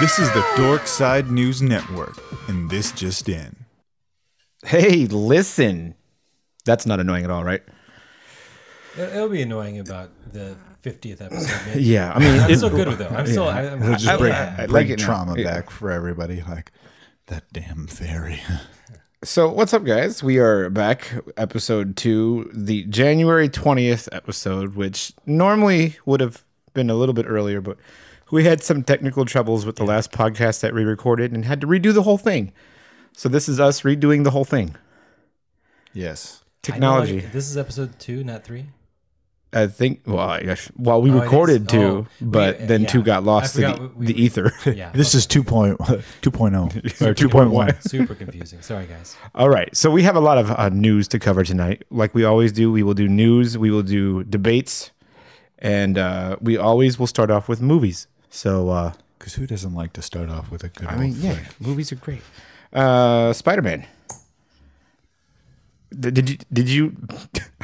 This is the Dork Side News Network, and this just in. Hey, listen. That's not annoying at all, right? It- It'll be annoying about the 50th episode. Maybe. Yeah, I mean, I'm it- still good with it. I'm still. I, I'm, It'll just I- bring, I- I bring like trauma Yeah. back for everybody. Like, that damn fairy. So, what's up, guys? We are back, episode two, the January 20th episode, which normally would have been a little bit earlier, but we had some technical troubles with the last podcast that we recorded and had to redo the whole thing. So, this is us redoing the whole thing. yes. Technology. I know, like, this is episode two, not three. I think, well, I guess, well, we Oh, recorded is? two, Oh, but we- then yeah. two got lost to the, we- the we- ether. Yeah. This is 2.0 2.0 or 2.1. Super confusing. Sorry, guys. All right. So we have a lot of uh, news to cover tonight. Like we always do, we will do news, we will do debates, and uh, we always will start off with movies. So, uh, Because who doesn't like to start off with a good I old mean, yeah, flick? movies are great. Uh, Spider Man. Did you? Did you?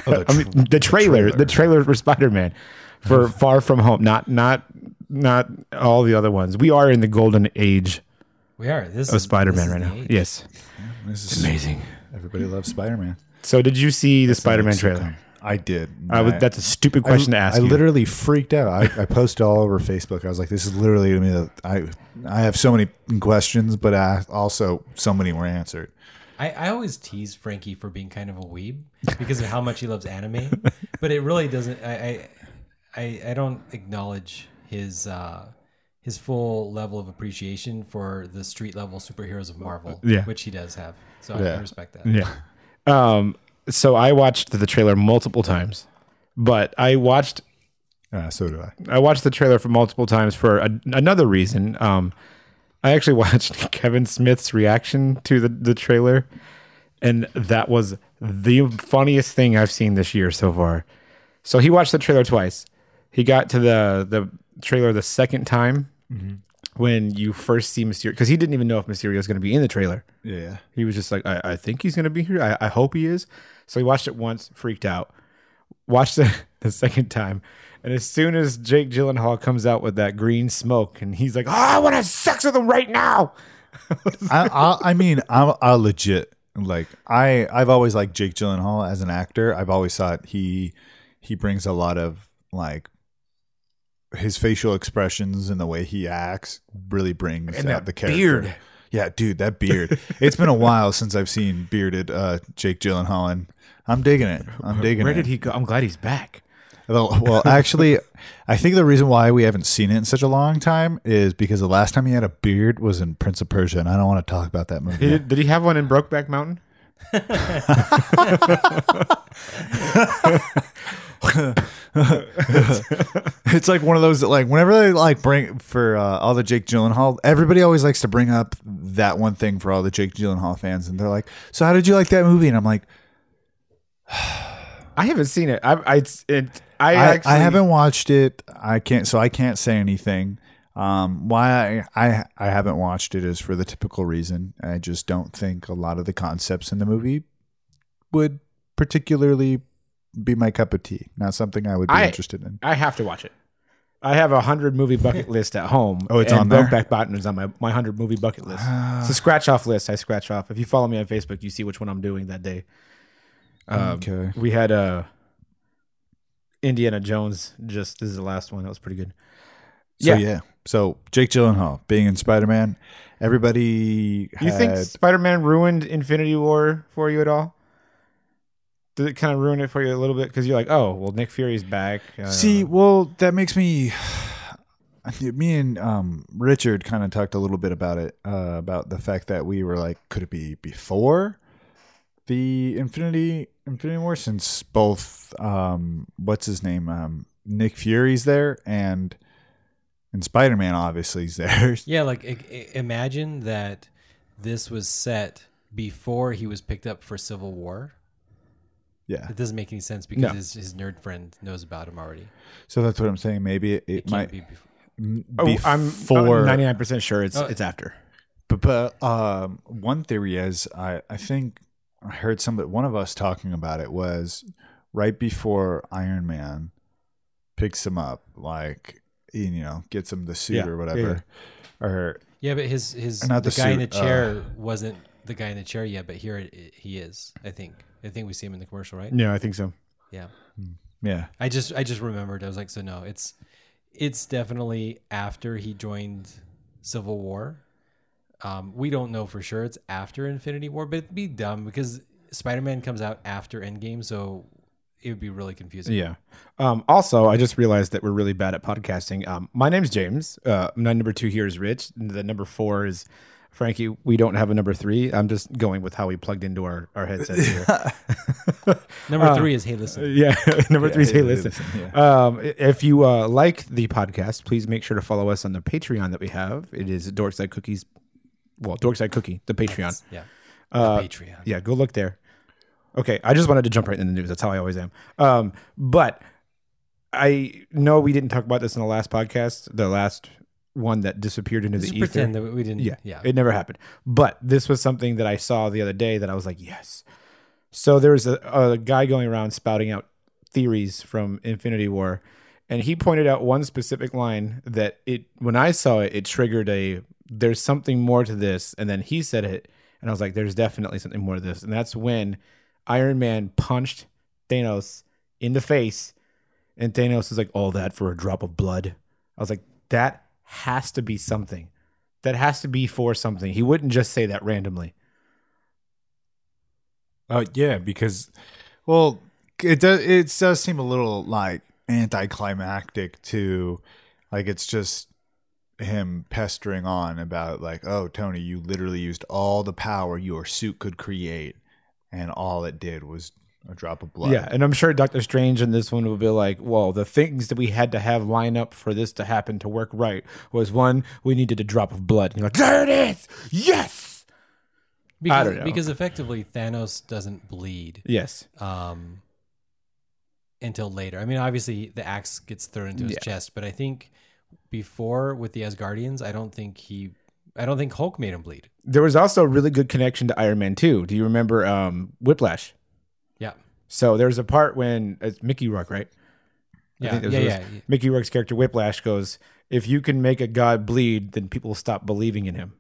Oh, the I mean, tr- the trailer, the trailer. trailer for Spider Man, for Far From Home. Not, not, not all the other ones. We are in the golden age We are. This of is Spider Man right now. the age. Yes, This is amazing. Everybody loves Spider Man. So, did you see the Spider Man trailer? I did. I was, that's a stupid question I, to ask. I you. literally freaked out. I, I posted all over Facebook. I was like, "This is literally to me. The, I I have so many questions, but I also so many were answered." I, I always tease Frankie for being kind of a weeb because of how much he loves anime, but it really doesn't. I I, I, I don't acknowledge his uh, his full level of appreciation for the street level superheroes of Marvel, Yeah. which he does have. So I, Yeah. I respect that. Yeah. Um. So I watched the trailer multiple times, but I watched Uh, so do I. I watched the trailer for multiple times for a, another reason. Um, I actually watched Kevin Smith's reaction to the the trailer, and that was the funniest thing I've seen this year so far. So he watched the trailer twice. He got to the the trailer the second time when you first see Mysterio because he didn't even know if Mysterio was going to be in the trailer. Yeah. He was just like, I, I think he's going to be here. I, I hope he is. So he watched it once, freaked out. Watched it the second time. And as soon as Jake Gyllenhaal comes out with that green smoke and he's like, oh, I want to have sex with him right now. I, I I mean I'm I legit like I I've always liked Jake Gyllenhaal as an actor. I've always thought he he brings a lot of like his facial expressions and the way he acts really brings And out that the character. beard. Yeah, dude, that beard. it's been a while since I've seen bearded uh, Jake Gyllenhaal, and I'm digging it. I'm digging it. Where it. did he go? I'm glad he's back. Well, well, actually, I think the reason why we haven't seen it in such a long time is because the last time he had a beard was in Prince of Persia, and I don't want to talk about that movie. He did, did he have one in Brokeback Mountain? It's like one of those that, like, whenever they like bring for uh, all the Jake Gyllenhaal, everybody always likes to bring up that one thing for all the Jake Gyllenhaal fans, and they're like, "So, how did you like that movie?" And I'm like, I haven't seen it. I, I, it, I, I, actually, I haven't watched it. I can't, so I can't say anything. Um, why I, I I haven't watched it is for the typical reason. I just don't think a lot of the concepts in the movie would particularly be my cup of tea. Not something I would be I- interested in. I have to watch it. I have a hundred movie bucket list at home. Oh, it's and on there? Brokeback Mountain is on my my hundred movie bucket list. it's a scratch off list. I scratch off. If you follow me on Facebook, you see which one I'm doing that day. Um, Okay. We had uh, Indiana Jones. Just this is the last one. That was pretty good. So Yeah. yeah. So Jake Gyllenhaal being in Spider Man, everybody. You think Spider Man ruined Infinity War for you at all? Did it kind of ruin it for you a little bit? Because you're like, oh, well, Nick Fury's back. Uh, See, well, that makes me. Me and um, Richard kind of talked a little bit about it, uh, about the fact that we were like, could it be before the Infinity Infinity War? Since both, um, what's his name, um, Nick Fury's there, and and Spider Man obviously is there. Yeah, like i- i- imagine that this was set before he was picked up for Civil War. yeah, It doesn't make any sense because No. his, his nerd friend knows about him already. so that's what I'm saying. Maybe it, it, It can't might be before. Oh, I'm before 99 percent sure it's Oh. it's after. But, but um, one theory is I, I think I heard some one of us talking about it was right before Iron Man picks him up, like you know, gets him the suit Yeah, or whatever. yeah, yeah. or Yeah, but his his Not the, the guy in the suit, uh, chair wasn't the guy in the chair yet, but here it, it- he is. I think. I think we see him in the commercial, right? Yeah, I think so. Yeah. yeah. I just I just remembered. I was like, so no, it's it's definitely after he joined Civil War. Um, we don't know for sure it's after Infinity War, but it'd be dumb because Spider Man comes out after Endgame, so it would be really confusing. Yeah. Um, also, I just realized that we're really bad at podcasting. Um, my name's James. Uh, my number two here is Rich. The number four is Frankie. We don't have a number three. I'm just going with how we plugged into our, our headsets here. Number three is hey listen. yeah. number three is Hey Hey Listen. Listen, Um, if you uh, like the podcast, please make sure to follow us on the Patreon that we have. It is Dorkside Cookies. Well, Dorkside Cookie, the Patreon. Yeah. Uh, Patreon. Yeah, go look there. Okay, I just wanted to jump right in the news. That's how I always am. Um, but I know we didn't talk about this in the last podcast, the last one that disappeared into the ether. pretend that we didn't. Yeah, Yeah. it never happened. But this was something that I saw the other day that I was like, yes. So there was a, a guy going around spouting out theories from Infinity War, and he pointed out one specific line that it when I saw it, it triggered a there's something more to this, and then he said it, and I was like, there's definitely something more to this, and that's when Iron Man punched Thanos in the face, and Thanos is like, all that for a drop of blood. I was like, that has to be something. That has to be for something. He wouldn't just say that randomly. Oh yeah, because well, it does it does seem a little like anticlimactic to like it's just him pestering on about like, oh Tony, you literally used all the power your suit could create, and all it did was a drop of blood. Yeah, and I'm sure Doctor Strange in this one will be like, well, the things that we had to have line up for this to happen to work right was one, we needed a drop of blood. And you're like, there it is! Yes! Because, don't know. because effectively Thanos doesn't bleed Yes. um, until later. I mean, obviously the axe gets thrown into his Yeah. chest, but I think before with the Asgardians, I don't think he, I don't think Hulk made him bleed. There was also a really good connection to Iron Man 2. Do you remember um, Whiplash? Yeah, So there's a part when it's Mickey Rourke, right? Yeah, yeah, was- yeah. Mickey Rourke's character Whiplash goes, "If you can make a god bleed, then people will stop believing in him."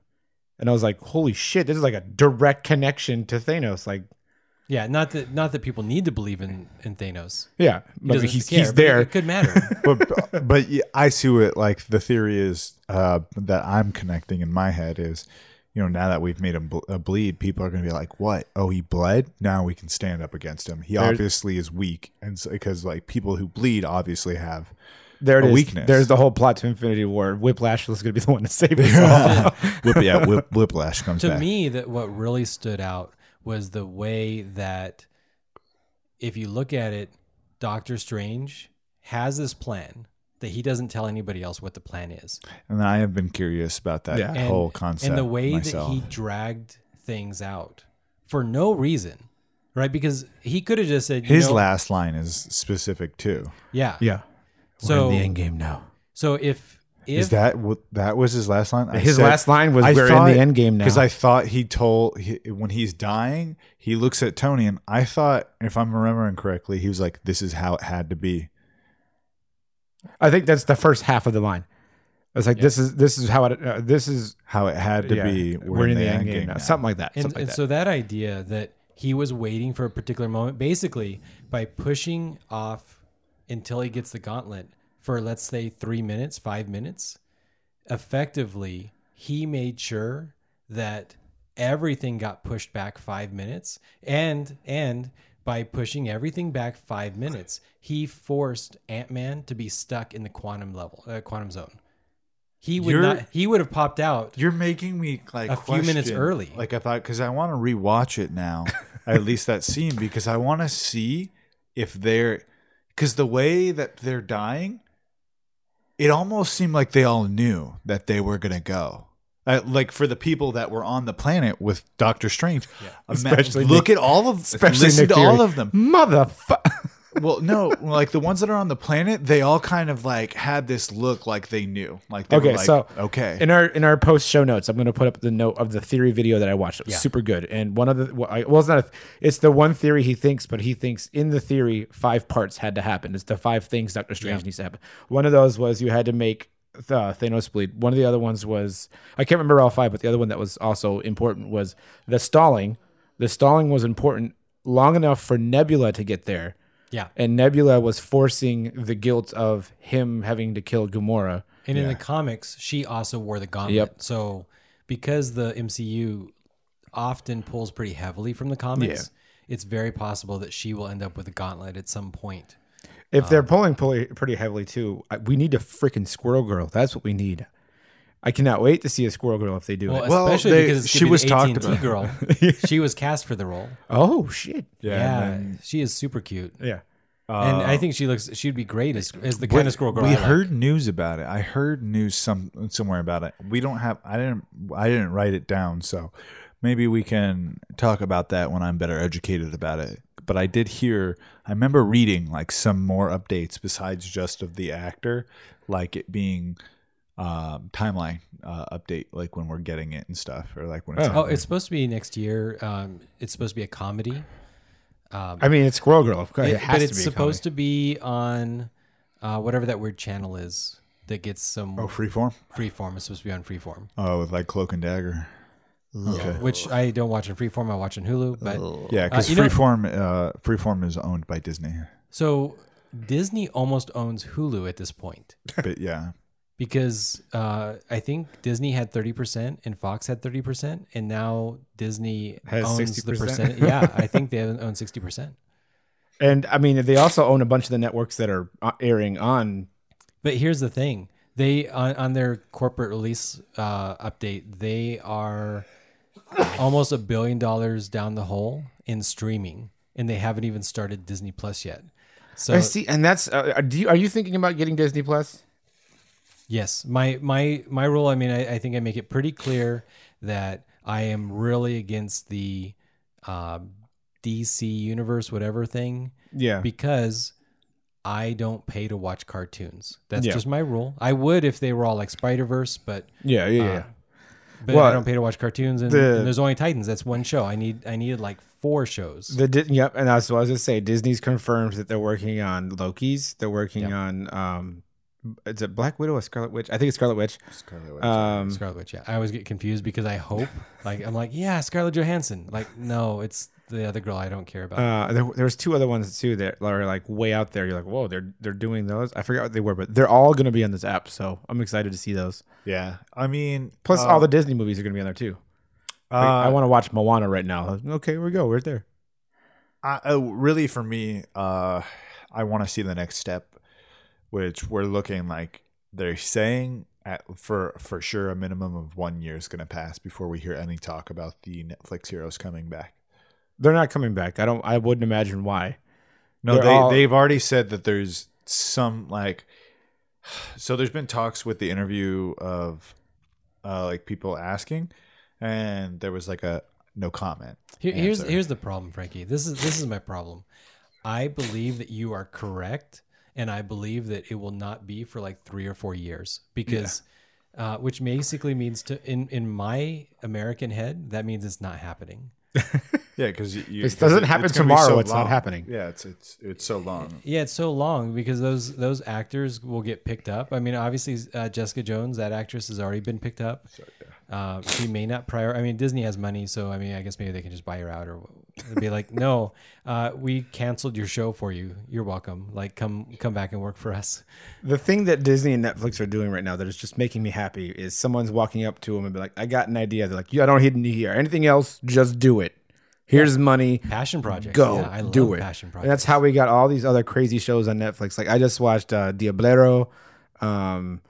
And I was like, "Holy shit! This is like a direct connection to Thanos." Like, Yeah, not that not that people need to believe in in Thanos. yeah, He but he's care, he's but there. It could matter. but but yeah, I see what like the theory is uh, that I'm connecting in my head is, you know, now that we've made him ble- uh, bleed, people are going to be like, "What? Oh, he bled? Now we can stand up against him. He There's- obviously is weak, and because like people who bleed obviously have There it a is. weakness. There's the whole plot to Infinity War. Whiplash is going to be the one to save us all. whip, yeah, whip, whiplash comes to back. me that what really stood out was the way that if you look at it doctor strange has this plan that he doesn't tell anybody else what the plan is and I have been curious about that Yeah. and, whole concept. and the way myself. that he dragged things out for no reason right because he could have just said you his know- last line is specific too. yeah yeah. so We're in the end game now. so if if Is that what that was his last line? I His said- last line was, I "We're thought- in the end game now." Because I thought he told he, when he's dying, he looks at Tony, and I thought, if I'm remembering correctly, he was like, "This is how it had to be." I think that's the first half of the line. It's like this is this is how it uh, this is How it had to yeah, be. We're, in the end game, now. Something like that. and, Something like and that. so that idea that he was waiting for a particular moment basically by pushing off until he gets the gauntlet for let's say three minutes five minutes effectively he made sure that everything got pushed back five minutes. And and by pushing everything back five minutes he forced ant-man to be stuck in the quantum level uh, quantum zone. He would You're- not he would have popped out You're making me like A few minutes early. Like if I because I want to rewatch it now, at least that scene because I want to see if they're because the way that they're dying, it almost seemed like they all knew that they were gonna go. Uh, like for the people that were on the planet with Doctor Strange, ima- Especially look at all of especially listen Nick to all of them. Motherfucker. Well, no, like the ones that are on the planet, they all kind of like had this look like they knew, like they Okay, were like, so okay, In our in our post show notes, I'm going to put up the note of the theory video that I watched. It was Yeah. super good. And one of the well, I, well, it's not. A, it's the one theory he thinks, but he thinks in the theory five parts had to happen. It's the five things Doctor Strange Yeah. needs to happen. One of those was you had to make uh, Thanos bleed. One of the other ones was I can't remember all five, but the other one that was also important was the stalling. The stalling was important long enough for Nebula to get there, Yeah. and Nebula was forcing the guilt of him having to kill Gamora. And in the comics, she also wore the gauntlet. Yep. So because the MCU often pulls pretty heavily from the comics, it's very possible that she will end up with a gauntlet at some point. If they're um, pulling pretty, pretty heavily too, we need a freaking Squirrel Girl. That's what we need. I cannot wait to see a Squirrel Girl if they do Well, it. Well, especially they- because it's she she was was talked AT&T about. girl. she was cast for the role. Oh shit! Yeah. Yeah, then she is super cute, Yeah. and I uh, think she looks. She'd be great as as the kind of squirrel girl. we I like. heard news about it. I heard news some somewhere about it. We don't have. I didn't. I didn't write it down. So maybe we can talk about that when I'm better educated about it. But I did hear. I remember reading like some more updates besides just of the actor, like it being um, timeline uh, update, like when we're getting it and stuff, or like when it's. Oh, it's supposed to be next year. Um, it's supposed to be a comedy. I mean, it's Squirrel Girl. Of course, it, It- has but to it's be supposed to be on uh, whatever that weird channel is that gets some oh, freeform. freeform. It's supposed to be on freeform, Oh, with like Cloak and Dagger. Okay. which I don't watch on freeform. I watch in Hulu. But Yeah, because you know- Freeform, uh, Freeform is owned by Disney. so Disney almost owns Hulu at this point But yeah, because uh, I think Disney had thirty percent and Fox had thirty percent, and now Disney Has owns the 60%? percent. Yeah, I think they own sixty percent. And I mean, they also own a bunch of the networks that are uh, airing on. But here's the thing: they on, on their corporate release uh, update, they are almost a billion dollars down the hole in streaming, and they haven't even started Disney Plus yet. So I see, and that's. Uh, do you, are you thinking about getting Disney Plus? Yes, my my my rule. I mean, I, I think I make it pretty clear that I am really against the uh, DC universe, whatever thing, Yeah. because I don't pay to watch cartoons. That's Yeah. just my rule. I would if they were all like Spider Verse, but yeah, yeah, yeah. but Well, I don't pay to watch cartoons. And, the- and there's only Titans. That's one show. I need I needed like four shows. The yep, and that's what I was gonna say. Disney's confirmed that they're working on Loki's. They're working on um, is it Black Widow or Scarlet Witch? I think it's Scarlet Witch. Scarlet Witch. Um, Scarlet Witch. Yeah, I always get confused because I hope like I'm like yeah Scarlett Johansson. Like no, it's the other girl I don't care about. uh, there, there was two other ones too that are like way out there. You're like, whoa, they're they're doing those. I forgot what they were, but they're all gonna be on this app. So I'm excited to see those. yeah, I mean, Plus, uh, all the Disney movies are gonna be on there too. Like, uh, I want to watch Moana right now. Okay, here we go. Right there. I, uh, really for me, uh, I want to see the next step, which we're looking like they're saying at for for sure a minimum of one year is going to pass before we hear any talk about the Netflix heroes coming back. They're not coming back. I don't. I wouldn't imagine why. No, They're they all- they've already said that there's some like so there's been talks with the interview of uh like people asking and there was like a no comment. Here, here's here's the problem, Frankie. This is this is my problem. I believe that you are correct, and I believe that it will not be for like three or four years because, uh, which basically means to in in my American head that means it's not happening. Yeah, because you, This doesn't happen it's tomorrow, so it's not happening. Yeah, it's it's it's so long. Yeah, it's so long because those those actors will get picked up. I mean, obviously uh, Jessica Jones, that actress has already been picked up. Uh, she may not prior. I mean, Disney has money, so I mean, I guess maybe they can just buy her out or be like, no, uh, we canceled your show for you. You're welcome. Like, come come back and work for us. The thing that Disney and Netflix are doing right now that is just making me happy is someone's walking up to them and be like, "I got an idea." They're like, "Yeah, I don't need here. Anything else? Just do it. Here's money. Passion project. Go Yeah, I do love it." Passion project. That's how we got all these other crazy shows on Netflix. Like I just watched uh, Diablero. Um,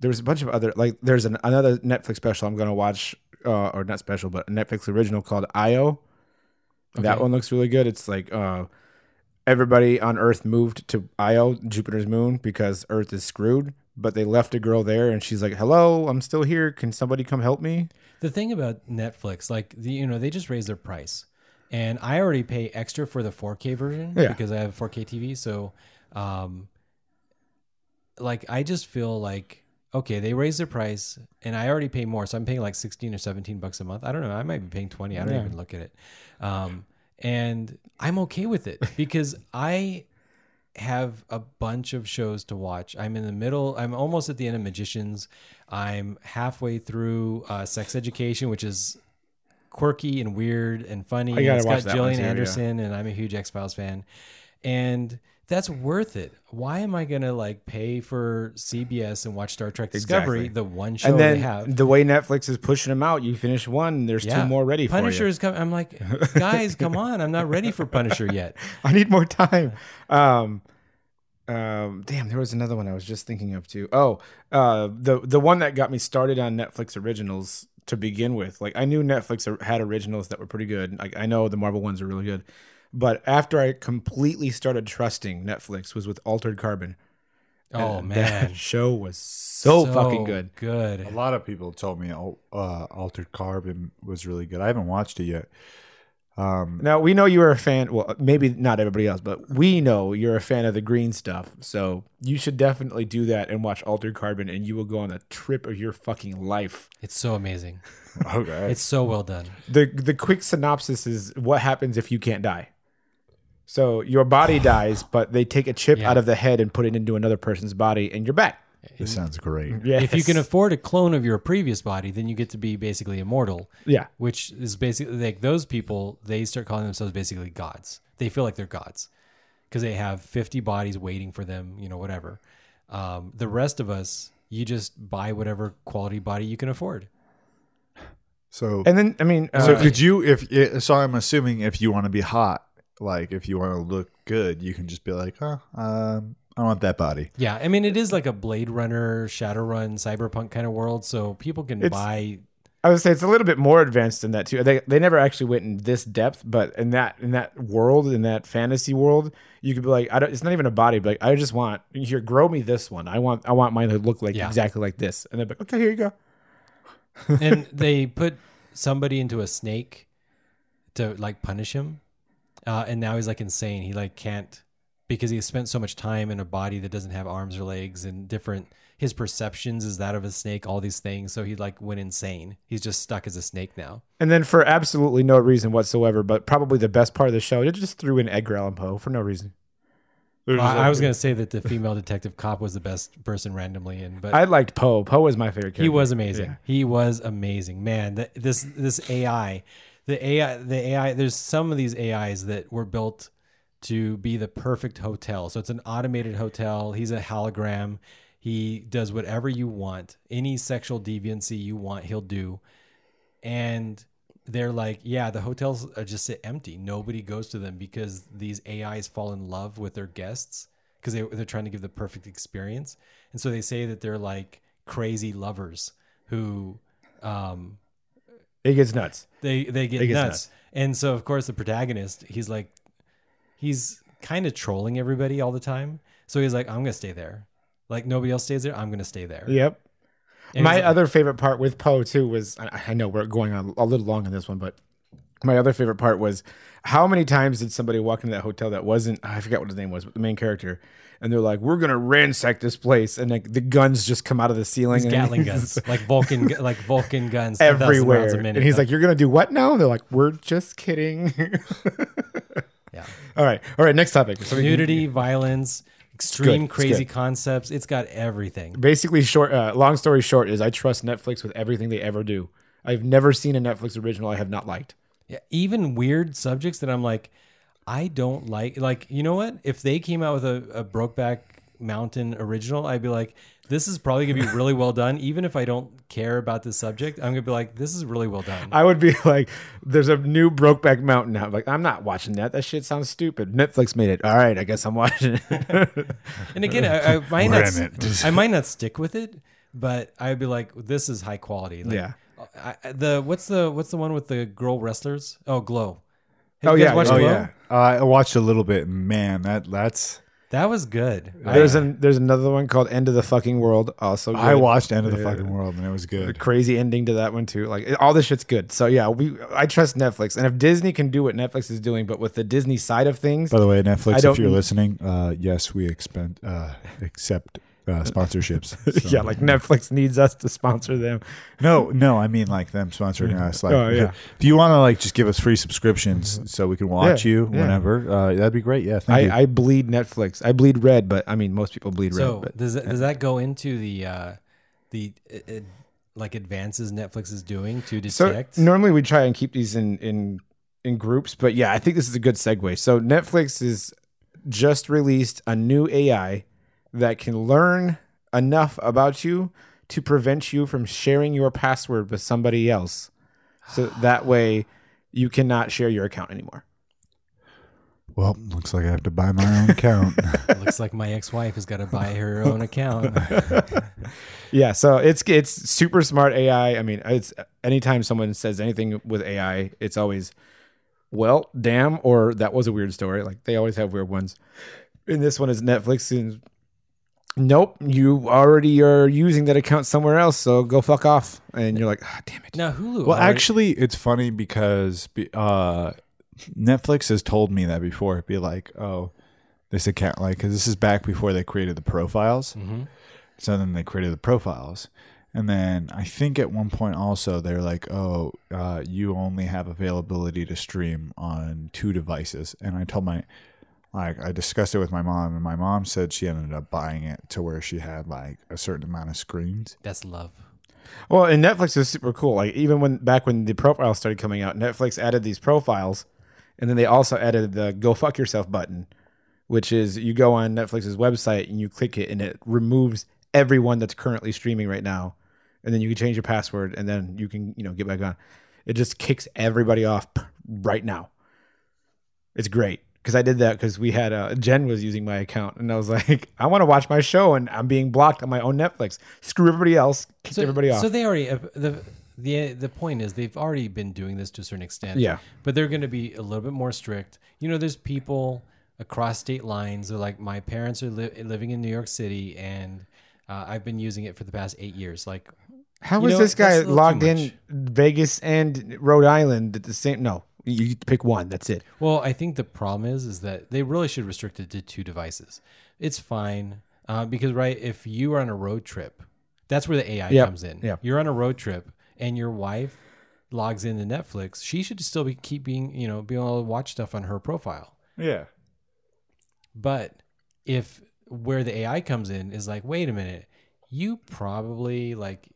there was a bunch of other like. There's an, another Netflix special I'm gonna watch, uh, or not special, but a Netflix original called Io. That one looks really good. It's like uh, everybody on Earth moved to Io, Jupiter's moon, because Earth is screwed. But they left a girl there, and she's like, "Hello, I'm still here. Can somebody come help me?" The thing about Netflix, like the, you know, they just raised their price, and I already pay extra for the 4K version Yeah. because I have 4K TV. So, um, like I just feel like okay, they raised their price, and I already pay more, so I'm paying like 16 or 17 bucks a month. I don't know, I might be paying 20. I don't Yeah. even look at it, um, and I'm okay with it because I have a bunch of shows to watch. I'm in the middle. I'm almost at the end of Magicians. I'm halfway through uh, Sex Education, which is quirky and weird and funny. I gotta it's watch got Gillian too, yeah. Anderson, and I'm a huge X Files fan, and that's worth it. Why am I gonna like pay for CBS and watch Star Trek Discovery, Exactly. the one show and they then have? the way Netflix is pushing them out, you finish one, there's two more ready Punisher for you. is coming. I'm like, guys, come on! I'm not ready for Punisher yet. I need more time. Um, um, damn, there was another one I was just thinking of too. Oh, uh, the the one that got me started on Netflix originals to begin with. Like I knew Netflix had originals that were pretty good. Like I know the Marvel ones are really good, but after I completely started trusting Netflix was with Altered Carbon. Oh And man, that show was so, fucking good. Good. A lot of people told me uh, Altered Carbon was really good. I haven't watched it yet. Um, Now we know you're a fan. Well, maybe not everybody else, but we know you're a fan of the green stuff. So you should definitely do that and watch Altered Carbon, and you will go on a trip of your fucking life. It's so amazing. okay. It's so well done. the The quick synopsis is what happens if you can't die. So your body dies, but they take a chip Yeah. out of the head and put it into another person's body, and you're back. this sounds great. Yeah, If you can afford a clone of your previous body, then you get to be basically immortal. yeah, which is basically like those people they start calling themselves basically gods they feel like they're gods because they have 50 bodies waiting for them you know whatever um, the rest of us you just buy whatever quality body you can afford So, and then I mean, uh, so could you, if it, so, I'm assuming if you want to be hot, like if you want to look good, you can just be like, huh, um, I want that body. yeah i mean it is like a blade runner shadowrun cyberpunk kind of world so people can It's- buy I would say it's a little bit more advanced than that too. They they never actually went in this depth, but in that in that world, in that fantasy world, you could be like, I don't. It's not even a body, but like, I just want here, grow me this one. I want I want mine to look like Yeah. exactly like this, and they're like, okay, here you go. and they put somebody into a snake to like punish him uh, and now he's like insane he like can't because he spent so much time in a body that doesn't have arms or legs and different his perceptions is that of a snake all these things so he like went insane he's just stuck as a snake now And then for absolutely no reason whatsoever, but probably the best part of the show, it just threw in Edgar Allan Poe for no reason. Well, I, I was gonna say that the female detective cop was the best person randomly in but I liked Poe. Poe was my favorite character. He was amazing. Yeah. He was amazing, man. Th this this AI, the AI, the AI. There's some of these AIs that were built to be the perfect hotel. So it's an automated hotel. He's a hologram. He does whatever you want, any sexual deviancy you want, he'll do. And they're like, yeah, the hotels are just sit empty. Nobody goes to them because these AIs fall in love with their guests because they, they're trying to give the perfect experience. And so they say that they're like crazy lovers who um, It gets nuts. they they get nuts. nuts. And so of course the protagonist, he's like he's kind of trolling everybody all the time. So he's like, I'm gonna stay there. Like nobody else stays there, I'm gonna stay there. Yep. And my like- other favorite part with Poe too was I, I know we're going on a little long on this one, but my other favorite part was how many times did somebody walk into that hotel that wasn't I forgot what his name was, but the main character, and they're like, "We're gonna ransack this place," and like the guns just come out of the ceiling, These and Gatling guns, like Vulcan, like Vulcan guns, everywhere, and he's like, "You're gonna do what now?" And they're like, "We're just kidding." yeah, all right, all right. Next topic. So we- nudity, violence, extreme, crazy concepts. It's got everything. basically short uh, long story short is i trust netflix with everything they ever do i've never seen a netflix original i have not liked Yeah, even weird subjects that I'm like, I don't like. Like, you know what? If they came out with a, a Brokeback Mountain original, I'd be like, this is probably gonna be really well done. Even if I don't care about this subject, I'm gonna be like, this is really well done. i would be like there's a new brokeback mountain now like i'm not watching that that shit sounds stupid netflix made it all right i guess i'm watching it and again, I, I might not, Ram it. I might not stick with it, but I'd be like, this is high quality. Like, Yeah. I, I- the what's the what's the one with the girl wrestlers? Oh, Glow. Have Oh, you guys yeah, watched Oh Glow? yeah, uh, I watched a little bit. Man, that that's. That was good. there's an there's another one called end of the fucking world also I watched End of the Yeah. Fucking World, and it was a good. crazy ending to that one too like all this shit's good so yeah we i trust netflix and if disney can do what netflix is doing but with the disney side of things By the way, Netflix, if you're listening, uh, yes, we expend, uh, accept uh, sponsorships. So- yeah, like Netflix needs us to sponsor them. no, no, I mean like them sponsoring us. Like, Oh, yeah. if you want to like just give us free subscriptions so we can watch Yeah, you yeah. whenever, uh, that'd be great. Yeah, thank you. I, I bleed Netflix. I bleed red, but I mean most people bleed So red. But does that, does that go into the uh, the uh, uh, like advances Netflix is doing to detect? so normally we try and keep these in in in groups, but yeah, I think this is a good segue. So Netflix is just released a new AI that can learn enough about you to prevent you from sharing your password with somebody else. So that way you cannot share your account anymore. well, looks like I have to buy my own account. Looks like my ex-wife has got to buy her own account. Yeah, so it's it's super smart AI. I mean, it's anytime someone says anything with AI, it's always well, damn, or that was a weird story. Like they always have weird ones. And this one is Netflix and nope, you already are using that account somewhere else, so go fuck off. And you're like, ah, damn it. now Hulu. well, already- actually, it's funny because uh, Netflix has told me that before. It'd be like, oh, this account, like, because this is back before they created the profiles. Mhm. So then they created the profiles. And then I think at one point also they're like, oh, uh, you only have availability to stream on two devices. And I told my, like, I discussed it with my mom, and my mom said she ended up buying it to where she had like a certain amount of screens. that's love. Well, and Netflix is super cool. Like even when back when the profiles started coming out, Netflix added these profiles, and then they also added the "Go fuck yourself" button, which is you go on Netflix's website and you click it, and it removes everyone that's currently streaming right now, and then you can change your password, and then you can you know get back on. It just kicks everybody off right now. It's great because I did that because we had uh, Jen was using my account, and I was like, I want to watch my show, and I'm being blocked on my own Netflix. Screw everybody else, kick So, everybody off. so they already uh, the the the point is they've already been doing this to a certain extent. Yeah. but they're going to be a little bit more strict. You know, there's people across state lines. They're like, my parents are li- living in New York City, and uh, I've been using it for the past eight years. Like, How is know, this guy that's a little logged in. Vegas and Rhode Island at the same? No, you pick one. That's it. Well, I think the problem is is that they really should restrict it to two devices. It's fine uh, because right, if you are on a road trip, that's where the AI Yep, comes in. yep. You're on a road trip and your wife logs into Netflix. She should still be keep being you know being able to watch stuff on her profile. Yeah. But if where the AI comes in is like, wait a minute, you probably like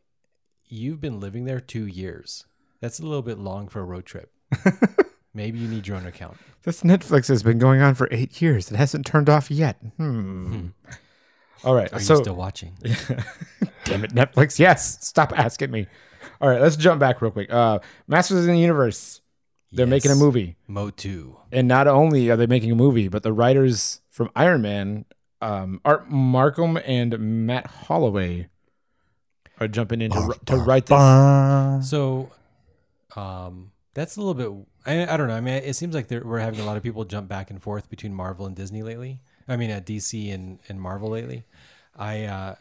you've been living there two years. That's a little bit long for a road trip. Maybe you need your own account. This Netflix has been going on for eight years. It hasn't turned off yet. Hmm. All right. Are so, you still watching? damn it, Netflix. Yes. Stop asking me. All right. Let's jump back real quick. Uh, Masters in the Universe. They're making a movie, Mo two. and not only are they making a movie, but the writers from Iron Man, um, Art Marcum and Matt Holloway, are jumping in to, to write this. So, um, that's a little bit. I, I don't know. I mean, it seems like we're having a lot of people jump back and forth between Marvel and Disney lately. I mean, at DC and, and Marvel lately. I uh,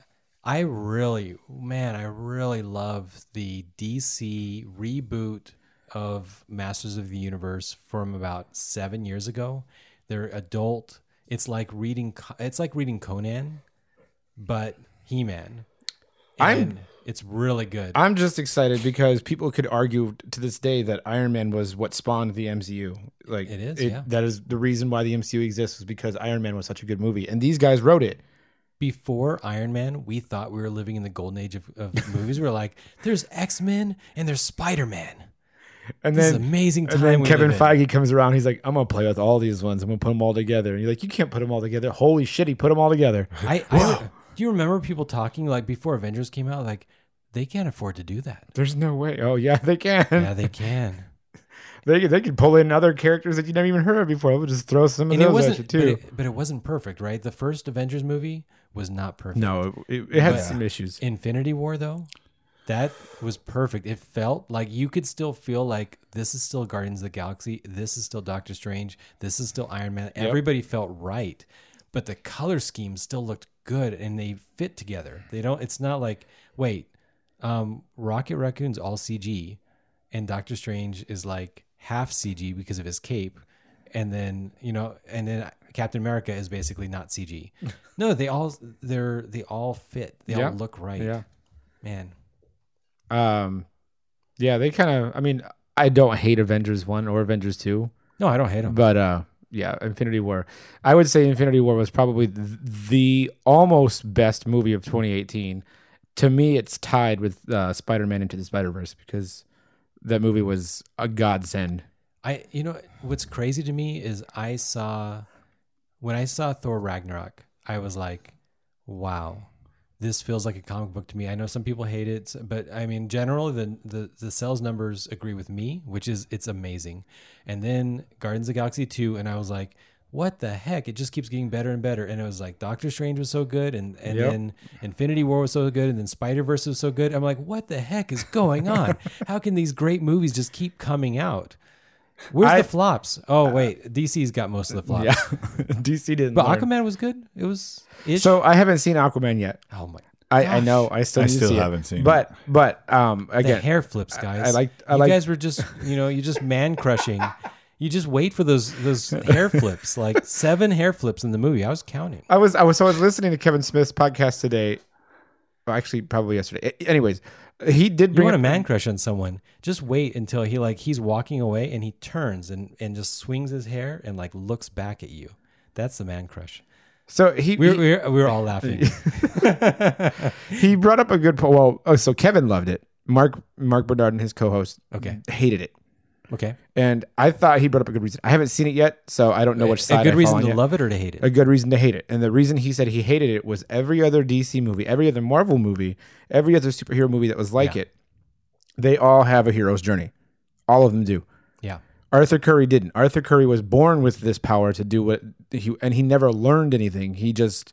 I really, man, I really love the DC reboot of Masters of the Universe from about seven years ago. They're adult. It's like reading. It's like reading Conan, but He Man. I'm- It's really good. I'm just excited because people could argue to this day that Iron Man was what spawned the MCU. Like It is, yeah. That is the reason why the MCU exists was because Iron Man was such a good movie, and these guys wrote it. before Iron Man, we thought we were living in the golden age of, of movies. We were like, there's X Men and there's Spider Man. And This is then, amazing time. and then Kevin in. Feige comes around. He's like, "I'm gonna play with all these ones. I'm gonna put them all together." And you're like, "You can't put them all together." Holy shit, he put them all together. I, I do you remember people talking like before Avengers came out, like they can't afford to do that. There's no way. Oh yeah, they can. Yeah, they can. They they could pull in other characters that you never even heard of before. We'll just throw some of and those at you but too. it, but it wasn't perfect, right? The first Avengers movie was not perfect. no, it, it had But- some issues. Infinity War though, that was perfect. It felt like you could still feel like this is still Guardians of the Galaxy, this is still Doctor Strange, this is still Iron Man. Everybody felt right, but the color scheme still looked good and they fit together. They don't. It's not like wait, um, Rocket Raccoon's all CG, and Doctor Strange is like half CG because of his cape. and then you know, and then Captain America is basically not CG. no, they all they're they all fit. They Yeah. all look right. Yeah. man. Um, yeah, they kind of. I mean, I don't hate Avengers one or Avengers two, No, I don't hate them. but uh, yeah, Infinity War. I would say Infinity War was probably th- the almost best movie of 2018. To me, it's tied with uh, Spider-Man Into the Spider-Verse because that movie was a godsend. I you know what's crazy to me is I saw when I saw Thor Ragnarok, I was like, wow. This feels like a comic book to me. I know some people hate it, but I mean, generally the, the the sales numbers agree with me, which is it's amazing. And then Guardians of the Galaxy 2 and I was like, what the heck? It just keeps getting better and better. And it was like Doctor Strange was so good and and Yep. then Infinity War was so good and then Spider-Verse was so good. I'm like, what the heck is going on? How can these great movies just keep coming out? Where's I- the flops? Oh wait, DC's got most of the flops. Yeah, DC didn't. But learn. Aquaman was good. It was ish. So I haven't seen Aquaman yet. oh my, I, I know. I still I need to still see haven't seen it. But but um the again, hair flips, guys. I like- I you like- guys were just you know you just man crushing. You just wait for those those hair flips, like seven hair flips in the movie. I was counting. I was I was so I was listening to Kevin Smith's podcast today. Well, actually, probably yesterday. Anyways, he did You bring want a man crush on someone? Just wait until he like he's walking away and he turns and and just swings his hair and like looks back at you. That's the man crush. So he We were, we were, we were all laughing. he brought up a good po- well. Oh, so Kevin loved it. Mark Marc Bernardin and his co-host Okay. hated it, Okay. and I thought he brought up a good reason. I haven't seen it yet, so I don't know which side. a good I reason on to yet. love it or to hate it. a good reason to hate it. And the reason he said he hated it was every other DC movie, every other Marvel movie, every other superhero movie that was like Yeah. it, they all have a hero's journey. All of them do. yeah. Arthur Curry didn't. Arthur Curry was born with this power to do what he and he never learned anything. He just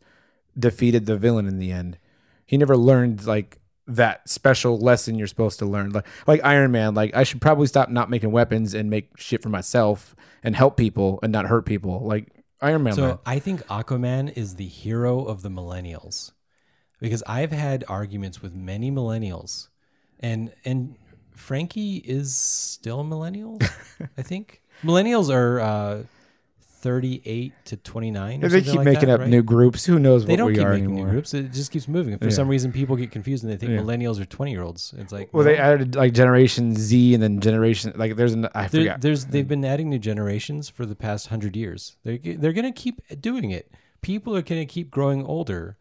defeated the villain in the end. He never learned like that special lesson you're supposed to learn. Like like Iron Man, like I should probably stop not making weapons and make shit for myself and help people and not hurt people. Like Iron Man. So learned. I think Aquaman is the hero of the millennials because I've had arguments with many millennials, and and Frankie is still a millennial. I think millennials are uh, thirty-eight to twenty-nine. Or they keep like making that, up right? new groups. Who knows They what don't we keep are making anymore? new groups. It just keeps moving. For Yeah. some reason, people get confused and they think Yeah. millennials are twenty-year-olds. It's like Well, they added like Generation Z and then Generation like there's an I There- forgot. there's they've mm. been adding new generations for the past hundred years. They're they're gonna keep doing it. People are gonna keep growing older,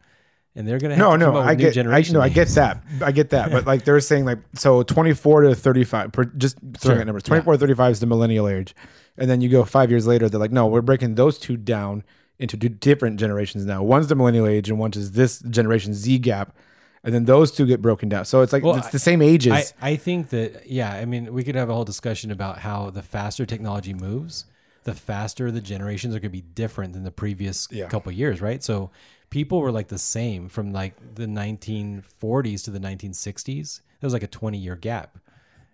and they're gonna have No, to no, I new get, I, no, I get that, I get that, but like they're saying, like so, twenty four to thirty five, just throwing Sure, out numbers. Twenty four to thirty five is the millennial age, and then you go five years later, they're like, no, we're breaking those two down into two different generations now. One's the millennial age, and one's is this generation Z gap, and then those two get broken down. So it's like Well, it's the same ages. I, I think that yeah, I mean we could have a whole discussion about how the faster technology moves, the faster the generations are gonna be different than the previous Yeah. couple years, right? So people were like the same from like the 1940s to the 1960s. There was like a 20 year gap.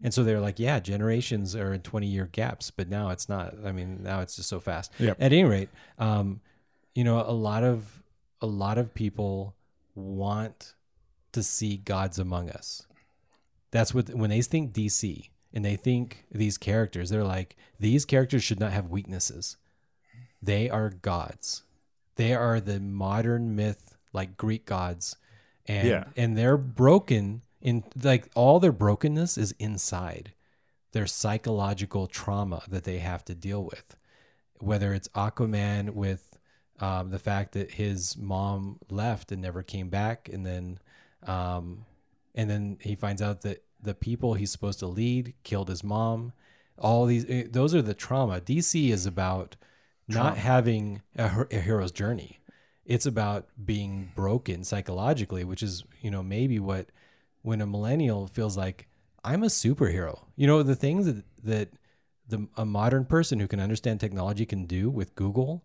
And so they're like, yeah, generations are in 20 year gaps, but now it's not. I mean, now it's just so fast. Yep. At any rate, um, you know, a lot of a lot of people want to see gods among us. That's what when they think DC and they think these characters, they're like these characters should not have weaknesses. They are gods. They are the modern myth like Greek gods and Yeah. and they're broken in like all their brokenness is inside their psychological trauma that they have to deal with. Whether it's aquaman with um, the fact that his mom left and never came back and then um, and then he finds out that the people he's supposed to lead killed his mom. All these eh, those are the trauma. Dc is about not having a, a hero's journey. It's about being broken psychologically which is you know maybe what when a millennial feels like i'm a superhero you know the things that that the a modern person who can understand technology can do with google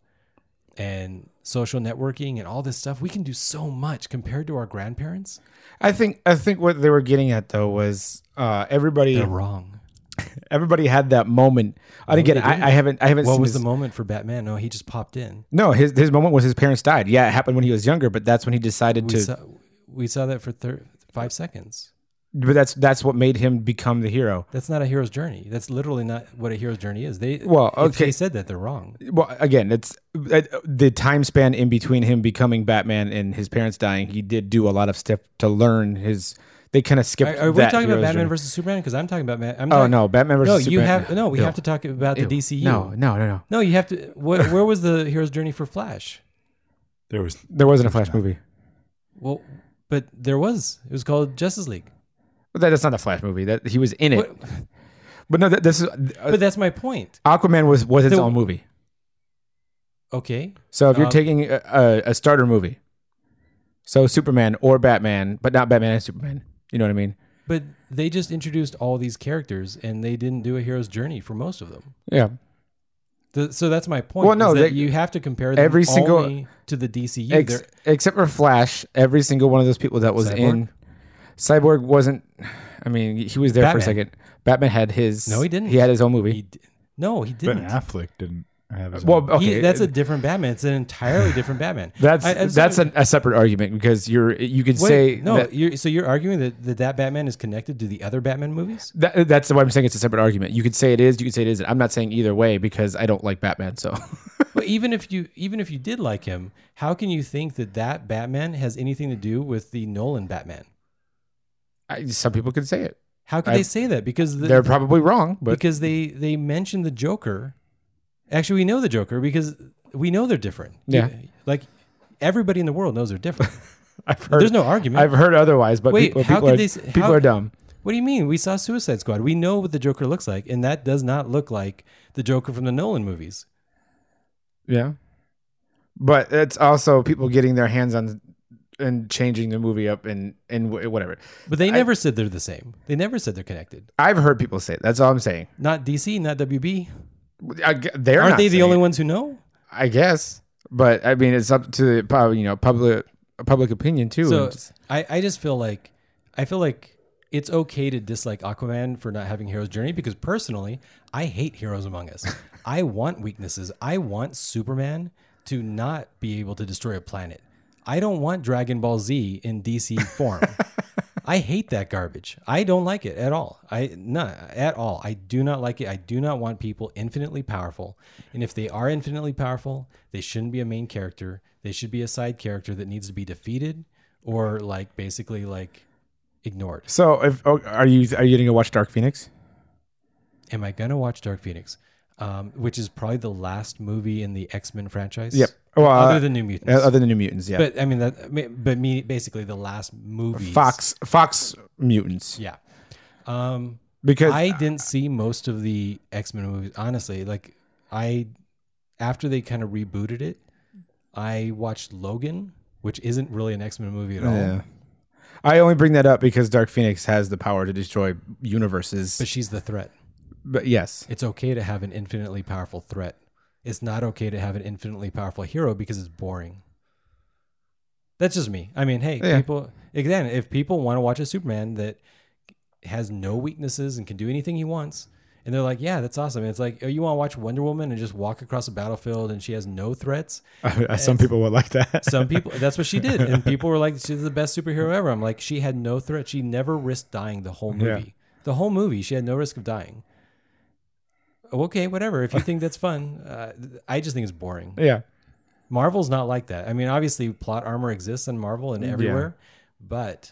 and social networking and all this stuff we can do so much compared to our grandparents I think I think what they were getting at though was uh, everybody they're wrong everybody had that moment. I didn't No, get it. I, I haven't I haven't what was his- the moment for batman no he just popped in No, his his moment was his parents died. Yeah, it happened when he was younger, but that's when he decided we to. saw we saw that for thir- five seconds but that's that's what made him become the hero. That's not a hero's journey. That's literally not what a hero's journey is. They Well, okay. they said that they're wrong. Well, again, it's uh, the time span in between him becoming Batman and his parents dying. He did do a lot of stuff to learn his. They kind of skipped. Are, are we that talking about Batman journey. versus Superman? Because I'm talking about Man. I'm Oh talking- no, Batman versus no. You Superman. have no. We Ew. have to talk about Ew. the DCU. No, no, no, no. no. You have to. Wh- where was the hero's journey for Flash? There was There wasn't a Flash movie. Well, but there was. It was called Justice League. But that is not a Flash movie. That he was in it. What- But no, that, this is uh, But that's my point. Aquaman was was its The- own movie. Okay. So if you're Um, taking a, a, a starter movie, so Superman or Batman, but not Batman and Superman. You know what I mean? But they just introduced all these characters, and they didn't do a hero's journey for most of them. Yeah. The, so that's my point. Well, no, is that they- you have to compare them every single- only to the DCU. Ex- except for Flash, every single one of those people that was Cyborg? in Cyborg wasn't. I mean, he was there for a second. Batman had his. No, he didn't. He had his own movie. he d- no, he didn't. Ben Affleck didn't have his well, okay, He- that's a uh, different Batman. It's an entirely different Batman. That's I- I- that's a, a separate argument because you're you could Wait, say no. that, You're, so you're arguing that, that that Batman is connected to the other Batman movies? that that's why I'm saying it's a separate argument. You could say it is. You could say it isn't. I'm not saying either way because I don't like Batman. So But even if you even if you did like him, how can you think that that Batman has anything to do with the Nolan Batman? I, some people could say it. How could I- they say that? Because the, They're probably wrong, but because they they mentioned the Joker. Actually, we know the Joker because we know they're different. Yeah. like everybody in the world knows they're different. I've heard There's no argument. I've heard otherwise. But Wait, people, how people could are they people how- are dumb. what do you mean? We saw Suicide Squad. We know what the Joker looks like, and that does not look like the Joker from the Nolan movies. Yeah. But it's also people getting their hands on and changing the movie up and and whatever. But they I- never said they're the same. They never said they're connected. I've heard people say it. That's all I'm saying. Not DC, not WB. I they're Aren't they the only it, ones who know? I guess, but I mean, it's up to the you know public public opinion too. So just- I, I just feel like I feel like it's okay to dislike Aquaman for not having hero's journey because personally, I hate Heroes Among Us. I want weaknesses. I want Superman to not be able to destroy a planet. I don't want Dragon Ball Z in DC form. I hate that garbage. I don't like it at all. I not at all. I do not like it. I do not want people infinitely powerful. And if they are infinitely powerful, they shouldn't be a main character. They should be a side character that needs to be defeated or like basically like ignored. so if oh, are you are you gonna watch Dark Phoenix? Am I gonna watch Dark Phoenix? Um, which is probably the last movie in the X Men franchise. Yep. Well, uh, other than New Mutants. other than New Mutants, yeah. but I mean that. But me, basically, the last movie. Fox Fox Mutants Yeah. Um, because I didn't see most of the X Men movies. Honestly, like I, after they kind of rebooted it, I watched Logan, which isn't really an X Men movie at all. yeah. I only bring that up because Dark Phoenix has the power to destroy universes. But she's the threat. But yes, It's okay to have an infinitely powerful threat. It's not okay to have an infinitely powerful hero because it's boring. That's just me. I mean, hey, Yeah. people again, if people want to watch a Superman that has no weaknesses and can do anything he wants, and they're like, "Yeah, that's awesome." And it's like, "Oh, you want to watch Wonder Woman and just walk across a battlefield and she has no threats?" some people would like that. Some people, that's what she did, and people were like, "She's the best superhero ever." I'm like, she had no threat. She never risked dying the whole Yeah. movie. The whole movie, she had no risk of dying. Okay, whatever. If you think that's fun, uh, I just think it's boring. yeah. Marvel's not like that. I mean, obviously, plot armor exists in Marvel and everywhere, but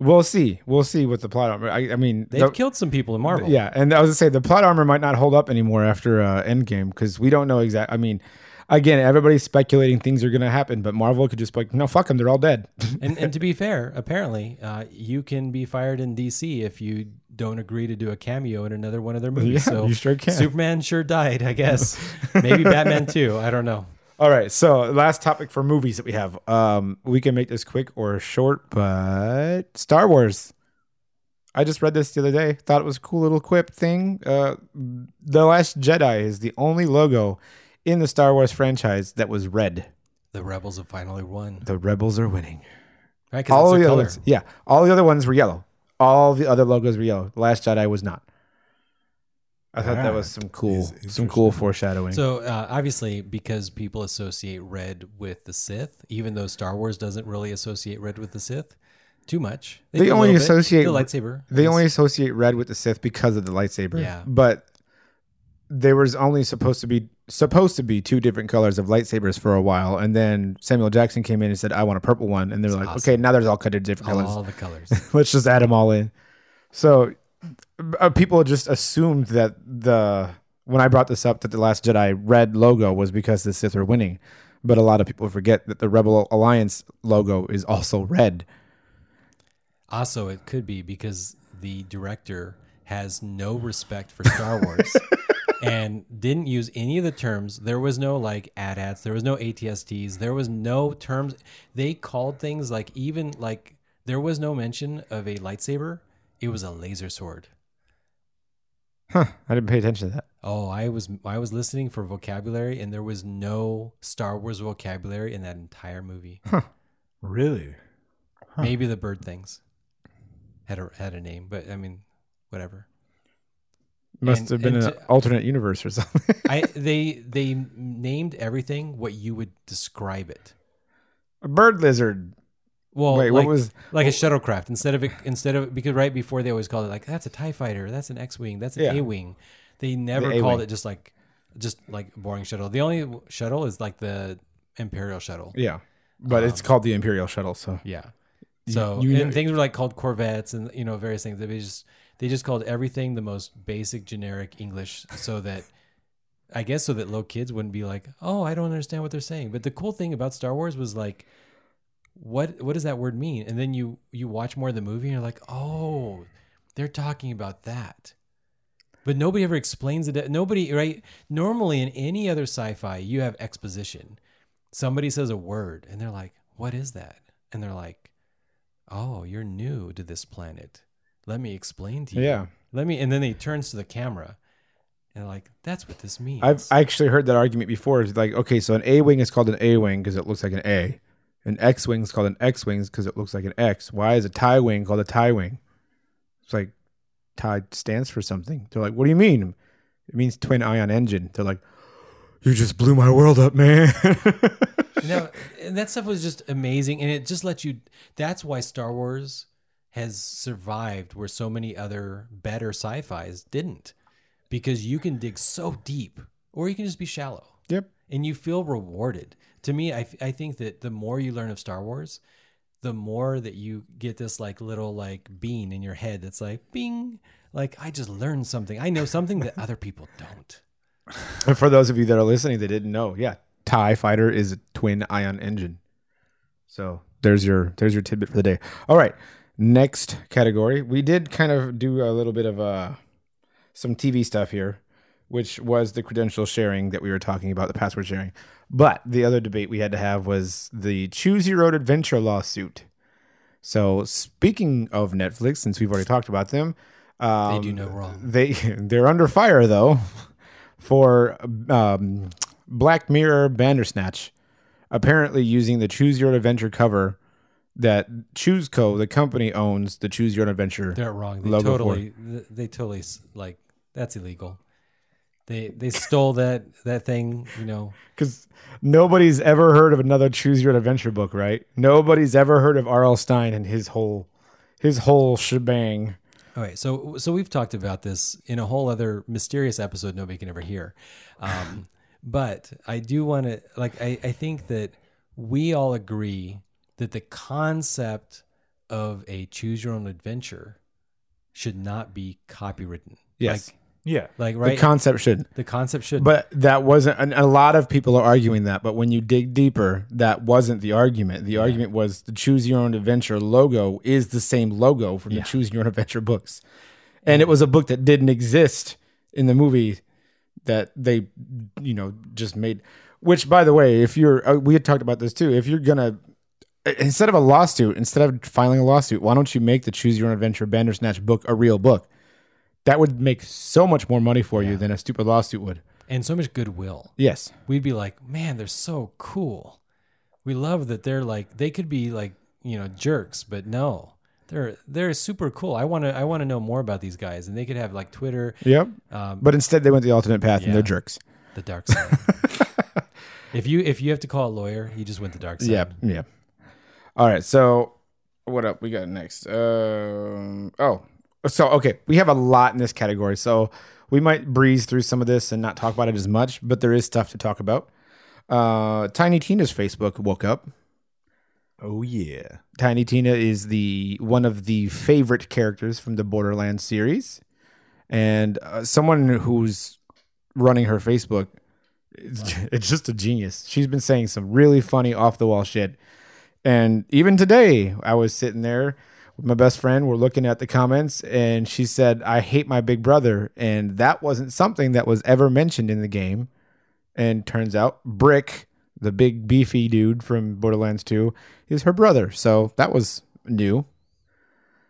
We'll see. We'll see what the plot armor. I, I mean, they've the- killed some people in Marvel. Yeah, and I was gonna say the plot armor might not hold up anymore after uh, Endgame because we don't know exact. I mean, again, everybody's speculating things are gonna happen, but Marvel could just be like, no, fuck them, they're all dead. and, and to be fair, apparently, uh, you can be fired in DC if you don't agree to do a cameo in another one of their movies. Yeah, so you sure can. Superman sure died, I guess. Maybe Batman too. I don't know. all right, so last topic for movies that we have. Um, we can make this quick or short, but Star Wars. I just read this the other day. Thought it was a cool little quip thing. Uh, the Last Jedi is the only logo in the Star Wars franchise that was red. The rebels have finally won. The rebels are winning. Right? all the others, yeah, all the other ones were yellow. All the other logos were yellow. The Last Jedi was not. I thought that Ah, was some cool, is some cool foreshadowing. So uh, obviously, because people associate red with the Sith, even though Star Wars doesn't really associate red with the Sith, too much. They do a only little bit. associate- the lightsaber. They is- only associate red with the Sith because of the lightsaber. Yeah. But there was only supposed to be supposed to be two different colors of lightsabers for a while, and then Samuel Jackson came in and said, "I want a purple one," and they were like, awesome. "Okay, now there's all kind of different colors. all the colors. Let's just add them all in." So uh, people just assumed that the when I brought this up that the Last Jedi red logo was because the Sith were winning, but a lot of people forget that the Rebel Alliance logo is also red. Also, it could be because the director has no respect for Star Wars and didn't use any of the terms. There was no like AT-ATs, there was no ATSTs, there was no terms. They called things like even like there was no mention of a lightsaber. It was a laser sword. Huh? I didn't pay attention to that. Oh, I was I was listening for vocabulary and there was no Star Wars vocabulary in that entire movie. Huh. Really? Maybe the bird things had a had a name, but I mean, whatever. Must And- have been an to- alternate universe or something. I they they named everything what you would describe it. a bird lizard. Well, Wait, like, what was? like a shuttlecraft instead of it, instead of because right before they always called it like that's a Tie Fighter, that's an X wing, that's an Yeah. A wing. They never The called it just like just like boring shuttle. The only shuttle is like the Imperial shuttle. Yeah, but it's um, called the Imperial Shuttle. So Yeah. So you and know- things were like called Corvettes and you know various things. They just they just called everything the most basic generic English so that I guess so that low kids wouldn't be like, "Oh, I don't understand what they're saying." But the cool thing about Star Wars was like what what does that word mean? And then you you watch more of the movie and you're like, "Oh, they're talking about that." But nobody ever explains it. Nobody, right? Normally in any other sci-fi, you have exposition. Somebody says a word and they're like, "What is that?" And they're like, "Oh, you're new to this planet. Let me explain to you." yeah, Let me and then he turns to the camera and like, "That's what this means." I've I actually heard that argument before. It's like, okay, so an A wing is called an A wing because it looks like an A. An X wing is called an X wing because it looks like an X. Why is a tie wing called a tie wing? It's like tie stands for something. They're like, what do you mean? It means twin ion engine. They're like, you just blew my world up, man. no, and that stuff was just amazing, and it just lets you. That's why Star Wars has survived where so many other better sci-fi's didn't, because you can dig so deep, or you can just be shallow, yep. and you feel rewarded. To me, I I think that the more you learn of Star Wars, the more that you get this like little like bean in your head that's like bing, like I just learned something. I know something that other people don't. And for those of you that are listening that didn't know, yeah, TIE fighter is a twin ion engine. So there's your there's your tidbit for the day. All right. Next category. We did kind of do a little bit of uh some TV stuff here, which was the credential sharing that we were talking about, the password sharing. But the other debate we had to have was the Choose Your Own Adventure lawsuit. So speaking of Netflix, since we've already talked about them, um, do no wrong. They they're under fire though for um, Black Mirror Bandersnatch, apparently using the Choose Your Own Adventure cover that ChooseCo, the company, owns the Choose Your Own Adventure. They're wrong. They totally, th- they totally like that's illegal. They they stole that that thing. You know, Because nobody's ever heard of another Choose Your Own Adventure book, right? Nobody's ever heard of R.L. Stine and his whole his whole shebang. All right, so so we've talked about this in a whole other mysterious episode nobody can ever hear, um, but I do want to like I, I think that we all agree that the concept of a choose your own adventure should not be copywritten. Yes. like, Yeah. like right. The concept should. the concept should. But that wasn't, and a lot of people are arguing that. But when you dig deeper, that wasn't the argument. The argument was the Choose Your Own Adventure logo is the same logo from Yeah. the Choose Your Own Adventure books. And it was a book that didn't exist in the movie that they, you know, just made. Which, by the way, if you're, uh, we had talked about this too. If you're gonna, instead of a lawsuit, instead of filing a lawsuit, why don't you make the Choose Your Own Adventure Bandersnatch book a real book? That would make so much more money for you than a stupid lawsuit would. and so much goodwill. Yes. we'd be like, man, they're so cool. We love that they're like they could be like you know jerks, but no, they're they're super cool. I want to I want to know more about these guys, and they could have like Twitter, Yep. um, But instead, they went the alternate path, and they're jerks. the dark side. if you if you have to call a lawyer, you just went the dark side. Yeah, yeah. All right, so what up we got next? Um, oh, so okay, we have a lot in this category, so we might breeze through some of this and not talk about it as much, but there is stuff to talk about. Uh, Tiny Tina's Facebook woke up. Oh yeah. Tiny Tina is the one of the favorite characters from the Borderlands series, and uh, someone who's running her Facebook. It's, it's just a genius. She's been saying some really funny off the wall shit, and even today, I was sitting there with my best friend. We're looking at the comments, and she said, "I hate my big brother," and that wasn't something that was ever mentioned in the game. And turns out, Brick, the big beefy dude from Borderlands 2, is her brother. So that was new.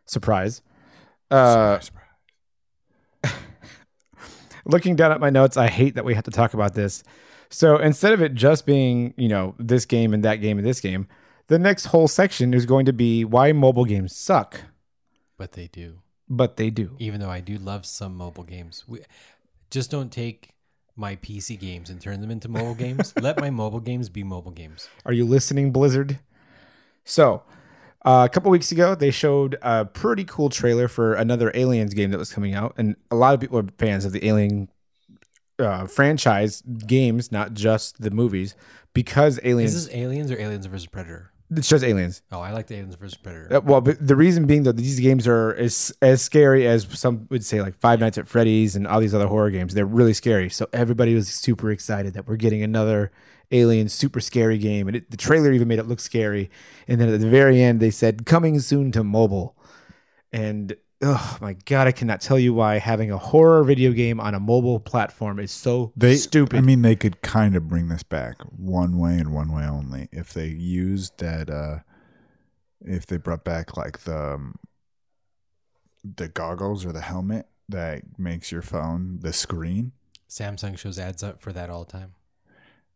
Surprise. Uh, looking down at my notes, I hate that we have to talk about this. So instead of it just being, you know, this game and that game and this game, the next whole section is going to be why mobile games suck. But they do. But they do. Even though I do love some mobile games, we, just don't take my PC games and turn them into mobile games. Let my mobile games be mobile games. Are you listening, Blizzard? So, uh, a couple weeks ago, they showed a pretty cool trailer for another Aliens game that was coming out, and a lot of people are fans of the Alien uh, franchise games, not just the movies, because Aliens. Is this Aliens or Aliens versus Predator? It's just Aliens. Oh, I like the Aliens versus Predator. Uh, well, but the reason being that these games are as as scary as some would say, like Five Nights at Freddy's and all these other horror games. They're really scary. So everybody was super excited that we're getting another Alien super scary game, and it, the trailer even made it look scary. And then at the very end, they said coming soon to mobile. And oh my god, I cannot tell you why having a horror video game on a mobile platform is so They stupid. I mean, they could kind of bring this back one way and one way only if they used that. uh If they brought back like the um, the goggles or the helmet that makes your phone the screen. Samsung shows ads up for that all the time.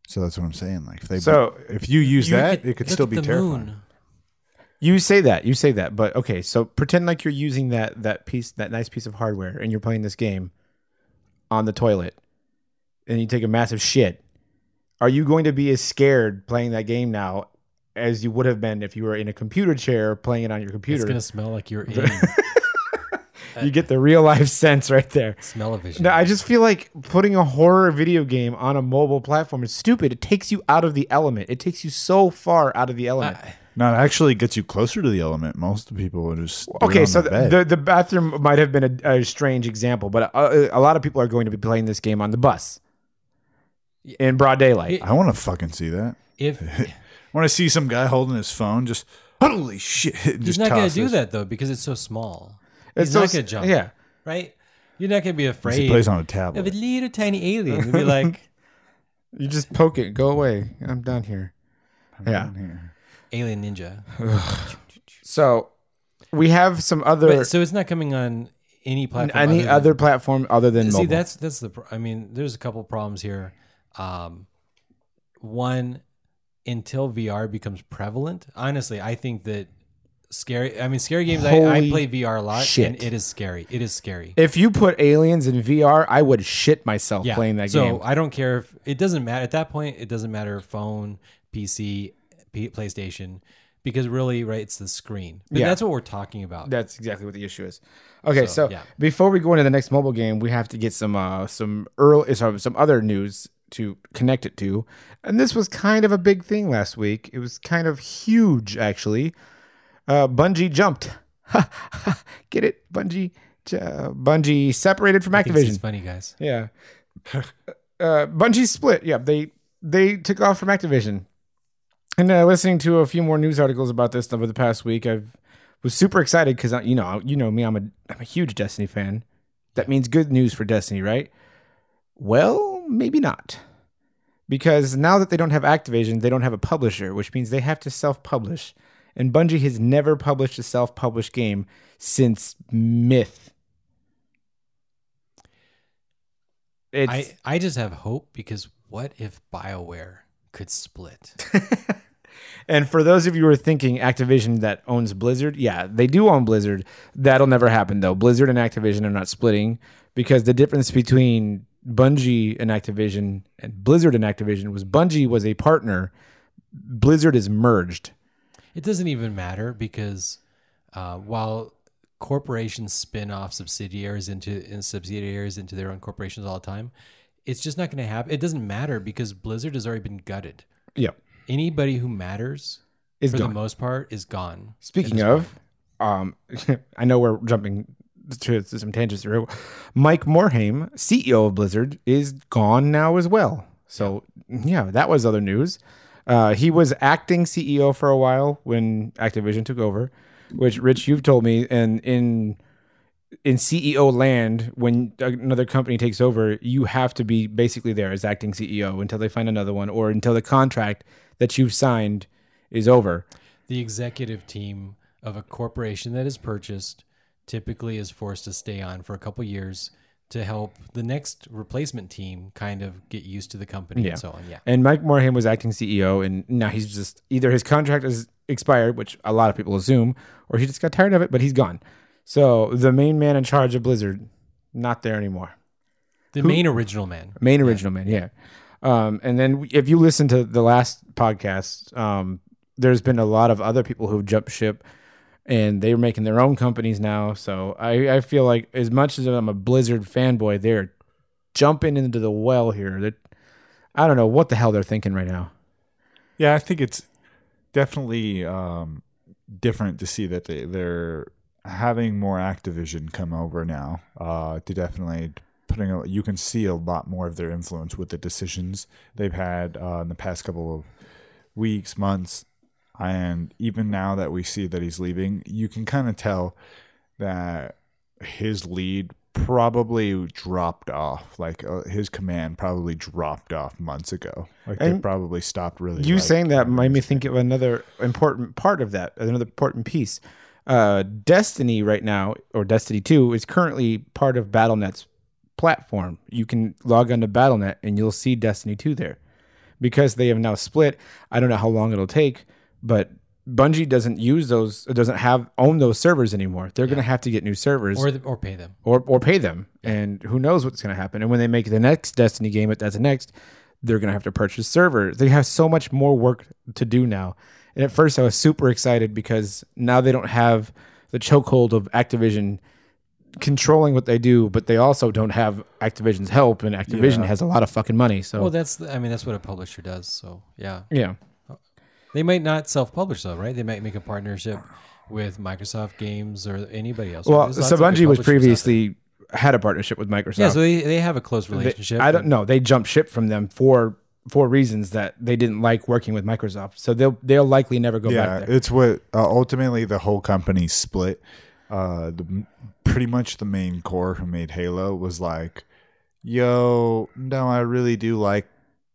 So that's what I'm saying. Like if they So, if you use You that, could- it could still be terrifying. moon. You say that, you say that, but okay. So pretend like you're using that that piece, that nice piece of hardware, and you're playing this game on the toilet, and you take a massive shit. Are you going to be as scared playing that game now as you would have been if you were in a computer chair playing it on your computer? It's gonna smell like you're in you get the real life sense right there. smell-o-vision. No, I just feel like putting a horror video game on a mobile platform is stupid. It takes you out of the element. It takes you so far out of the element. I- No, it actually gets you closer to the element. Most people would just do Okay, so the the, the the bathroom might have been a, a strange example, but a, a lot of people are going to be playing this game on the bus in broad daylight. I want to fucking see that. if I want to see some guy holding his phone, just holy shit. and he's just not gonna do that though because it's so small. It's He's not gonna jump. Yeah, right. You're not gonna be afraid He plays on a tablet. of a little tiny alien. You'd be like you just poke it, go away. I'm done here. Yeah. Alien ninja. So we have some other But, so it's not coming on any platform. any than- other platform other than See, mobile. that's that's the. I mean, there's a couple problems here. Um, one, until VR becomes prevalent, honestly, I think that scary. I mean, scary games. I, I play VR a lot, shit. and it is scary. It is scary. if you put aliens in VR, I would shit myself playing that so game. So I don't care if it doesn't matter at that point. It doesn't matter phone, PC, PlayStation, because really, right? It's the screen. But Yeah. that's what we're talking about. That's exactly what the issue is. Okay, so, So, yeah. before we go into the next mobile game, we have to get some uh some early some, some other news to connect it to. And this was kind of a big thing last week. It was kind of huge actually. Uh Bungie jumped. get it? Bungie uh, Bungie separated from Thinks it's Activision. funny, guys. Yeah. uh Bungie split. Yeah, they they took off from Activision. And uh, listening to a few more news articles about this over the past week, I've was super excited because you know you know me, I'm a I'm a huge Destiny fan. That means good news for Destiny, right? Well, maybe not, because now that they don't have Activision, they don't have a publisher, which means they have to self-publish. And Bungie has never published a self-published game since Myth. It's, I I just have hope because what if Bioware could split? And for those of you who are thinking Activision that owns Blizzard, yeah, they do own Blizzard. That'll never happen though. Blizzard and Activision are not splitting because the difference between Bungie and Activision and Blizzard and Activision was Bungie was a partner. Blizzard is merged. It doesn't even matter because uh, while corporations spin off subsidiaries into in subsidiaries into their own corporations all the time, it's just not going to happen. It doesn't matter because Blizzard has already been gutted. Yeah. Anybody who matters, Is for gone. the most part, is gone. Speaking of, um, I know we're jumping to, to some tangents here. Mike Morhaime, CEO of Blizzard, is gone now as well. So yeah, that was other news. Uh, he was acting CEO for a while when Activision took over, which Rich, you've told me, and in in CEO land, when another company takes over, you have to be basically there as acting CEO until they find another one, or until the contract that you've signed is over. The executive team of a corporation that is purchased typically is forced to stay on for a couple years to help the next replacement team kind of get used to the company Yeah. and so on. Yeah. And Mike Morhaime was acting CEO, and now he's just either his contract is expired, which a lot of people assume, or he just got tired of it, but he's gone. So the main man in charge of Blizzard, not there anymore. The main original man. Main original man, yeah. Um, and then if you listen to the last podcast, um, there's been a lot of other people who've jumped ship, and they're making their own companies now. So I, I feel like as much as I'm a Blizzard fanboy, they're jumping into the well here. That I don't know what the hell they're thinking right now. Yeah, I think it's definitely um, different to see that they, they're having more Activision come over now. Uh, to definitely putting a, you can see a lot more of their influence with the decisions they've had uh, in the past couple of weeks, months, and even now that we see that he's leaving, you can kind of tell that his lead probably dropped off like uh, his command probably dropped off months ago. Like they probably stopped really You saying that made me think of another important part of that, another important piece. Uh, Destiny right now, or Destiny 2, is currently part of BattleNet's platform. You can log on to BattleNet and you'll see Destiny 2 there. Because they have now split, I don't know how long it'll take, but Bungie doesn't use those, doesn't have own those servers anymore. They're going to have to get new servers Or, or pay them. or or pay them. And who knows what's going to happen? And when they make the next Destiny game, if that's the next, they're going to have to purchase servers. They have so much more work to do now. And at first, I was super excited because now they don't have the chokehold of Activision controlling what they do, but they also don't have Activision's help, and Activision Yeah. has a lot of fucking money. So Well, that's the, I mean that's what a publisher does. So yeah, yeah, they might not self-publish though, right? They might make a partnership with Microsoft Games or anybody else. well, There's so Bungie was publishers out there. previously had a partnership with Microsoft. yeah, so they, they have a close They- relationship. I don't know. They jumped ship from them for for reasons that they didn't like working with Microsoft. So they'll they'll likely never go yeah back there. it's what uh, ultimately the whole company split uh the pretty much the main core who made halo was like yo no i really do like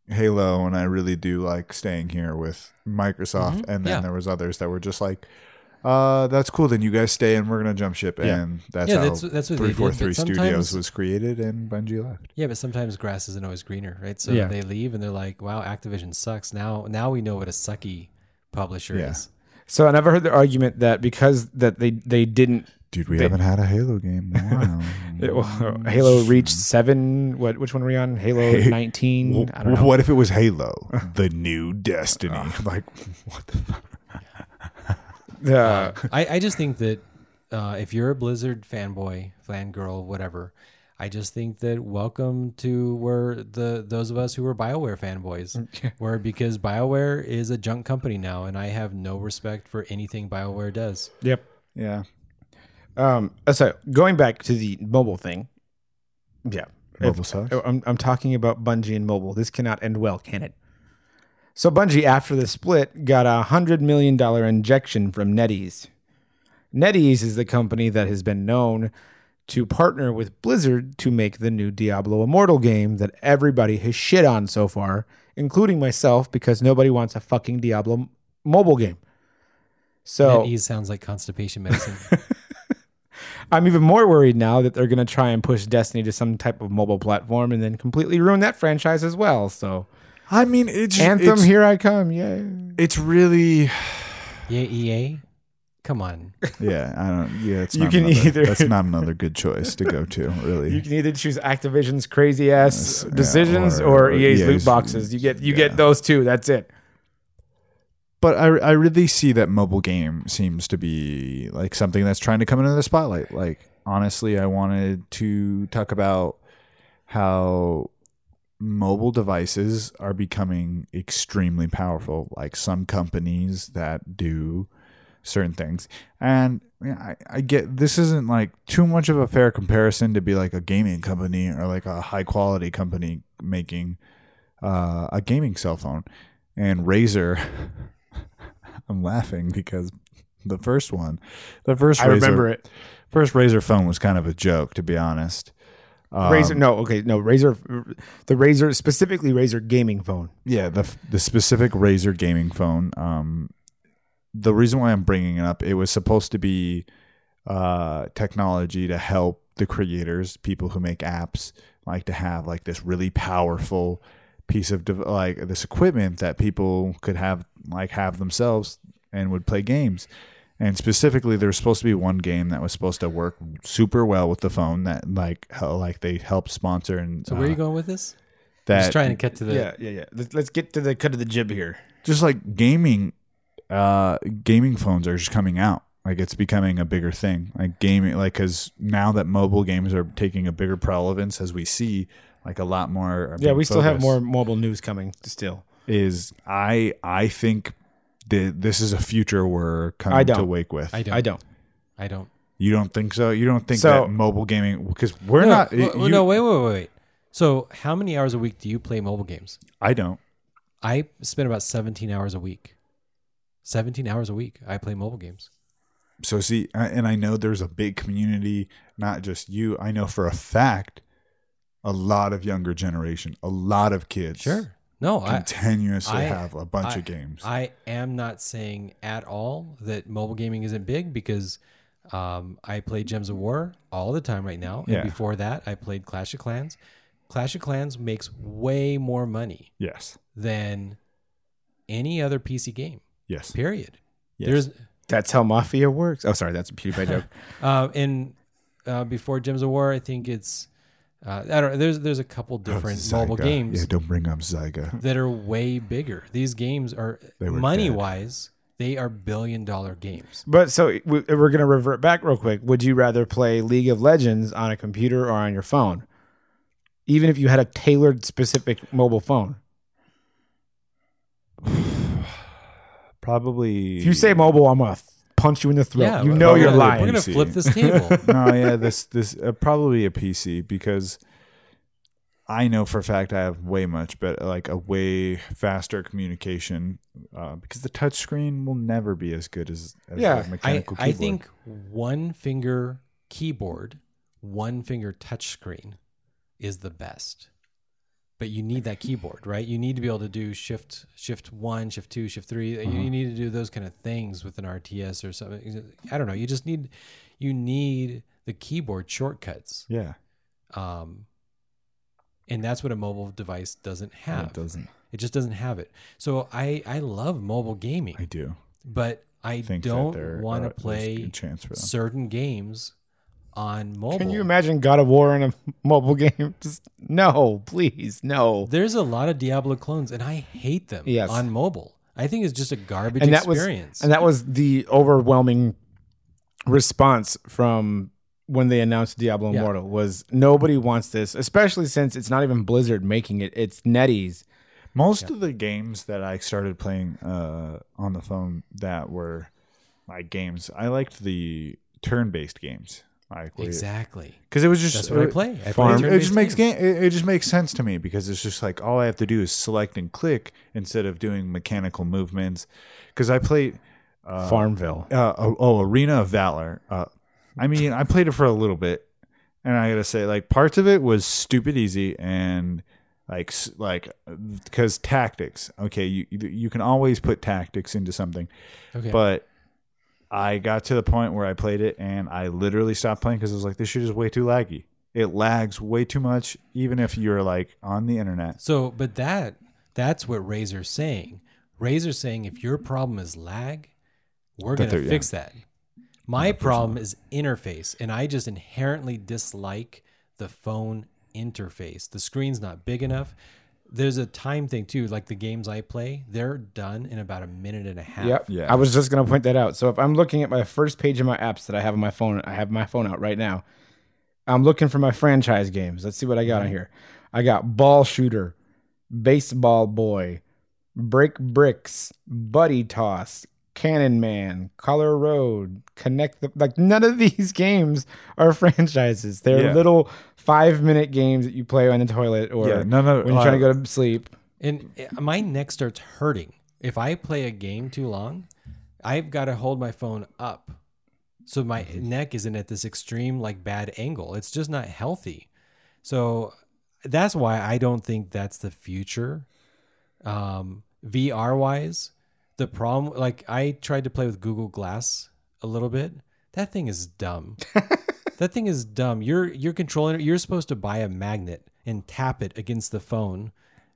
halo and i really do like staying here with microsoft Mhm, and then yeah. there was others that were just like uh that's cool then you guys stay and we're gonna jump ship Yeah. and that's Yeah, how that's- that's what they 343 studios was created and bungie left Yeah, but sometimes grass isn't always greener, right? So Yeah. they leave and they're like, "Wow, Activision sucks." Now, now we know what a sucky publisher Yeah. is. So I never heard the argument that because that they they didn't dude we They- haven't had a halo game in it- well, Halo reached seven. What which one were we on? Halo nineteen. I don't know. What if it was Halo, the new Destiny? like, what the fuck? Uh, I, I just think that uh, if you're a Blizzard fanboy, fangirl, whatever, I just think that welcome to where the those of us who were Bioware fanboys, were because Bioware is a junk company now, and I have no respect for anything Bioware does. yep. Yeah, Um. So going back to the mobile thing. Yeah. mobile sucks. Oh, I'm, I'm talking about Bungie and mobile. This cannot end well, can it? So Bungie, after the split, got a hundred million dollar injection from NetEase. NetEase is the company that has been known to partner with Blizzard to make the new Diablo Immortal game that everybody has shit on so far, including myself, because nobody wants a fucking Diablo mobile game. So NetEase sounds like constipation medicine. I'm even more worried now that they're going to try and push Destiny to some type of mobile platform and then completely ruin that franchise as well. So I mean, it's Anthem, It's, here I come. Yay. it's really, yeah, EA, come on. yeah. I don't. Yeah, it's You not can another, either- That's not another good choice to go to. Really. You can either choose Activision's crazy ass Yes, yeah, decisions or- or, or EA's loot boxes. You get you yeah. get those two. That's it. but I, I really see that mobile game seems to be like something that's trying to come into the spotlight. Like honestly, I wanted to talk about how mobile devices are becoming extremely powerful. Like some companies that do certain things, and I, I get this isn't like too much of a fair comparison to be like a gaming company or like a high quality company making uh, a gaming cell phone. And Razer, I'm laughing because the first one, the first I Razer, remember it. first Razer phone was kind of a joke, to be honest. Um, Razer, no, okay, no, Razer, the Razer, specifically Razer gaming phone. Yeah, the the specific Razer gaming phone. Um, the reason why I'm bringing it up, it was supposed to be uh, technology to help the creators, people who make apps, like to have like this really powerful piece of dev- like this equipment that people could have like have themselves and would play games. And specifically, there was supposed to be one game that was supposed to work super well with the phone that like how, like they helped sponsor and So where are you uh, going with this? that Just trying to get to the. yeah, yeah, yeah. Let's, let's get to the cut of the jib here. just like gaming uh gaming phones are just coming out like it's becoming a bigger thing like gaming like because now that mobile games are taking a bigger relevance as we see like a lot more Yeah, we still have more mobile news coming still. is i i think that this is a future we're I coming to wake with I don't. I don't. I don't. you don't think so you don't think So- that mobile gaming because we're no, not well, you- no, wait, wait, wait, wait. So, how many hours a week do you play mobile games? i don't I spend about 17 hours a week. 17 hours a week. I play mobile games. so see and i know there's a big community not just you i know for a fact a lot of younger generation a lot of kids Sure. No, I, continuously I- have a bunch I- of games. I am not saying at all that mobile gaming isn't big because um, I play Gems of War all the time right now. Yeah. And before that, I played Clash of Clans. Clash of Clans makes way more money yes, than any other PC game. Yes, Period. yes. There's That's how Mafia works. Oh, sorry, that's a PewDiePie joke. uh, and uh, before Gems of War, I think it's uh, I don't. know. There's there's a couple different mobile games Yeah, don't bring up Zynga. that are way bigger. These games are money dead. wise, they are billion dollar games. But so we- we're going to revert back real quick. Would you rather play League of Legends on a computer or on your phone? Even if you had a tailored specific mobile phone. Probably. If you say mobile, I'm going to punch you in the throat. Yeah, you know you're gonna- lying. We're gonna PC. flip this table. no, yeah, this this uh, probably a PC because I know for a fact I have way much, but like a way faster communication uh, because the touch screen will never be as good as, as Yeah, the I, mechanical I keyboard. think one finger keyboard, one finger touch screen is the best. But you need that keyboard, right? You need to be able to do shift shift one, shift two, shift 3 Uh-huh. You, need to do those kind of things with an RTS or something. I don't know. You just need you need the keyboard shortcuts. yeah, Um, and that's what a mobile device doesn't have. it doesn't. It just doesn't have it. So I I love mobile gaming, I do but I think don't want to play chance for them. certain games on mobile. Can you imagine God of War in a mobile game? Just no, please, no. There's a lot of Diablo clones, and I hate them Yes. on mobile. I think it's just a garbage And that was experience. and that was the overwhelming response from when they announced Diablo Yeah. Immortal was nobody wants this, especially since it's not even Blizzard making it; it's NetEase. Most of the games that I started playing uh, on the phone that were my games, I liked the turn-based games. Like exactly. because it was just That's what I uh, play. I Farm- play It just makes games. game. It, it just makes sense to me because it's just like all I have to do is select and click instead of doing mechanical movements. Because I play Farmville. uh, oh, oh, Arena of Valor. Uh, I mean, I played it for a little bit, and I gotta say, like parts of it was stupid easy and like like because tactics. Okay, you you can always put tactics into something, Okay. but I got to the point where I played it and I literally stopped playing because I was like, this shit is way too laggy. It lags way too much, even if you're like on the internet. So, but that that's what Razer's saying. Razer's saying if your problem is lag, we're going to fix that. My problem is interface, and I just inherently dislike the phone interface. The screen's not big enough. There's a time thing too. Like the games I play, they're done in about a minute and a half. Yep. Yeah. I was just gonna point that out. So if I'm looking at my first page of my apps that I have on my phone, I have my phone out right now. I'm looking for my franchise games. Let's see what I got on here. I got Ball Shooter, Baseball Boy, Break Bricks, Buddy Toss, Cannon Man, Color Road, Connect the like none of these games are franchises. They're Yeah. little five minute games that you play on the toilet or Yeah, none of- when you're trying to go to sleep. And uh, my neck starts hurting if I play a game too long. I've got to hold my phone up, so my neck isn't at this extreme like bad angle. It's just not healthy. So that's why I don't think that's the future. Um, VR wise, the problem like I tried to play with Google Glass a little bit. That thing is dumb. that thing is dumb. You're you're controlling it. You're supposed to buy a magnet and tap it against the phone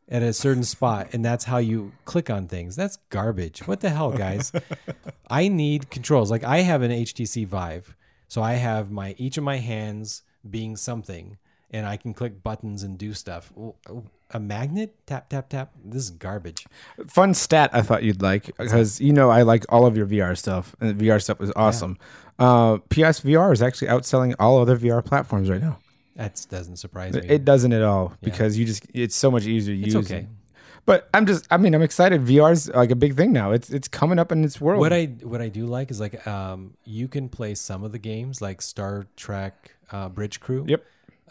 at a certain spot, and that's how you click on things. That's garbage. What the hell, guys? I need controls. Like I have an HTC Vive, so I have my each of my hands being something, and I can click buttons and do stuff. A magnet, tap tap tap. This is garbage. fun stat I thought you'd like because you know I like all of your VR stuff and the VR stuff is awesome. Uh, PSVR is actually outselling all other VR platforms right now. That doesn't surprise me. It doesn't at all because you just it's so much easier to it's use. okay. But I'm just I mean I'm excited. VR's like a big thing now. It's it's coming up in its world. What I what I do like is like um you can play some of the games like Star Trek uh, Bridge Crew. Yep.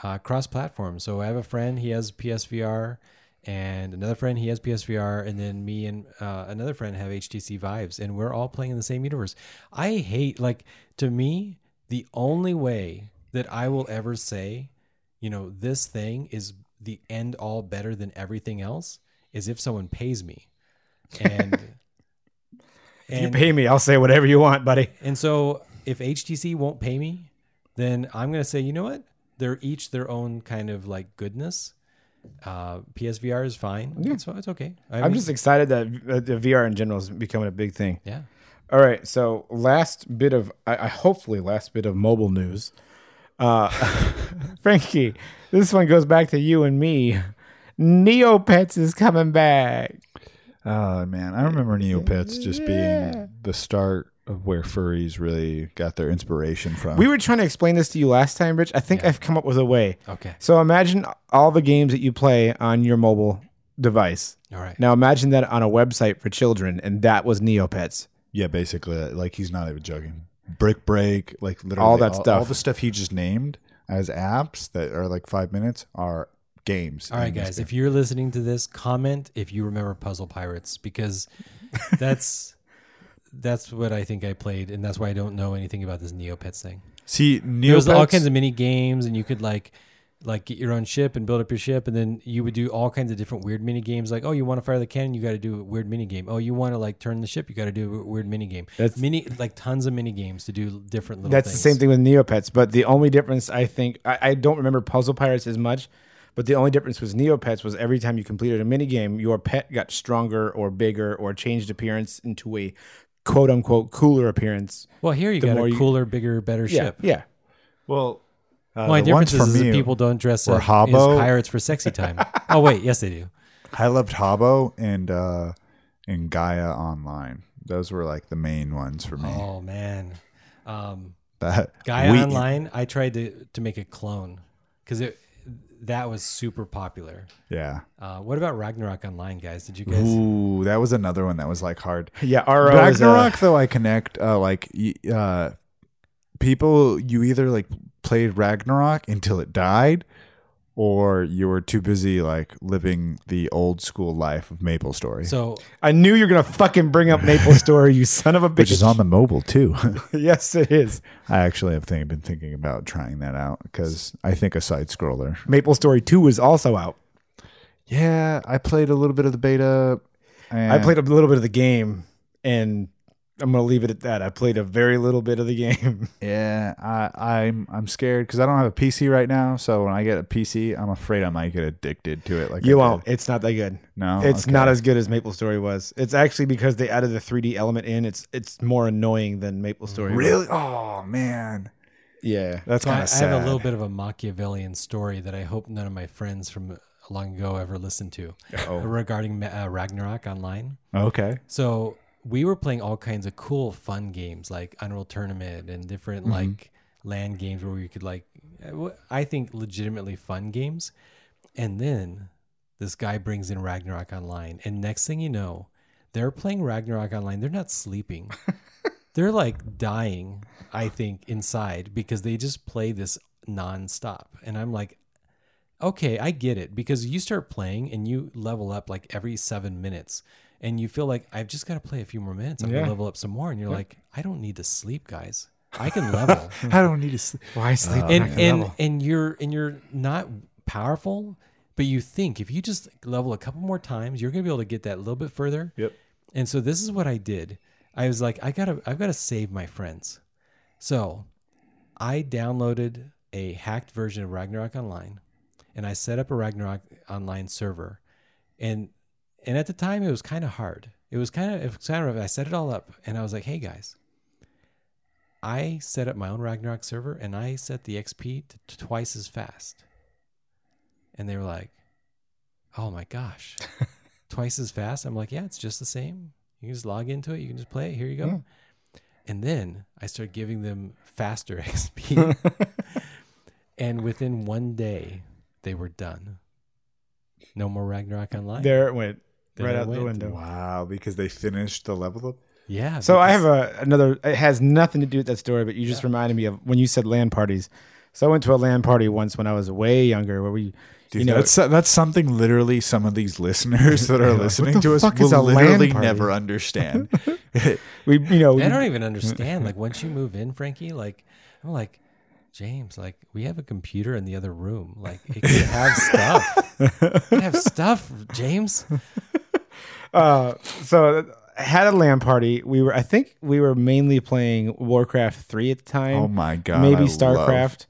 Uh, cross platform. So I have a friend. He has PSVR, and another friend he has PSVR, and then me and uh, another friend have HTC Vives, and we're all playing in the same universe. I hate like to me the only way that I will ever say, you know, this thing is the end all better than everything else is if someone pays me, and. if you pay me, I'll say whatever you want, buddy. And so if HTC won't pay me, then I'm going to say, you know what? They're each their own kind of like goodness. Uh, PSVR is fine. Yeah. It's, it's okay. I I'm mean, just excited that uh, the VR in general is becoming a big thing. yeah. All right, so last bit of I, I hopefully last bit of mobile news. Uh, Frankie, this one goes back to you and me. Neopets is coming back. Oh man, I remember Neopets just being the start of where furries really got their inspiration from. We were trying to explain this to you last time, Rich. I think I've come up with a way. Okay. So imagine all the games that you play on your mobile device. All right. Now imagine that on a website for children, and that was Neopets. yeah, basically, uh, like he's not even joking. Brick Break, like literally All that stuff. all the stuff he just named as apps that are like five minutes are games. All right, guys. game. If you're listening to this, comment if you remember Puzzle Pirates because that's that's what I think I played, and that's why I don't know anything about this Neopets thing. see There was all kinds of mini games, and you could like like get your own ship and build up your ship, and then you would do all kinds of different weird mini games. Like, oh, you want to fire the cannon, you got to do a weird mini game. Oh, you want to like turn the ship, you got to do a weird mini game. That's- mini like tons of mini games to do different little. That's things. the same thing with Neopets, but the only difference I think I, I don't remember Puzzle Pirates as much, but the only difference was Neopets was every time you completed a mini game, your pet got stronger or bigger or changed appearance into a quote unquote cooler appearance. Well, here you the got more a you- cooler, bigger, better Yeah, ship. yeah. well, uh, My the ones difference is, is that people don't dress up Habbo. as pirates for sexy time. oh wait, yes they do. I loved Habbo and uh, and Gaia Online. Those were like the main ones for me. Oh man, um, That Gaia we- Online. I tried to to make a clone because it that was super popular. Yeah. Uh, what about Ragnarok Online, guys? Did you guys? Ooh, that was another one that was like hard. Yeah, RO is, uh, Ragnarok though I connect uh like uh people you either like played Ragnarok until it died or you were too busy like living the old school life of Maple Story. So I knew you were gonna fucking bring up Maple Story, you son of a bitch. which is on the mobile too. yes, it is. I actually have think, been thinking about trying that out because I think a side scroller. Maple Story Two is also out. Yeah, I played a little bit of the beta. I played a little bit of the game, and I'm gonna leave it at that. I played a very little bit of the game. Yeah, I, I'm I'm scared because I don't have a PC right now. So when I get a PC, I'm afraid I might get addicted to it. Like You I won't. did. It's not that good. No, It's Okay. not as good as Maple Story was. It's actually because they added the 3D element in. It's it's more annoying than Maple Story. was. really. Oh man, Yeah. that's So I, kind I of sad. have a little bit of a Machiavellian story that I hope none of my friends from long ago ever listened to Oh. regarding uh, Ragnarok online. Okay. So we were playing all kinds of cool, fun games like Unreal Tournament and different Mm-hmm. like land games where we could like, uh, I think legitimately fun games. And then this guy brings in Ragnarok Online, and next thing you know, they're playing Ragnarok Online. They're not sleeping. they're like dying. I think inside because they just play this nonstop, and I'm like, okay, I get it because you start playing and you level up like every seven minutes. And you feel like I've just got to play a few more minutes. I'm Yeah. gonna level up some more, and you're like, I don't need to sleep, guys. I can level I don't need to. Sleep. Why sleep? Uh, and at that and level? and you're and you're not powerful, but you think if you just level a couple more times, you're gonna be able to get that a little bit further. Yep. And so this is what I did. I was like, I gotta, I've got to save my friends. So I downloaded a hacked version of Ragnarok Online, and I set up a Ragnarok Online server, and and at the time it was kind of hard. It was kind of, it was kind of. I set it all up, and I was like, hey guys. I set up my own Ragnarok server and I set the XP to, twice as fast. And they were like, "Oh my gosh, twice as fast!" I'm like, "Yeah, it's just the same. You can just log into it. You can just play it. Here you go." Yeah. And then I started giving them faster XP, and within one day, they were done. No more Ragnarok Online. there it went right it out the window. Wow, because they finished the level up. yeah. So I have a another. It has nothing to do with that story, but you just reminded me of when you said LAN parties. So I went to a LAN party once when I was way younger, where we, Dude, you know, that's that's something literally some of these listeners that are What listening to us fuck will is a LAN literally never understand. we, you know, I don't even understand. Like once you move in, Frankie, like I'm like, James, like we have a computer in the other room. Like it could have stuff. It could have stuff, James. Uh, so I had a LAN party. We were, I think, we were mainly playing Warcraft three at the time. oh my god, maybe I StarCraft.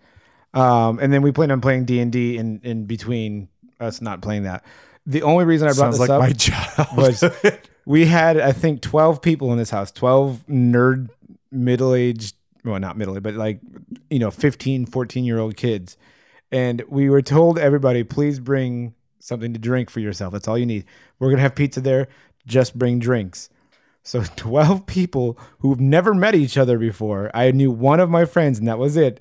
Um, and then we planned on playing D and D in in between us not playing that. The only reason I brought Sounds this like up my job. was we had I think 12 people in this house, 12 nerd middle-aged, well not middle-aged, but like you know 15, 14-year-old kids. And we were told everybody please bring something to drink for yourself. That's all you need. We're going to have pizza there, just bring drinks. So 12 people who've never met each other before. I knew one of my friends and that was it.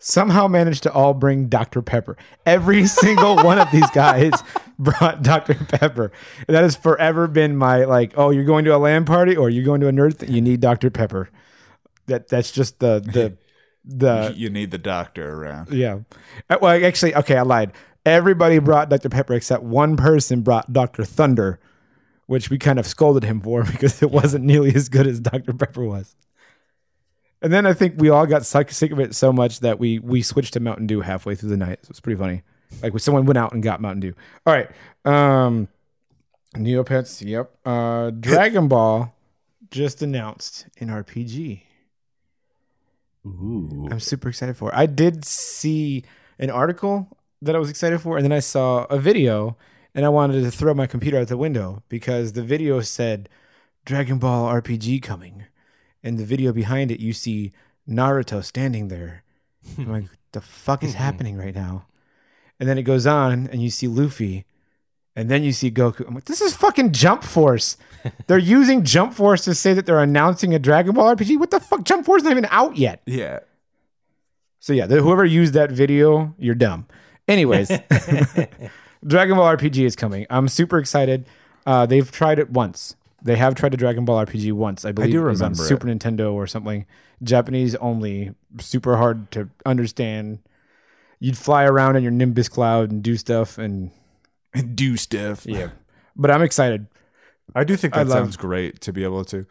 Somehow managed to all bring Dr. Pepper. Every single one of these guys brought Dr. Pepper. And that has forever been my like, oh, you're going to a LAN party or you're going to a nerd thing, you need Dr. Pepper. That that's just the the the you need the doctor around. yeah. Uh, Well, actually, okay, I lied. Everybody brought Dr. Pepper except one person brought Dr. Thunder, which we kind of scolded him for because it wasn't nearly as good as Dr. Pepper was. And then I think we all got sick, sick of it so much that we we switched to Mountain Dew halfway through the night. So it was pretty funny. Like someone went out and got Mountain Dew. All right. Um Neopets, yep. Uh Dragon Ball just announced in RPG. Ooh. I'm super excited for. It. I did see an article that I was excited for, and then I saw a video, and I wanted to throw my computer out the window because the video said Dragon Ball RPG coming, and the video behind it you see Naruto standing there. I'm like, the fuck is hmm. happening right now? And then it goes on, and you see Luffy, and then you see Goku. I'm like, this is fucking Jump Force. they're using Jump Force to say that they're announcing a Dragon Ball RPG. What the fuck? Jump Force is not even out yet. Yeah. So yeah, whoever used that video, you're dumb. Anyways, Dragon Ball RPG is coming. I'm super excited. Uh, they've tried it once. They have tried a Dragon Ball RPG once. I believe I do it was on remember it. Super Nintendo or something. Japanese only, super hard to understand. You'd fly around in your Nimbus cloud and do stuff, and Do stuff. yeah. But I'm excited. I do think that love- sounds great to be able to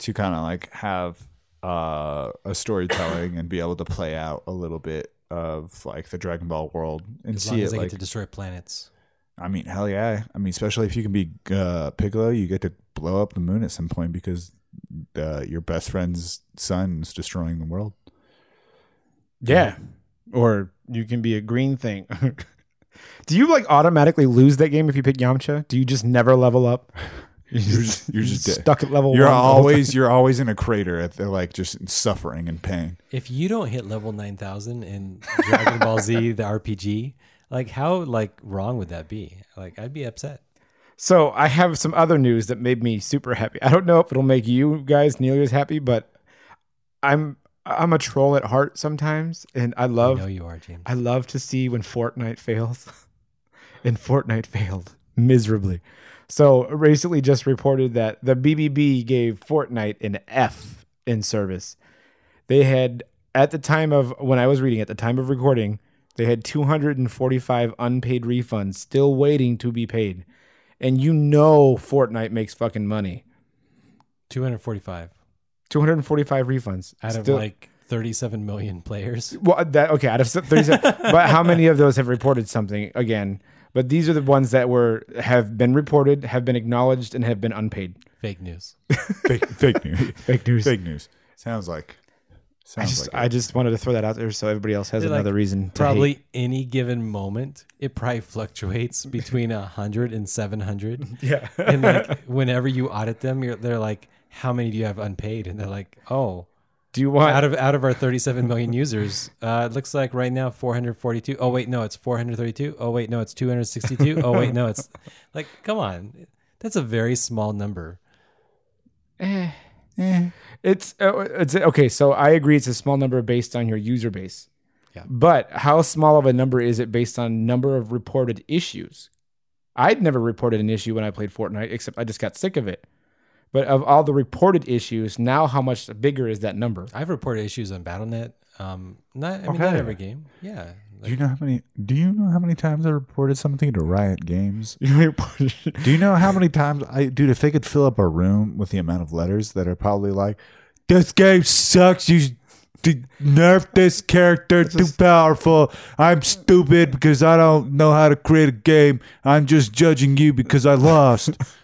to kind of like have uh, a storytelling and be able to play out a little bit of like the Dragon Ball world and As see long it as I like get to destroy planets. I mean hell yeah I mean especially if you can be uh, Piccolo you get to blow up the moon at some point because uh, your best friend's son is destroying the world Yeah. Or you can be a green thing. Do you like automatically lose that game if you pick Yamcha? Do you just never level up? You're just- you're just dead. stuck at level you're one. the whole always you're always in a crater at the, like just suffering and pain If you don't hit level nine thousand in Dragon Ball Z, the RPG, Like how like wrong would that be? Like I'd be upset. So I have some other news that made me super happy. I don't know if it'll make you guys nearly as happy, but I'm I'm a troll at heart sometimes, and I I love know you are, James. I love to see when Fortnite fails. and Fortnite failed miserably. So recently just reported that the BBB gave Fortnite an F in service. They had at the time of when I was reading at the time of recording, they had 245 unpaid refunds still waiting to be paid. And you know Fortnite makes fucking money. 245 245 refunds out of Still- like 37 million players. Well, that okay, out of 37, but how many of those have reported something again? But these are the ones that were have been reported, have been acknowledged, and have been unpaid. Fake news. fake, fake news. Fake news. Fake news. Sounds like. I just, like I just wanted to throw that out there so everybody else has They're like, another reason. To Probably hate. any given moment, it probably fluctuates between 100 and 700. yeah. And like whenever you audit them, you're, they're like, "How many do you have unpaid?" And they're like, "Oh, Do you want? out of out of our 37 million users, uh, it looks like right now 442. Oh wait, no, it's 432. Oh wait, no, it's 262. Oh wait, no, it's like, come on, that's a very small number. Eh. It's uh, it's okay. So I agree. It's a small number based on your user base. Yeah. But how small of a number is it based on number of reported issues? I'd never reported an issue when I played Fortnite, except I just got sick of it. But of all the reported issues, now how much bigger is that number? I've reported issues on Battle.net. Um, not I mean not every game. Yeah, Do you know how many? Do you know how many times I reported something to Riot Games? yeah, Do you know how many times I, dude? If they could fill up a room with the amount of letters that are probably like, "This game sucks. You should nerf this character. Too powerful. I'm stupid because I don't know how to create a game. I'm just judging you because I lost."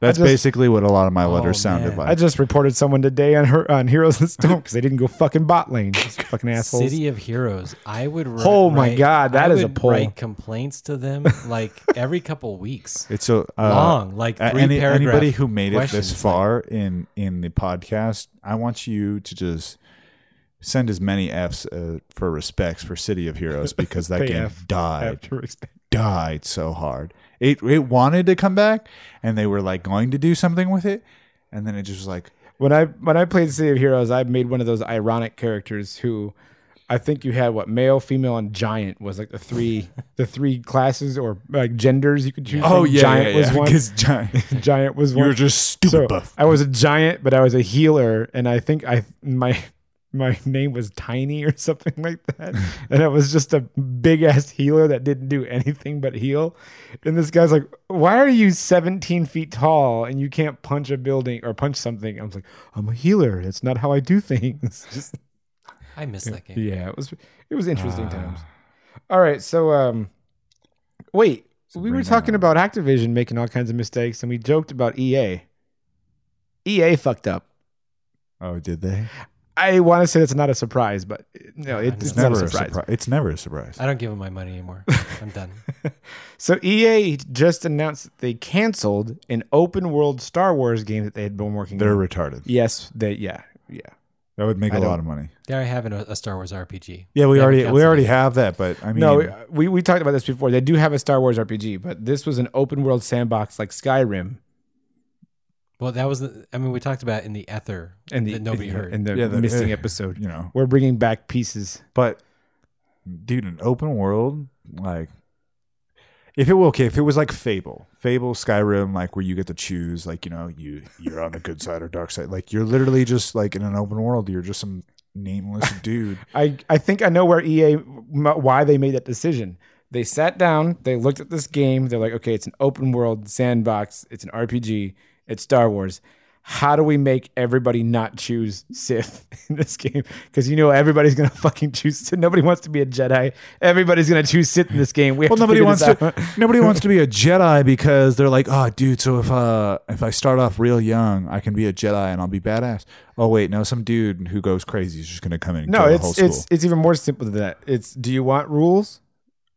That's just- basically what a lot of my letters Oh, sounded man. I just reported someone today on her on Heroes and Stone because they didn't go fucking bot lane. These fucking assholes. City of Heroes. I would. Write, Oh my write- God, that I is a would poll. Write complaints to them like every couple weeks. It's so uh, Long, like a- three any, paragraph anybody who made it this questions, like- far in in the podcast, I want you to just send as many Fs uh, for respects for City of Heroes because that game F. died died so hard. It it wanted to come back, and they were like going to do something with it, and then it just was like, When I when I played City of Heroes, I made one of those ironic characters who I think you had what male, female, and giant was like the three the three classes or like genders you could choose. oh from. yeah, giant yeah, was yeah, one. because giant. Giant was one. you were just stupid so buff. I was a giant, but I was a healer, and I think I my my name was Tiny or something like that, and it was just a big ass healer that didn't do anything but heal. And this guy's like, "Why are you 17 feet tall and you can't punch a building or punch something?" I was like, "I'm a healer. That's not how I do things." Just I miss that game. yeah, it was it was interesting Ah. times. All right, so um, wait, we were Sabrina. talking about Activision making all kinds of mistakes, and we joked about EA. EA fucked up. Oh, did they? I want to say that's not a surprise, but no, it, It's it's, It's never a a surprise. surprise. It's never a surprise. I don't give them my money anymore. I'm done. So EA just announced that they canceled an open world Star Wars game that they had been working on. They're on. retarded. Yes, they yeah yeah. That would make I a lot of money. They already have an, a Star Wars RPG. Yeah, we They already we already it. have that, but I mean, No, we, we talked about this before. They do have a Star Wars RPG, but this was an open world sandbox like Skyrim, Well, that was. The, I mean, we talked about in the ether and the that nobody heard. in the Yeah, the- missing eh, episode. you know, We're bringing back pieces. But dude, an open world, like if it were okay, if it was like Fable, Fable, Skyrim, like where you get to choose, like you know, you you're on the good side or dark side, like you're literally just like in an open world, you're just some nameless dude. I I think I know where EA why they made that decision. They sat down, they looked at this game, they're like, okay, it's an open world sandbox, it's an RPG, it's Star Wars. How do we make everybody not choose Sith in this game? Because you know everybody's gonna fucking choose Sith. Nobody wants to be a Jedi. Everybody's gonna choose Sith in this game. We have Well, nobody wants to. Nobody wants to be a Jedi because they're like, oh, dude. So if uh if I start off real young, I can be a Jedi and I'll be badass. Oh wait, no, some dude who goes crazy is just gonna come in. And No, kill the whole it's school. it's it's even more simple than that. It's do you want rules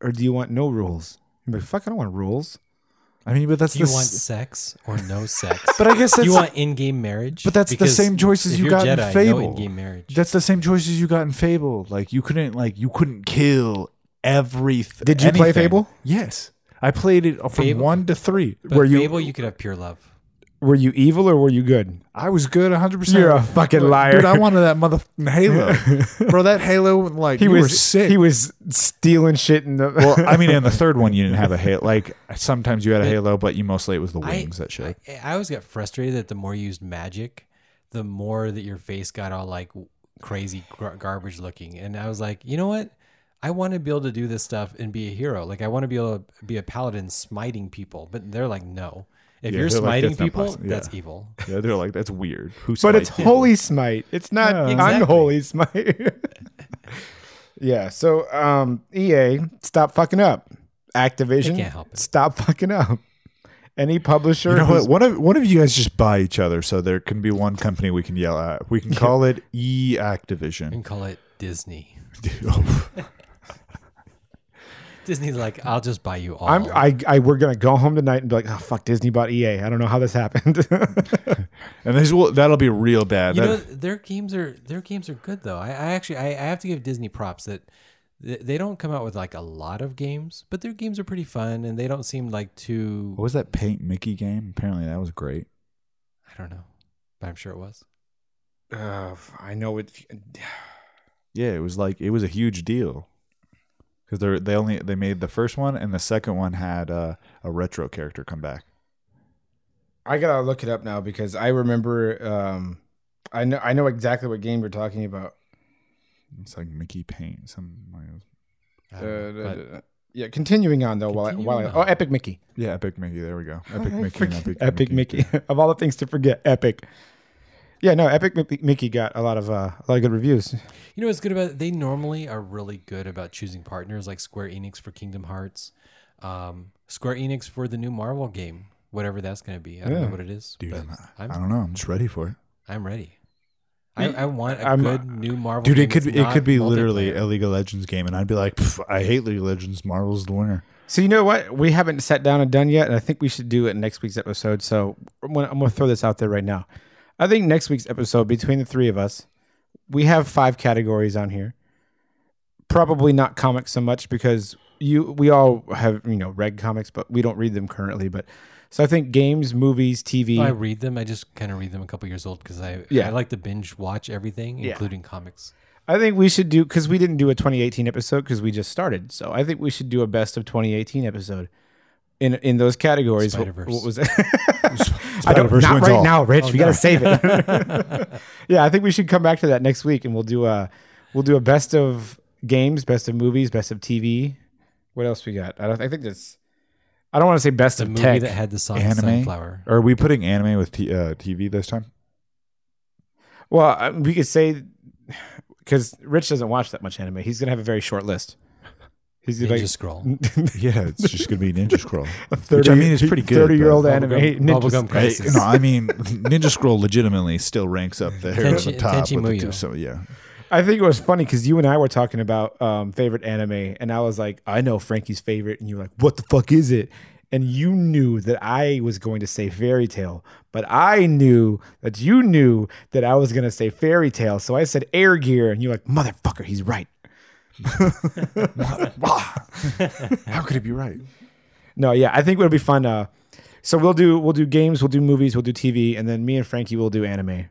or do you want no rules? You're like, fuck, I don't want rules. I mean, but that's Do you the. want s- sex or no sex? but I guess that's you want in-game marriage? But that's the Because same choices if you you're got in Jedi, Fable. No in-game marriage. That's the same choices you got in Fable. Like you couldn't like you couldn't kill everything. Did you play Fable? Yes, I played it from Fable? one to three. But Were you- Fable, you could have pure love. Were you evil or were you good? I was good 100. percent You're a fucking liar. dude. I wanted that motherfucking Halo, bro. That Halo, like He you was were sick. He was stealing shit in the. well, I mean, in the third one, you didn't have a Halo. Like sometimes you had a Halo, but you mostly it was the I- wings that showed. I, I always got frustrated that the more you used magic, the more that your face got all like crazy gar- garbage looking. And I was like, you know what? I want to be able to do this stuff and be a hero. Like I want to be able to be a paladin smiting people. But they're like, no. If Yeah, you're they're like, smiting that's people, possible. that's Yeah. evil. Yeah, they're like that's weird. Who but it's smites? holy smite. It's not Yeah. Exactly. unholy smite. yeah. So um, EA, stop fucking up. Activision, can't help it. stop fucking up. Any publisher, You know what? One of one of you guys just buy each other, so there can be one company we can yell at. We can call it E Activision. And call it Disney. Disney's like, I'll just buy you all. I'm, I, I, we're gonna go home tonight and be like, oh fuck, Disney bought EA. I don't know how this happened. and this will that'll be real bad. you That- know, their games are their games are good though. I, I actually I, I have to give Disney props that th- they don't come out with like a lot of games, but their games are pretty fun and they don't seem like too. what was that Paint Mickey game? Apparently that was great. I don't know, but I'm sure it was. uh, I know it. Yeah, it was like it was a huge deal because they they only they made the first one and the second one had uh, a retro character come back. I gotta look it up now because I remember. Um, I know, I know exactly what game you're talking about. It's like Mickey Paint. Some like, I don't know, Uh, yeah, continuing on though. While I, while I, oh. Epic Mickey. yeah, Epic Mickey. There we go. Epic Mickey. Epic, Epic Mickey. of all the things to forget, Epic. Yeah, no, Epic Mickey- Mickey got a lot of uh, a lot of good reviews. You know what's good about it? They normally are really good about choosing partners, like Square Enix for Kingdom Hearts, um, Square Enix for the new Marvel game, whatever that's going to be. I don't Yeah. know what it is, Dude, but I'm, I'm, I don't know. I'm just ready for it. I'm ready. I, I want a I'm- good new Marvel. Game. Dude, game it could that's be, it not could be literally multiplayer. a League of Legends game, and I'd be like, "Pff, I hate League of Legends. Marvel's the winner. So you know what? We haven't sat down and done yet, and I think we should do it in next week's episode. So I'm gonna, I'm gonna throw this out there right now. I think next week's episode, between the three of us, we have five categories on here. Probably not comics so much because you we all have you know read comics, but we don't read them currently. But so I think games, movies, TV. I read them. I just kind of read them a couple years old because I Yeah. I like to binge watch everything, Yeah. including comics. I think we should do because we didn't do a 2018 episode because we just started. So I think we should do a best of 2018 episode in in those categories. What, what was it? I don't not wins right all. now, Rich. Oh, we no. gotta save it. yeah, I think we should come back to that next week and we'll do a we'll do a best of games, best of movies, best of TV. What else we got? I don't. I think that's. I don't want to say best The of movie tech. that had the song Anime? Sunflower. Are we putting anime with t- uh, TV this time? well, uh, we could say because Rich doesn't watch that much anime. He's gonna have a very short list. He's Ninja like Scroll. Yeah, it's just gonna be Ninja Scroll. a Which, I mean, is pretty good, Thirty year old anime. Bubblegum- ninja- Bubblegum Hey, Crisis. no, I mean Ninja Scroll legitimately still ranks up there at the top. Tenchi with the two, so yeah, I think it was funny because you and I were talking about um, favorite anime, and I was like, I know Frankie's favorite, and you were like, what the fuck is it? And you knew that I was going to say Fairy Tail, but I knew that you knew that I was going to say Fairy Tail, so I said Air Gear, and you're like, motherfucker, he's right. how could it be right? No, yeah, I think it'll be fun. Uh, so we'll do we'll do games, we'll do movies, we'll do TV, and then me and Frankie will do anime.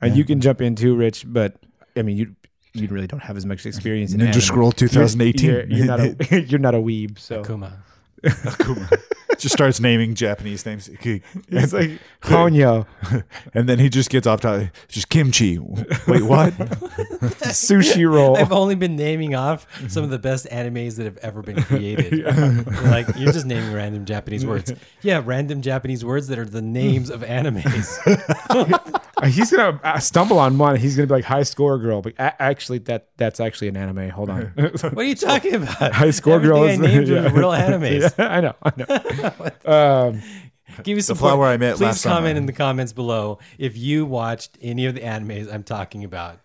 And you can jump in too, Rich, but I mean you you really don't have as much experience in Ninja anime. Scroll You're- 2018. You're, you're not a you're not a weeb, so Kuma. just starts naming Japanese names, it's like Ponyo, and then he just gets off top. Just kimchi. Wait, what? sushi roll. I've only been naming off some of the best animes that have ever been created. like you're just naming random Japanese words. Yeah, random Japanese words that are the names of animes. He's gonna uh, stumble on one. He's gonna be like high score girl, but actually that that's actually an anime. Hold on, What are you talking about? high score girl is Everything named yeah. real animes. Yeah, I know, I know. um, Give me some flower point- I met Please last summer. comment in the comments below if you watched any of the animes I'm talking about.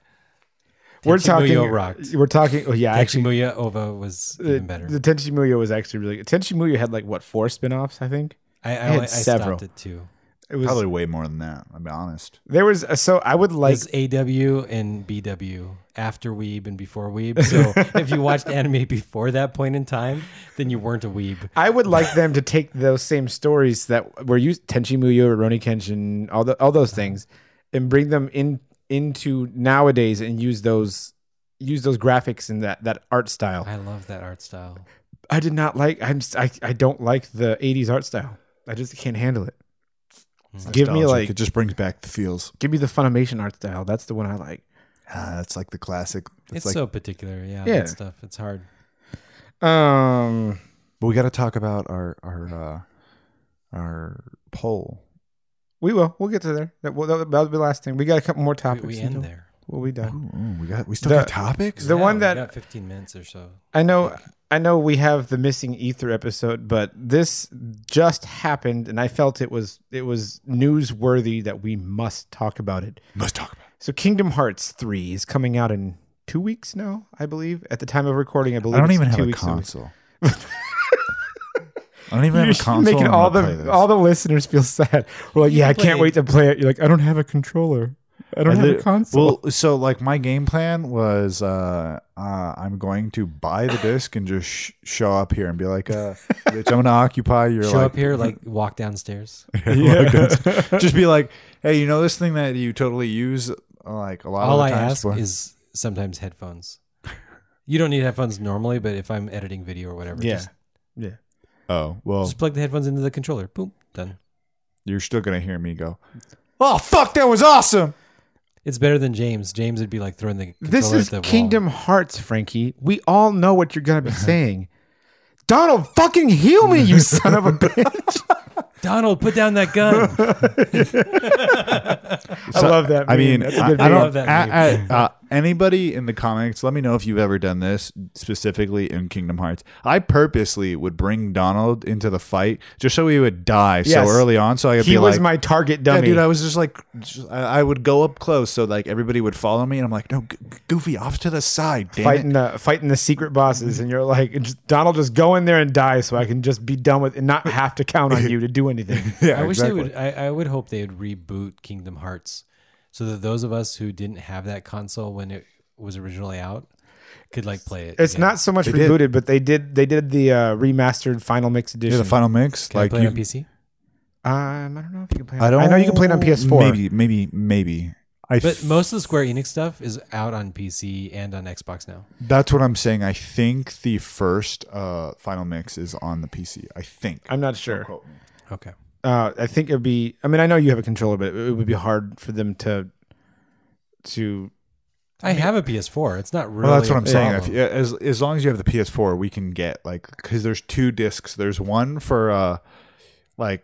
we're talking. Muyo rocked. We're talking. Oh yeah, Actually, actually, Muyo OVA was the, even better. the Tenchi Muyo was actually really good. Tenchi Muyo had like what four spin-offs, I think. I, I, had I several. stopped it too. It was Probably way more than that. I'll be honest. there was a, so I would like It's AW and BW after Weeb and before Weeb. So if you watched anime before that point in time, then you weren't a Weeb. I would like them to take those same stories that were used Tenchi Muyo, Rurouni Kenshin, all the all those uh-huh. things, and bring them in into nowadays and use those use those graphics and that that art style. I love that art style. I did not like. I'm s- I, I don't like the '80s art style. I just can't handle it. Give me like it just brings back the feels. give me the Funimation art style. That's the one I like. Ah, that's like the classic. It's, It's, like, so particular. Yeah, Yeah. that stuff. It's hard. Um, but we got to talk about our our uh, our poll. we will. We'll get to there. That will that'll be the last thing. We got a couple more topics. we and end then there. We'll be done. Ooh, ooh, we got we still The- got topics. The Yeah, one we that got 15 minutes or so. I know I know we have the missing ether episode, but this just happened and I felt it was it was newsworthy that we must talk about it. Must talk about. it. So Kingdom Hearts 3 is coming out in 2 weeks now, I believe. At the time of recording, I believe I don't even have two a console. I don't even You're have a console. making all the all the listeners feel sad. We're like, You yeah, I can can't wait to play it. You're like, I don't have a controller. I don't I have lit- a console. Well, so like my game plan was uh, uh I'm going to buy the disc and just sh- show up here and be like, uh, bitch, I'm gonna occupy your Show like up here, like walk downstairs. yeah. just be like, hey, you know this thing that you totally use uh, like a lot All of I the times ask for- is sometimes headphones. You don't need headphones normally, but if I'm editing video or whatever, yeah. just, Yeah. oh well, just plug the headphones into the controller. Boom, done. you're still gonna hear me go, oh fuck, that was awesome. It's better than James. James would be like throwing the controller This is at the wall. Kingdom Hearts, Frankie. We all know what you're gonna be saying. Donald, fucking heal me, you son of a bitch. Donald, put down that gun. I love that. I mean, that's a I, good I meme. don't. love that I- meme. I- uh, anybody in the comics, let me know if you've ever done this specifically in Kingdom Hearts. I purposely would bring Donald into the fight just so he would die Yes. so early on, so I could he be was like, my target Yeah, dummy. dude, I was just like, just, I, I would go up close so like everybody would follow me, and I'm like, no, G- Goofy, off to the side, damn fighting it. the fighting the secret bosses, and you're like, just, Donald, just go in there and die, so I can just be done with and not have to count on you to do anything. Yeah, I wish exactly. they would. I, I would hope they would reboot Kingdom Hearts, so that those of us who didn't have that console when it was originally out could like play it. It's again. not so much They did. rebooted, but they did they did the uh, remastered final mix edition. Yeah, the final mix, Can I like play it you, on PC. Um, I don't know if you can play. I don't. I know you can play it on PS4. Maybe, maybe, maybe. I But f- most of the Square Enix stuff is out on PC and on Xbox now. that's what I'm saying. I think the first uh, final mix is on the PC. I think. I'm not sure. Okay. Uh, I think it would be. I mean, I know you have a controller, but it would be hard for them to to. I have a PS4. It's not really. Well, that's what I'm saying. If, as as long as you have the PS4, we can get like because there's two discs. There's one for uh, like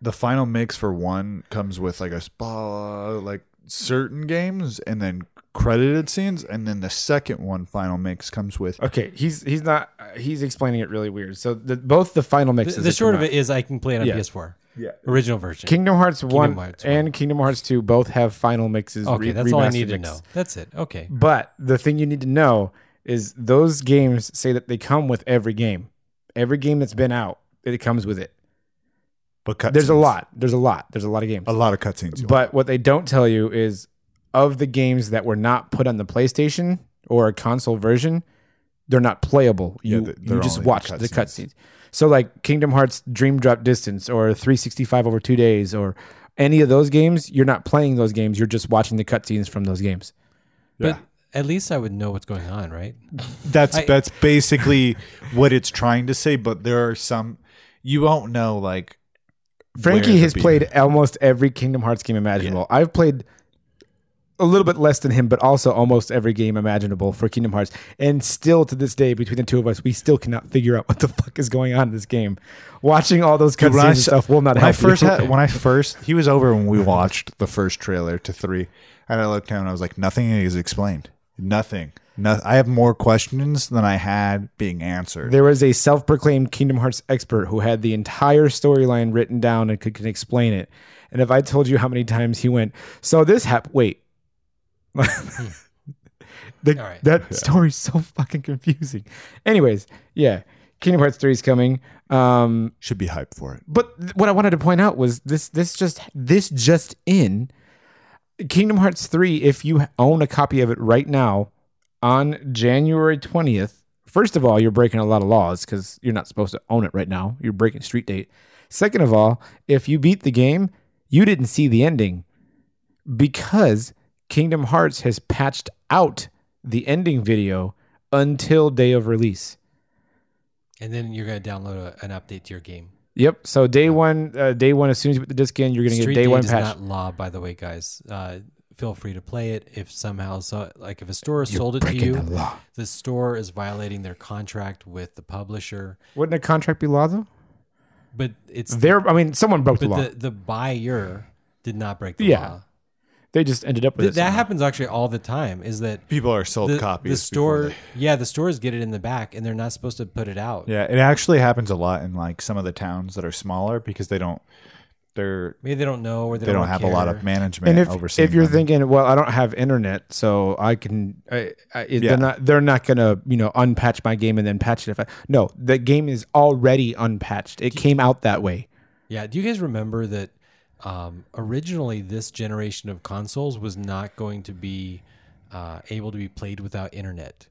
the final mix for one comes with like a spa like certain games and then credited scenes, and then the second one final mix comes with Okay, he's he's not. He's explaining it really weird. So the, both the final The, mixes. the that short of it is, I can play it on Yeah. PS4. yeah. Original version. Kingdom Hearts one Hearts one. and Kingdom Hearts two both have final mixes. okay, re- that's all I remastered need to know. That's it. Okay. But the thing you need to know is those games say that they come with every game. Every game that's been out, it comes with it. But cut There's a lot. There's a lot. There's a lot of games. a lot of cutscenes. But what they don't tell you is of the games that were not put on the PlayStation or a console version, they're not playable. Yeah, You th- they're you just only watch the cutscenes. cutscenes. So like Kingdom Hearts Dream Drop Distance or 365 over 2 days or any of those games, you're not playing those games, you're just watching the cutscenes from those games. But at least I would know what's going on, right? That's I- that's basically what it's trying to say. But there are some you won't know like Frankie has played almost every Kingdom Hearts game imaginable. I've played a little bit less than him, but also almost every game imaginable for Kingdom Hearts. And still to this day, between the two of us, we still cannot figure out what the fuck is going on in this game. Watching all those cutscenes and stuff will not when I first had when I first he was over when we watched the first trailer to three, and I looked down and I was like, nothing is explained. Nothing. No, I have more questions than I had being answered. there was a self-proclaimed Kingdom Hearts expert who had the entire storyline written down and could, could explain it. And if I told you how many times he went, so this happened. Wait, the, All right. that story's so fucking confusing. Anyways, yeah, Kingdom Hearts 3 is coming. Um, Should be hyped for it. but th- what I wanted to point out was this this just this just in Kingdom Hearts 3 if you own a copy of it right now on January 20th first of all you're breaking a lot of laws cuz you're not supposed to own it right now you're breaking street date second of all if you beat the game you didn't see the ending because Kingdom Hearts has patched out the ending video until day of release And then you're gonna download a, an update to your game. Yep. So day one, uh, day one, as soon as you put the disc in, you're gonna Street get day date one is patch. not law, by the way, guys. Uh, feel free to play it. If somehow, so like if a store sold it to you, the the store is violating their contract with the publisher. Wouldn't a contract be law though? But it's There, I mean, someone broke the law. the the buyer did not break the Yeah. law. They just ended up with Th- it. that somehow. happens actually all the time. Is that People are sold the, copies. the store? they- Yeah, the stores get it in the back, and they're not supposed to put it out. Yeah, it actually happens a lot in like some of the towns that are smaller because they don't. They're Maybe they don't know, or they, they don't don't have a lot of management And if overseeing. if you're them. thinking, well, I don't have internet, so I can, I, I, Yeah. they're not they're not gonna you know unpatch my game and then patch it. If I no, the game is already unpatched. It came out that way. Yeah. Do you guys remember that um, originally this generation of consoles was not going to be uh, able to be played without internet?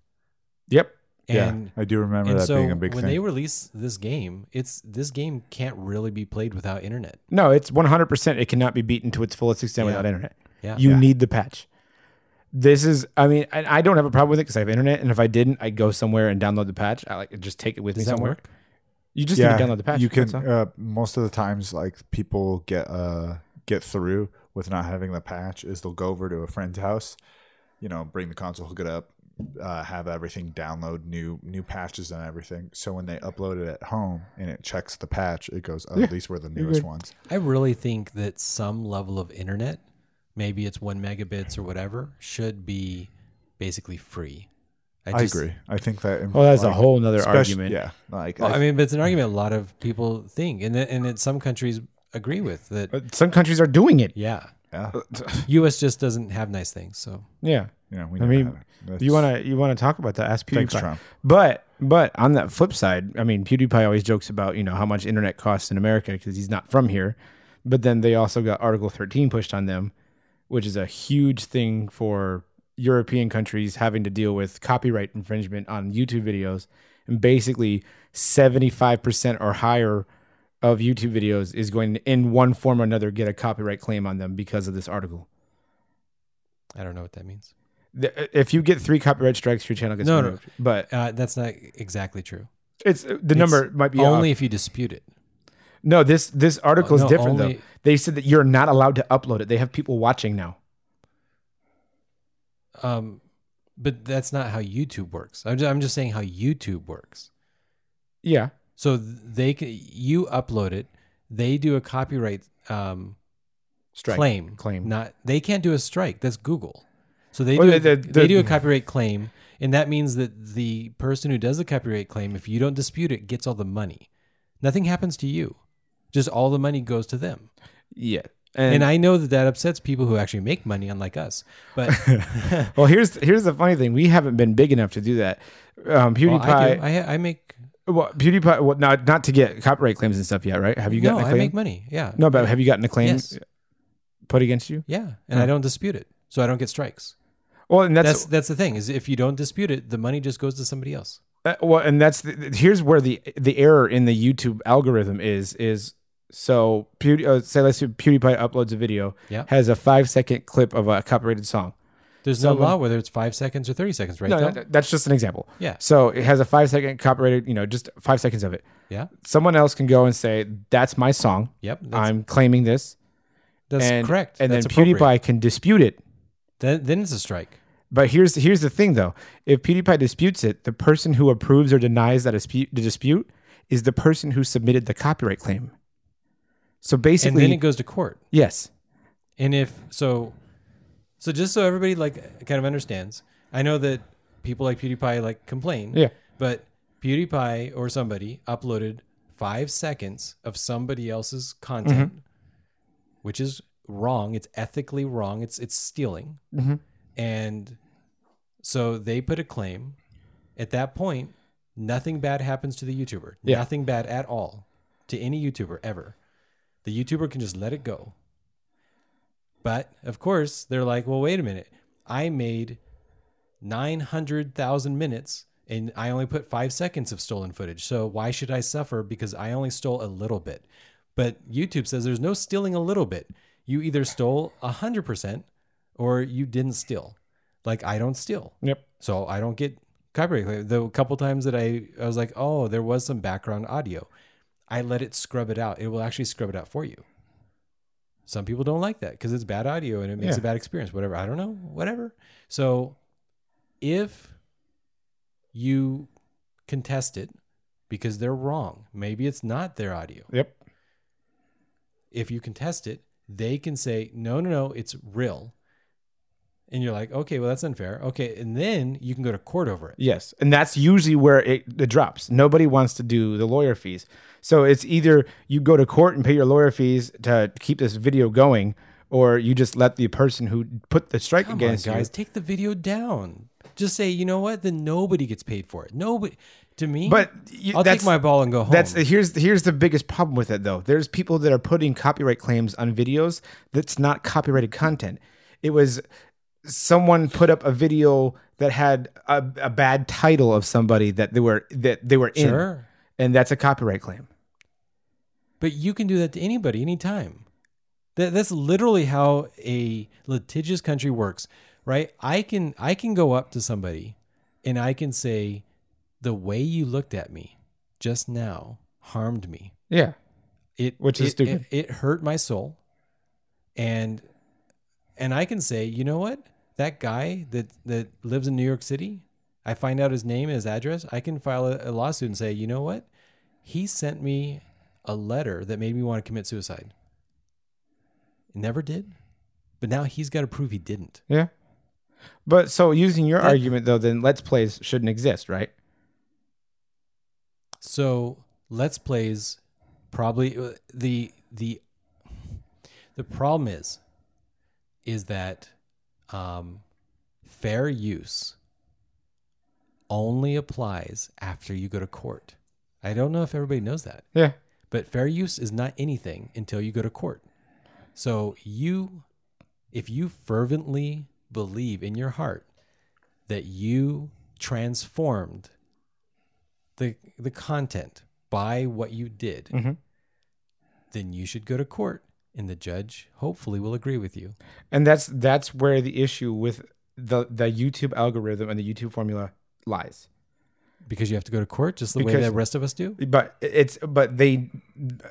Yep. And yeah, I do remember that so being a big when thing. they release this game, it's this game can't really be played without internet. No, it's 100. percent It cannot be beaten to its fullest extent Yeah. without internet. Yeah. You Yeah. need the patch. This is, I mean, I, I don't have a problem with it because I have internet, and if I didn't, I'd go somewhere and download the patch. I like just take it with Does me that somewhere. work? You just yeah, need to download the patch. You can uh, most of the times like people get uh get through with not having the patch is they'll go over to a friend's house, you know, bring the console, hook it up, uh, have everything download new new patches and everything. So when they upload it at home and it checks the patch, it goes, oh, Yeah, these were the you're newest ones. I really think that some level of internet, maybe it's one megabits or whatever, should be basically free. I, just- agree. I think that. Well, that's a whole nother especially- argument. Yeah, like Well, I, I mean, but it's an argument a lot of people think, and that, and that some countries agree with that. But some countries are doing it. Yeah, yeah, U.S. just doesn't have nice things. So Yeah. you know, we I mean, had it. That's- You want to you want to talk about that? Ask PewDiePie. Thanks, Trump. But but on that flip side, I mean, PewDiePie always jokes about you know how much internet costs in America because he's not from here. But then they also got Article 13 pushed on them, which is a huge thing for European countries having to deal with copyright infringement on YouTube videos. And basically, 75% or higher of YouTube videos is going to, in one form or another, get a copyright claim on them because of this article. I don't know what that means. The- If you get three copyright strikes, your channel gets No, no. removed. But Uh, that's not exactly true. it's the number might be only off. if you dispute it. No, this this article is no, different only- though. They said that you're not allowed to upload it. They have people watching now. Um, but that's not how YouTube works. I'm just, I'm just saying how YouTube works. Yeah. So they can, you upload it, they do a copyright um, Strike. claim. Claim. Not they can't do a strike. That's Google. So they do a, the- the- they do a copyright claim, and that means that the person who does the copyright claim, if you don't dispute it, gets all the money. Nothing happens to you. Just all the money goes to them. Yeah. And, And, I know that that upsets people who actually make money, unlike us. But well, here's here's the funny thing. We haven't been big enough to do that. Um, well, I, do. I, I make well, PewDiePie. Well, not not to get copyright claims and stuff yet, right? Have you no, gotten a I make money. Yeah, no, but have you gotten a claim Yes. put against you? yeah, and I don't dispute it, so I don't get strikes. Well, and that's, That's that's the thing is if you don't dispute it, the money just goes to somebody else. Uh, well, and that's the, here's where the the error in the YouTube algorithm is is so Pewdie, uh, say let's say PewDiePie uploads a video, Yeah. has a five second clip of a copyrighted song. There's no Someone- law whether it's five seconds or thirty seconds, right? No, that- that's just an example. Yeah. So it has a five second copyrighted, you know, just five seconds of it. yeah. Someone else can go and say that's my song. Yep. I'm claiming this. that's and, correct. And That's then. PewDiePie can dispute it. Then, then it's a strike. But here's here's the thing though. If PewDiePie disputes it, the person who approves or denies that dispute, the dispute is the person who submitted the copyright claim. So basically, And then it goes to court. yes. And if so, so just so everybody like kind of understands, I know that people like PewDiePie like complain. Yeah. But PewDiePie or somebody uploaded five seconds of somebody else's content, Mm-hmm. which is wrong. It's ethically wrong. It's it's stealing. Mhm. And so they put a claim. At that point, nothing bad happens to the YouTuber. Yeah. Nothing bad at all to any YouTuber ever. The YouTuber can just let it go. But of course, they're like, well, wait a minute. I made 900,000 minutes and I only put five seconds of stolen footage. So why should I suffer because I only stole a little bit? But YouTube says there's no stealing a little bit. You either stole 100% or you didn't steal. Like I don't steal. Yep. So I don't get copyright. The couple times that I, I was like, oh, there was some background audio. I let it scrub it out. It will actually scrub it out for you. Some people don't like that because it's bad audio and it makes Yeah. a bad experience. Whatever. I don't know. Whatever. So if you contest it because they're wrong, maybe it's not their audio. Yep. If you contest it, they can say, no, no, no, it's real. And you're like, okay, well, that's unfair. Okay. And then you can go to court over it. Yes, and that's usually where it, it drops. Nobody wants to do the lawyer fees, so it's either you go to court and pay your lawyer fees to keep this video going, or you just let the person who put the strike Come on, against guys, you. take the video down. Just say, you know what? Then nobody gets paid for it. Nobody. To me, But you, I'll that's, take my ball and go home. That's here's here's the biggest problem with it though. There's people that are putting copyright claims on videos that's not copyrighted content. It was someone put up a video that had a, a bad title of somebody that they were that they were in, sure. and that's a copyright claim. But you can do that to anybody, anytime. That, that's literally how a litigious country works, right? I can I can go up to somebody and I can say, the way you looked at me just now harmed me. Yeah. It Which is it- stupid. It, it hurt my soul, and and I can say, you know what? That guy that that lives in New York City, I find out his name and his address. I can file a, a lawsuit and say, you know what? He sent me a letter that made me want to commit suicide. Never did, but now he's got to prove he didn't. Yeah. But so using your That- argument though, then let's plays shouldn't exist, right? So let's plays probably uh, the the the problem is is that um, fair use only applies after you go to court. I don't know if everybody knows that, Yeah. but fair use is not anything until you go to court. So you, if you fervently believe in your heart that you transformed the the content by what you did, Mhm. then you should go to court, and the judge hopefully will agree with you. And that's that's where the issue with the the YouTube algorithm and the YouTube formula lies. Because you have to go to court, just the way Because- the rest of us do. But it's but they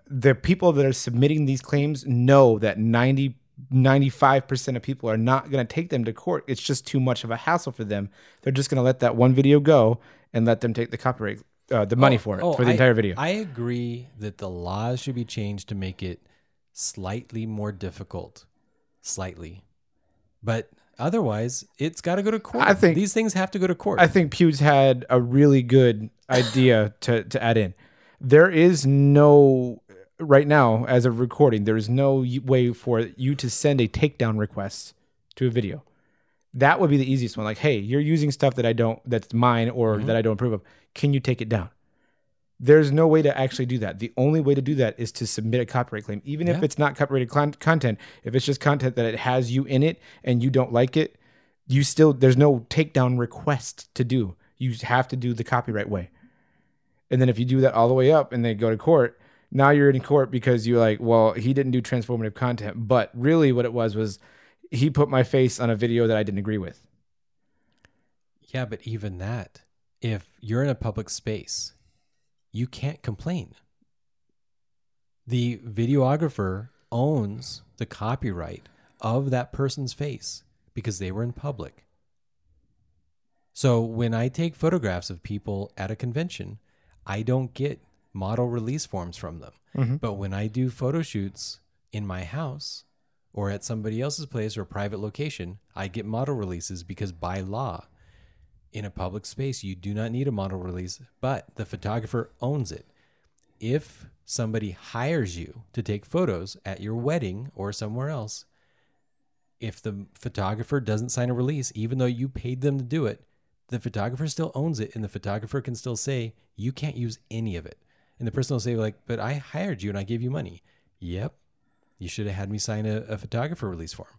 the people that are submitting these claims know that 90 95% of people are not going to take them to court. It's just too much of a hassle for them. They're just going to let that one video go and let them take the copyright uh, the money for it for the I- entire video. I agree that the laws should be changed to make it slightly more difficult, slightly, but otherwise, it's got to go to court. I think- these things have to go to court. I think Pew's had a really good idea to, to add in. There is no, right now, as of recording, there is no way for you to send a takedown request to a video. That would be the easiest one. Like, hey, you're using stuff that I don't, that's mine or mm-hmm. that I don't approve of. Can you take it down? There's no way to actually do that. The only way to do that is to submit a copyright claim, even if it's not copyrighted con- content. If it's just content that it has you in it and you don't like it, you still there's no takedown request to do. You have to do the copyright way. And then if you do that all the way up and they go to court, now you're in court because you're like, well, he didn't do transformative content, but really what it was was he put my face on a video that I didn't agree with. yeah, but even that, if you're in a public space, you can't complain. The videographer owns the copyright of that person's face because they were in public. So when I take photographs of people at a convention, I don't get model release forms from them. Mhm. But when I do photo shoots in my house or at somebody else's place or private location, I get model releases because by law, in a public space, you do not need a model release, but the photographer owns it. If somebody hires you to take photos at your wedding or somewhere else, if the photographer doesn't sign a release, even though you paid them to do it, the photographer still owns it, and the photographer can still say you can't use any of it. And the person will say like, "But I hired you and I gave you money." Yep, you should have had me sign a, a photographer release form.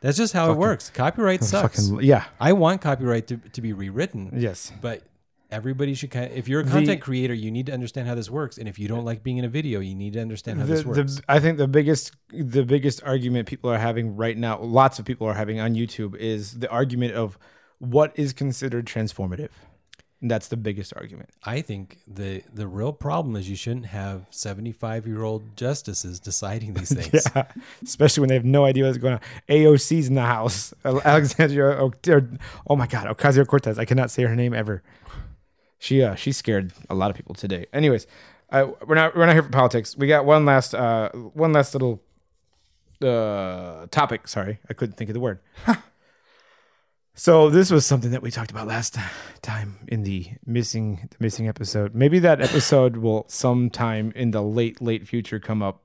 That's just how it works. Copyright sucks. Fucking yeah. I want copyright to, to be rewritten, Yes. but everybody should kind of, if you're a content creator, you need to understand how this works. And if you don't like being in a video, you need to understand how The, this works. the, I think the biggest the biggest argument people are having right now, lots of people are having on YouTube, is the argument of what is considered transformative. That's the biggest argument. I think the the real problem is you shouldn't have 75 year old justices deciding these things. Yeah, especially when they have no idea what's going on. AOC's in the house. Alexandria, oh, oh my God, Ocasio Cortez. I cannot say her name ever. She uh, she scared a lot of people today. Anyways, uh, we're not we're not here for politics. We got one last uh, one last little uh, topic. Sorry, I couldn't think of the word. so this was something that we talked about last time in the missing the missing episode. Maybe that episode will sometime in the late late future come up,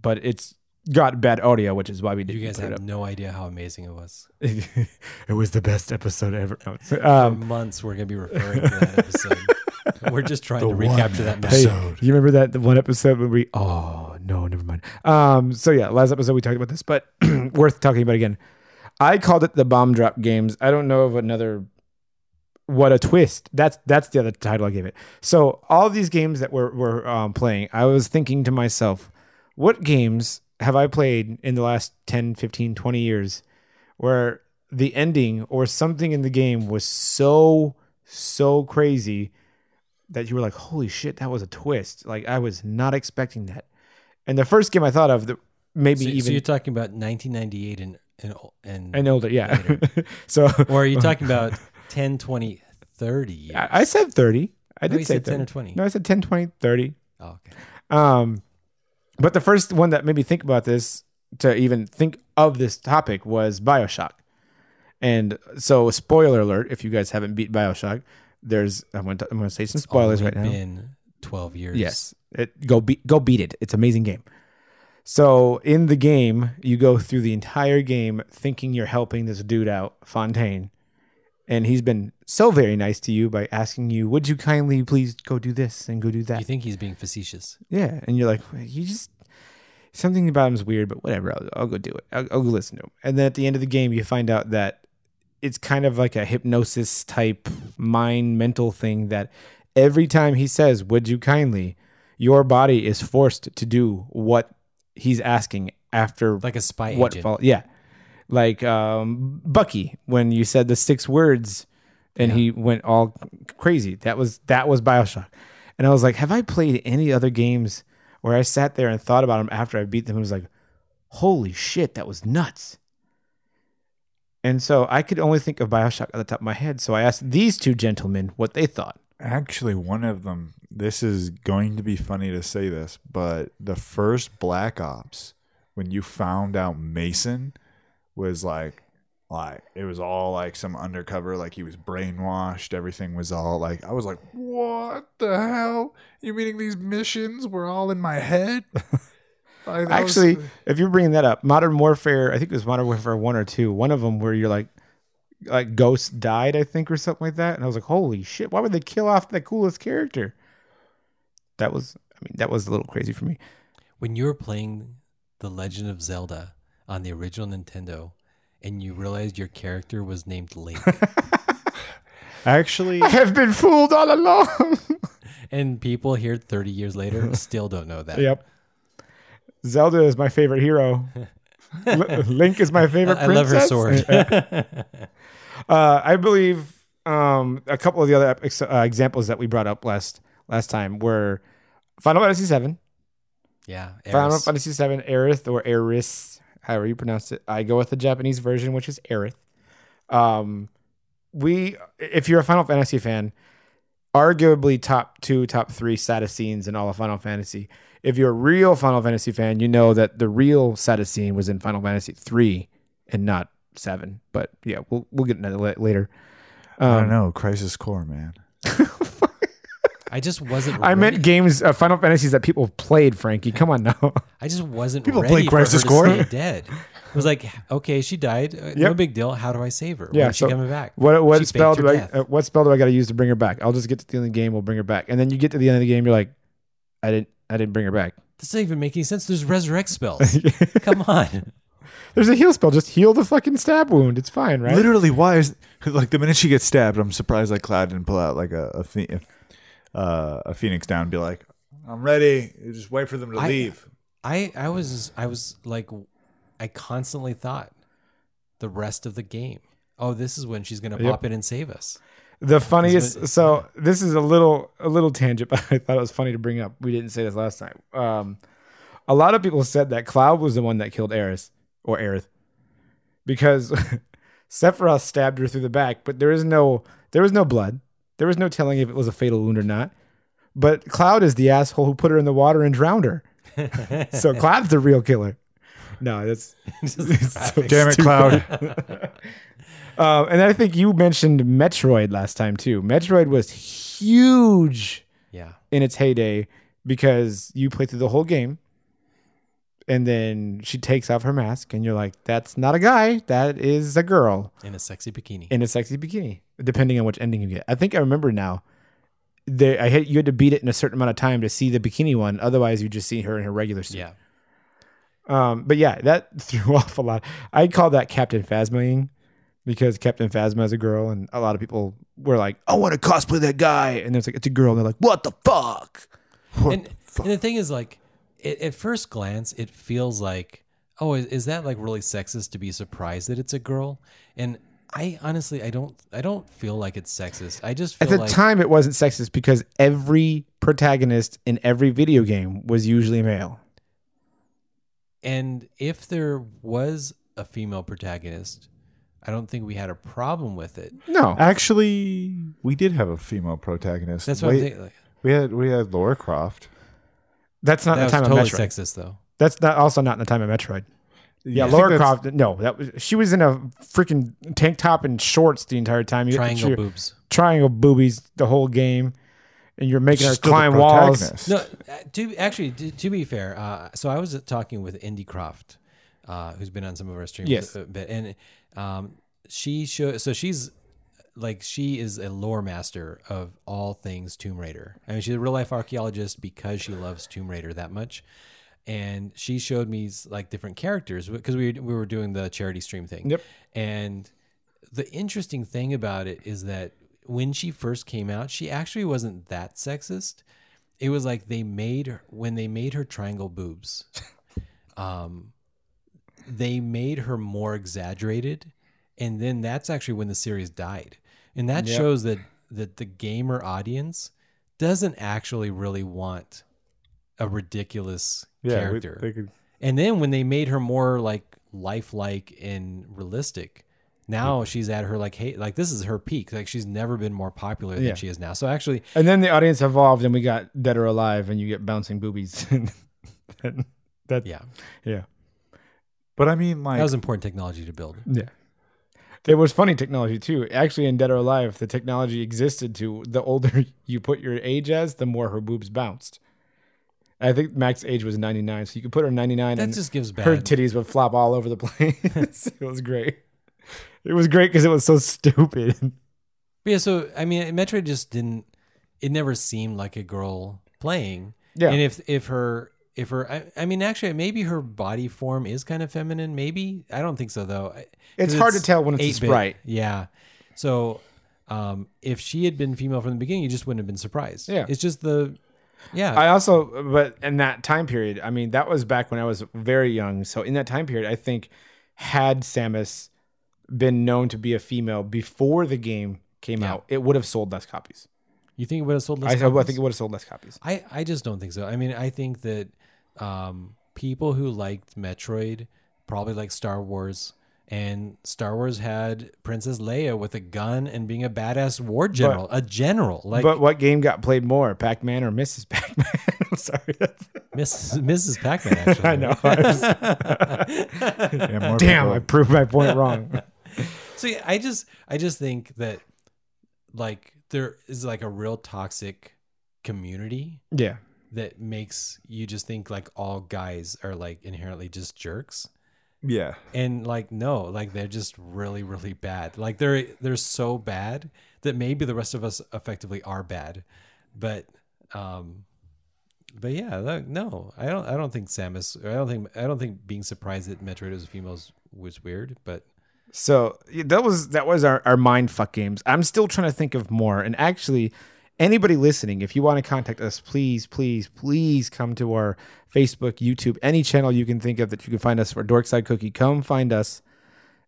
but it's got bad audio, which is why we didn't You guys put it have up. no idea how amazing it was. it was the best episode ever. No, it's- For um, months, we're going to be referring to that episode. we're just trying to recapture one that Hey, message. you remember that the one episode when we? Oh no, never mind. Um, so yeah, last episode we talked about this, but worth talking about again. I called it the bomb drop games. I don't know of another. What a twist! That's that's the other title I gave it. So all these games that we're we're um, playing, I was thinking to myself, what games have I played in the last 10, 15, 20 years where the ending or something in the game was so so crazy that you were like, holy shit, that was a twist. Like I was not expecting that. And the first game I thought of, that maybe So, so even you're talking about 1998 and and, and and older, yeah. so or are you talking about 10, 20, 30 years? I I said 30. I No, did you say said 10 or 20. No, I said 10, 20, 30. Oh, okay. Um, but the first one that made me think about this, to even think of this topic, was Bioshock. And so, spoiler alert: if you guys haven't beat Bioshock, there's I'm going to, I'm going to say some spoilers right now. Been 12 years. Yes, it, go beat go beat it. It's an amazing game. So in the game, you go through the entire game thinking you're helping this dude out, Fontaine, and he's been so very nice to you by asking you, "Would you kindly please go do this and go do that?" You think he's being facetious? Yeah, and you're like, you just something about him is weird, but whatever. I'll, I'll go do it. I'll, I'll go listen to him. And then at the end of the game, you find out that it's kind of like a hypnosis type mind mental thing that every time he says, "Would you kindly," your body is forced to do what he's asking after Like a spy what agent. follow- yeah. Like um bucky when you said the six words and he went all crazy. That was that was bioshock. And i was like have i played any other games where i sat there and thought about them after i beat them? And was like holy shit that was nuts. And so i could only think of bioshock at the top of my head. So i asked these two gentlemen what they thought Actually, one of them. This is going to be funny to say this, but the first Black Ops, when you found out Mason was like, like it was all like some undercover, like he was brainwashed. Everything was all like, I was like, what the hell? You meaning these missions were all in my head? Like, that was- Actually, if you're bringing that up, Modern Warfare, I think it was Modern Warfare one or two. One of them where you're like, like Ghost died, I think, or something like that, and I was like, holy shit, why would they kill off the coolest character? That was, I mean, that was a little crazy for me. When you were playing The Legend of Zelda on the original Nintendo and you realized your character was named Link actually, I have been fooled all along. and people here 30 years later still don't know that. yep. Zelda is my favorite hero. Link is my favorite. I love her sword. Uh, I believe um, a couple of the other ex- uh, examples that we brought up last last time were Final Fantasy VII, yeah. Final Fantasy VII, Aerith or Eris, however you pronounce it. I go with the Japanese version, which is Aerith. Um, we, if you're a Final Fantasy fan, arguably top two, top three saddest scenes in all of Final Fantasy. If you're a real Final Fantasy fan, you know that the real saddest scene was in Final Fantasy three and not seven. But yeah, we'll we'll get into that la- later. I Um, don't know. Crisis Core, man. I just wasn't I ready. meant games, uh, Final Fantasies that people played. Frankie, come on now. I just wasn't People ready play Crisis Core. dead. It was like, okay, she died. Uh, No big deal. How do I save her? Yeah, When's so she coming back? What what She spell do I uh, what spell do I got to use to bring her back? I'll just get to the end of the game. We'll bring her back, and then you get to the end of the game. You're like, I didn't I didn't bring her back. This doesn't even make any sense. There's resurrect spells. Come on. There's a heal spell. Just heal the fucking stab wound. It's fine, right? Literally, why is like the minute she gets stabbed, I'm surprised like Cloud didn't pull out like a a, phe- uh, a phoenix down and be like, "I'm ready." You just wait for them to I- leave. I I was I was like I constantly thought the rest of the game. Oh, this is when she's gonna Yep. pop in and save us. The funniest. So this is a little a little tangent, but I thought it was funny to bring up. We didn't say this last time. Um, a lot of people said that Cloud was the one that killed Eris or Aerith because Sephiroth stabbed her through the back, but there is no there was no blood. There was no telling if it was a fatal wound or not. But Cloud is the asshole who put her in the water and drowned her. so Cloud's the real killer. No, that's so. Damn it, Cloud! Um, and I think you mentioned Metroid last time too. Metroid was huge yeah. in its heyday because you play through the whole game and then she takes off her mask and you're like, that's not a guy, that is a girl In a sexy bikini. in a sexy bikini, depending on which ending you get. I think I remember now. They, I had you had to beat it in a certain amount of time to see the bikini one. Otherwise, you just see her in her regular suit. yeah. Um, but yeah, that threw off a lot. I call that Captain Phasmaing because Captain Phasma is a girl, and a lot of people were like, "I want to cosplay that guy," and it's like it's a girl, and they're like, "What the fuck?" and, and the thing is like it, at first glance it feels like oh is, is that like really sexist to be surprised that it's a girl and i honestly i don't i don't feel like it's sexist i just feel At the like time, it wasn't sexist because every protagonist in every video game was usually male. and if there was a female protagonist i don't think we had a problem with it No, Actually, we did have a female protagonist. that's what Wait, i'm thinking like, We had we had Laura Croft. that's not that the time totally of Metroid. sexist though That's not also not in the time of Metroid. Yeah, I think Laura Croft. No, that was she was in a freaking tank top and shorts the entire time. You triangle you're- boobs triangle boobies the whole game, and you're making her Still the climb walls. No, uh, to actually to, to be fair, uh, so I was talking with Indy Croft, uh, who's been on some of our streams Yes. a bit, and um, she show so she's like she is a lore master of all things Tomb Raider. I mean, she's a real life archaeologist because she loves Tomb Raider that much. And she showed me like different characters because we we were doing the charity stream thing. Yep. And the interesting thing about it is that when she first came out, she actually wasn't that sexist. It was like they made her when they made her triangle boobs. Um, they made her more exaggerated, and then that's actually when the series died, and that Yep. shows that that the gamer audience doesn't actually really want a ridiculous Yeah, we- character. they could- And then when they made her more like lifelike and realistic, now she's at her like hey like this is her peak. Like she's never been more popular than Yeah. she is now. So actually And then the audience evolved, and we got Dead or Alive, and you get bouncing boobies. that, that, yeah. yeah, But I mean, like, That was important technology to build. yeah. It was funny technology too. Actually, in Dead or Alive, the technology existed to the older you put your age as, the more her boobs bounced. I think max age was 99, so you could put her 99 That and just gives bad her titties would flop all over the place. it was great. It was great because it was so stupid. But yeah, so I mean Metroid just didn't it never seemed like a girl playing. Yeah. And if if her if her I, I mean actually maybe her body form is kind of feminine, maybe. I don't think so though. it's It's hard to tell when it's a 8-bit. sprite. Yeah. So um if she had been female from the beginning, you just wouldn't have been surprised. Yeah. It's just the yeah. I also, but in that time period, I mean, that was back when I was very young. So in that time period, I think had Samus been known to be a female before the game came Yeah. out, it would have sold less copies. you think it would have sold I, less I copies? think it would have sold less copies. I, I just don't think so. I mean, I think that um, people who liked Metroid probably like Star Wars, and Star Wars had Princess Leia with a gun and being a badass war general, a general like but what game got played more, Pac Man or Mrs. Pac Man? I'm sorry. That's, Miss, Mrs. Pac-Man. Actually, I know. I was- yeah, more damn, I proved my point wrong. So yeah, I just I just think that like there is like a real toxic community yeah. That makes you just think like all guys are like inherently just jerks. Yeah. and like no like they're just really really bad like they're they're so bad that maybe the rest of us effectively are bad but um but yeah like, no i don't i don't think samus i don't think i don't think being surprised that metroid was a female was weird but So that was that was our, our mind fuck games. I'm still trying to think of more. And actually, anybody listening, if you want to contact us, please, please, please come to our Facebook, YouTube, any channel you can think of that you can find us for Dorkside Cookie. Come find us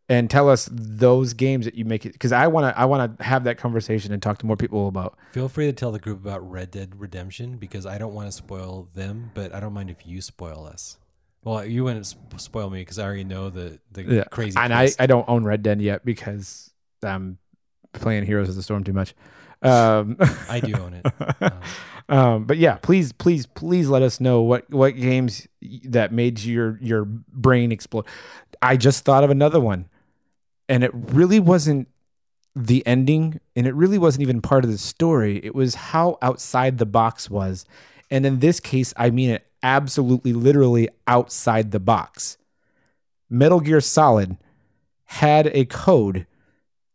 and tell us those games that you make it because I want to I want to have that conversation and talk to more people about. feel free to tell the group about red dead redemption because i don't want to spoil them but i don't mind if you spoil us well you wouldn't spoil me because i already know the the Yeah, crazy and I. I don't own Red Dead yet because I'm playing Heroes of the Storm too much. Um, I do own it Um, um, but yeah, please, please, please let us know what what games that made your your brain explode. I just thought of another one, and it really wasn't the ending, and it really wasn't even part of the story. It was how outside the box was, and in this case, I mean it absolutely, literally outside the box. Metal Gear Solid had a code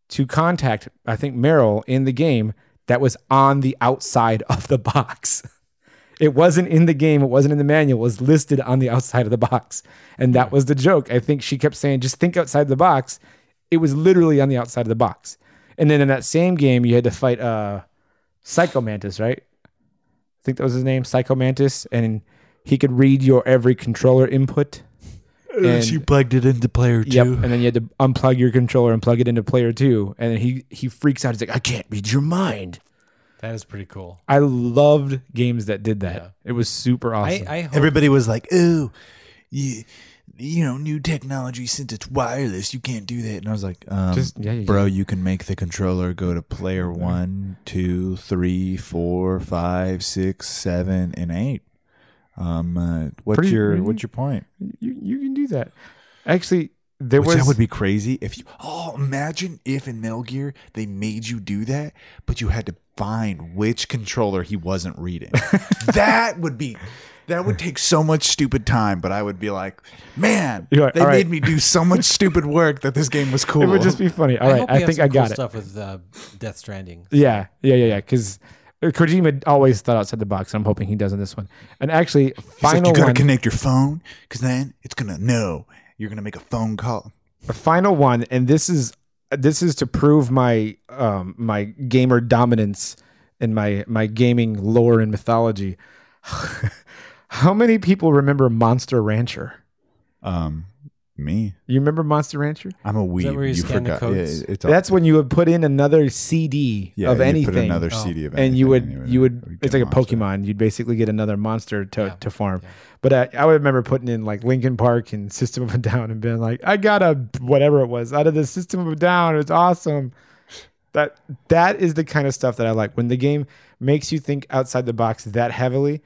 to contact, I think, Meryl in the game that was on the outside of the box. It wasn't in the game, it wasn't in the manual, it was listed on the outside of the box. And that was the joke. I think she kept saying, just think outside the box. It was literally on the outside of the box. And then in that same game, you had to fight uh, Psycho Mantis, right? I think that was his name, Psycho Mantis. And he could read your every controller input. And- she plugged it into player two. Yep. And then you had to unplug your controller and plug it into player two. And then he he freaks out. He's like, I can't read your mind. that is pretty cool I loved games that did that. Yeah. It was super awesome. I, I hope Everybody was like, "Oh, you, you know, new technology since it's wireless, you can't do that." And I was like, um, Just- yeah, you "Bro, you can make the controller go to player one, two, three, four, five, six, seven, and eight." Um, uh, what's Pretty- your really? what's your point? you you can do that. Actually, there Which was that would be crazy if you. Oh, imagine if in Metal Gear they made you do that, but you had to find which controller he wasn't reading. that would be. That would take so much stupid time, but I would be like, man, like, they all right. made me do so much stupid work that this game was cool. it would just be funny. All right, I, we have think some I cool got it. Stuff with uh, Death Stranding. Yeah, yeah, yeah, yeah. Because Kojima always thought outside the box. I'm hoping he does in this one. And actually, He's like, final you gotta one, connect your phone because then it's gonna know you're gonna make a phone call. the final one, and this is this is to prove my um my gamer dominance and my my gaming lore and mythology. How many people remember Monster Rancher? Um, me, You remember Monster Rancher? I'm a weeb. where you you scan the forgot. Yeah, codes? it's That's when you would put in another CD yeah, of you anything, Put another Oh. CD of anything and you would anything, you would get it's like a monster. Pokemon. You'd basically get another monster to, Yeah. to farm. Yeah. But uh, I would remember putting in like Linkin Park and System of a Down and being like, I got a whatever it was out of the System of a Down. It's awesome. That that is the kind of stuff that I like when the game makes you think outside the box that heavily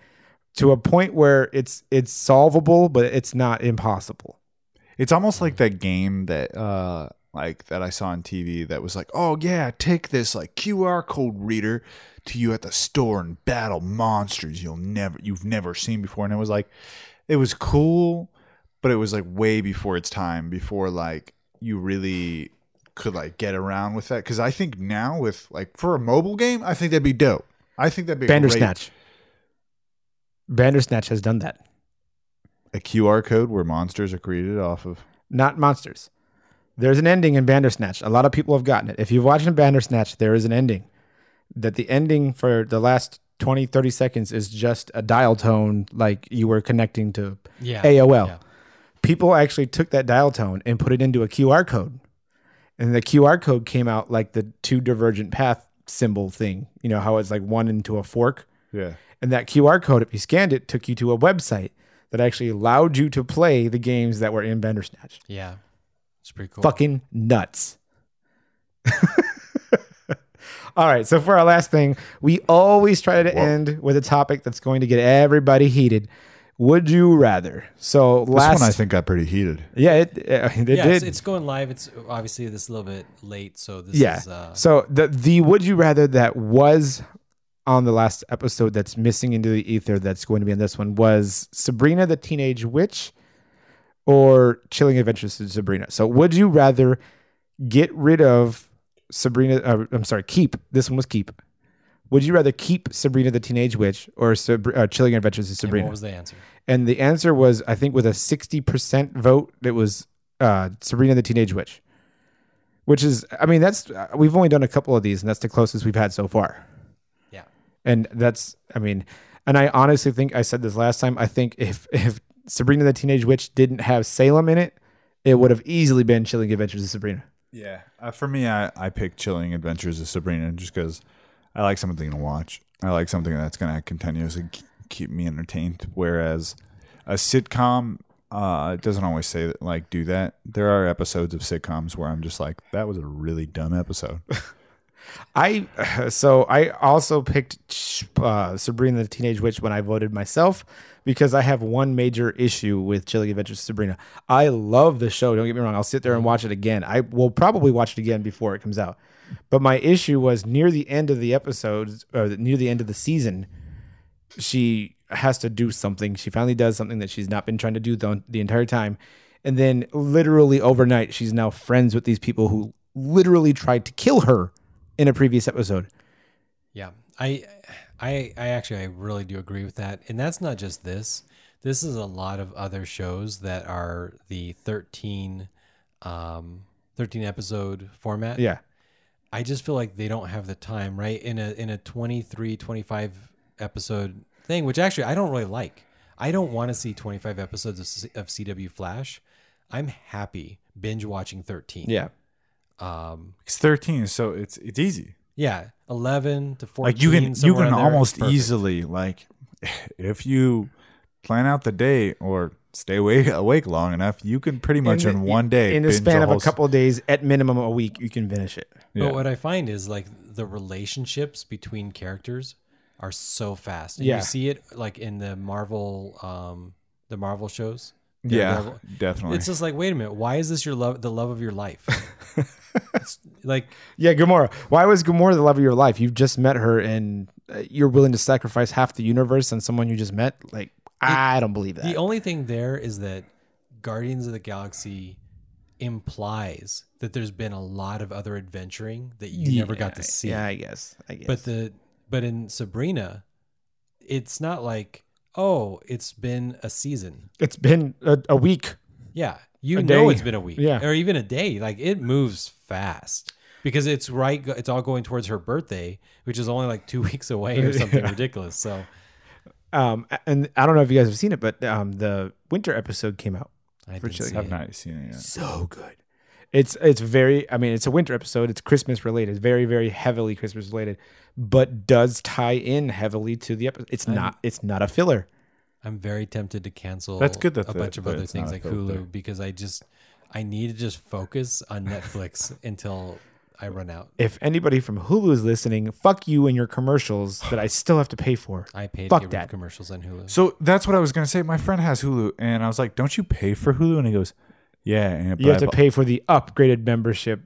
to a point where it's it's solvable, but it's not impossible. It's almost like that game that uh like that I saw on TV that was like, "Oh yeah, take this like QR code reader to you at the store and battle monsters you'll never you've never seen before." And it was like it was cool, but it was like way before its time, before like you really could like get around with that cuz I think now with like for a mobile game, I think that'd be dope. I think that'd be a great- Bandersnatch. Bandersnatch has done that. A QR code where monsters are created off of not monsters. There's an ending in Bandersnatch. A lot of people have gotten it. If you've watched Bandersnatch, there is an ending. That the ending for the last 20, 30 seconds is just a dial tone like you were connecting to Yeah. AOL. Yeah. People actually took that dial tone and put it into a QR code. And the QR code came out like the two divergent path symbol thing. You know, how it's like one into a fork. yeah. And that QR code, if you scanned it, took you to a website that actually allowed you to play the games that were in Bandersnatch Yeah. It's pretty cool. fucking nuts. All right, so for our last thing, we always try to end with a topic that's going to get everybody heated. Would you rather? So This last, one I think got pretty heated. yeah, it, uh, it yeah, did. it's, it's going live. It's obviously this is a little bit late, so this yeah. is uh, so the the would you rather that was on the last episode that's missing into the ether that's going to be in this one was Sabrina the Teenage Witch or Chilling Adventures of Sabrina. So, would you rather get rid of Sabrina? Uh, I'm sorry, keep this one was keep. Would you rather keep Sabrina the Teenage Witch or uh, Chilling Adventures of And Sabrina? what was the answer? And the answer was, I think, with a 60% vote, it was uh, Sabrina the Teenage Witch, which is, I mean, that's, uh, we've only done a couple of these, and that's the closest we've had so far. And that's, I mean, and I honestly think I said this last time. I think if, if Sabrina the Teenage Witch didn't have Salem in it, it would have easily been Chilling Adventures of Sabrina. Yeah, uh, for me, I I picked Chilling Adventures of Sabrina just because I like something to watch. I like something that's going to continuously keep me entertained. Whereas a sitcom, uh, it doesn't always say that, like do that. There are episodes of sitcoms where I'm just like, that was a really dumb episode. I so I also picked uh, Sabrina the Teenage Witch when I voted myself because I have one major issue with Chilling Adventures of Sabrina. I love the show. Don't get me wrong. I'll sit there and watch it again. I will probably watch it again before it comes out. But my issue was near the end of the episodes or near the end of the season, she has to do something. She finally does something that she's not been trying to do the, the entire time. And then literally overnight, she's now friends with these people who literally tried to kill her in a previous episode. Yeah, I, I, I actually I really do agree with that, and that's not just this. This is a lot of other shows that are the 13, um, 13 episode format. Yeah. I just feel like they don't have the time, right? In a in a 23, 25 episode thing, which actually I don't really like. I don't want to see 25 episodes of, C- of CW Flash. I'm happy binge watching 13. Yeah. Um, it's 13, so it's it's easy. yeah, 11 to 14. Like you can you can in there is almost perfect. easily like if you plan out the day or stay awake awake long enough, you can pretty much in, the- one day In the binge span of a couple of days, at minimum a week, you can finish it. Yeah. But what I find is like the relationships between characters are so fast. And Yeah. You see it like in the Marvel um the Marvel shows. yeah, Daredevil. definitely. It's just like, wait a minute, why is this your love the love of your life? it's like Yeah, Gamora. Why was Gamora the love of your life? You've just met her, and uh, you're willing to sacrifice half the universe on someone you just met. Like, I don't believe that. the only thing there is that Guardians of the Galaxy implies that there's been a lot of other adventuring that you never got to see. Yeah, I guess. I guess. But the but in Sabrina, it's not like, oh, it's been a season. it's been a, a week. Yeah. You A know day. it's been a week. Yeah. Or even a day. Like it moves fast. Because it's right it's all going towards her birthday, which is only like two weeks away or something ridiculous. So Um, and I don't know if you guys have seen it, but um, the winter episode came out. i didn't see i've it. not seen it yet. So good. It's it's very. I mean, it's a winter episode. It's Christmas related. Very very heavily Christmas related, but does tie in heavily to the episode. It's not. It's not a filler. I'm very tempted to cancel That's good that a the- bunch of other things like filter. Hulu because I just I need to just focus on Netflix until I run out. If anybody from Hulu is listening, fuck you and your commercials that I still have to pay for. I paid Fuck to get that. commercials on Hulu. So that's what I was gonna say. My friend has Hulu, and I was like, "Don't you pay for Hulu?" And he goes, "Yeah." And You have to pay for the upgraded membership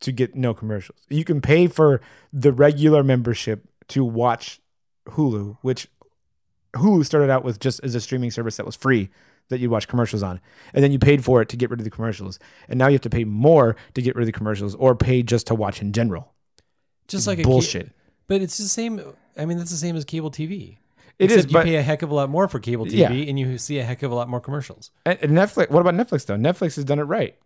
to get no commercials. You can pay for the regular membership to watch Hulu, which Hulu started out with just as a streaming service that was free that you watch commercials on. And then you paid for it to get rid of the commercials. And now you have to pay more to get rid of the commercials or pay just to watch in general. just like a bullshit. ca- but it's the same. I mean, that's the same as cable TV. It Except is, you but pay a heck of a lot more for cable TV, Yeah. and you see a heck of a lot more commercials. And Netflix. What about Netflix though? Netflix has done it right.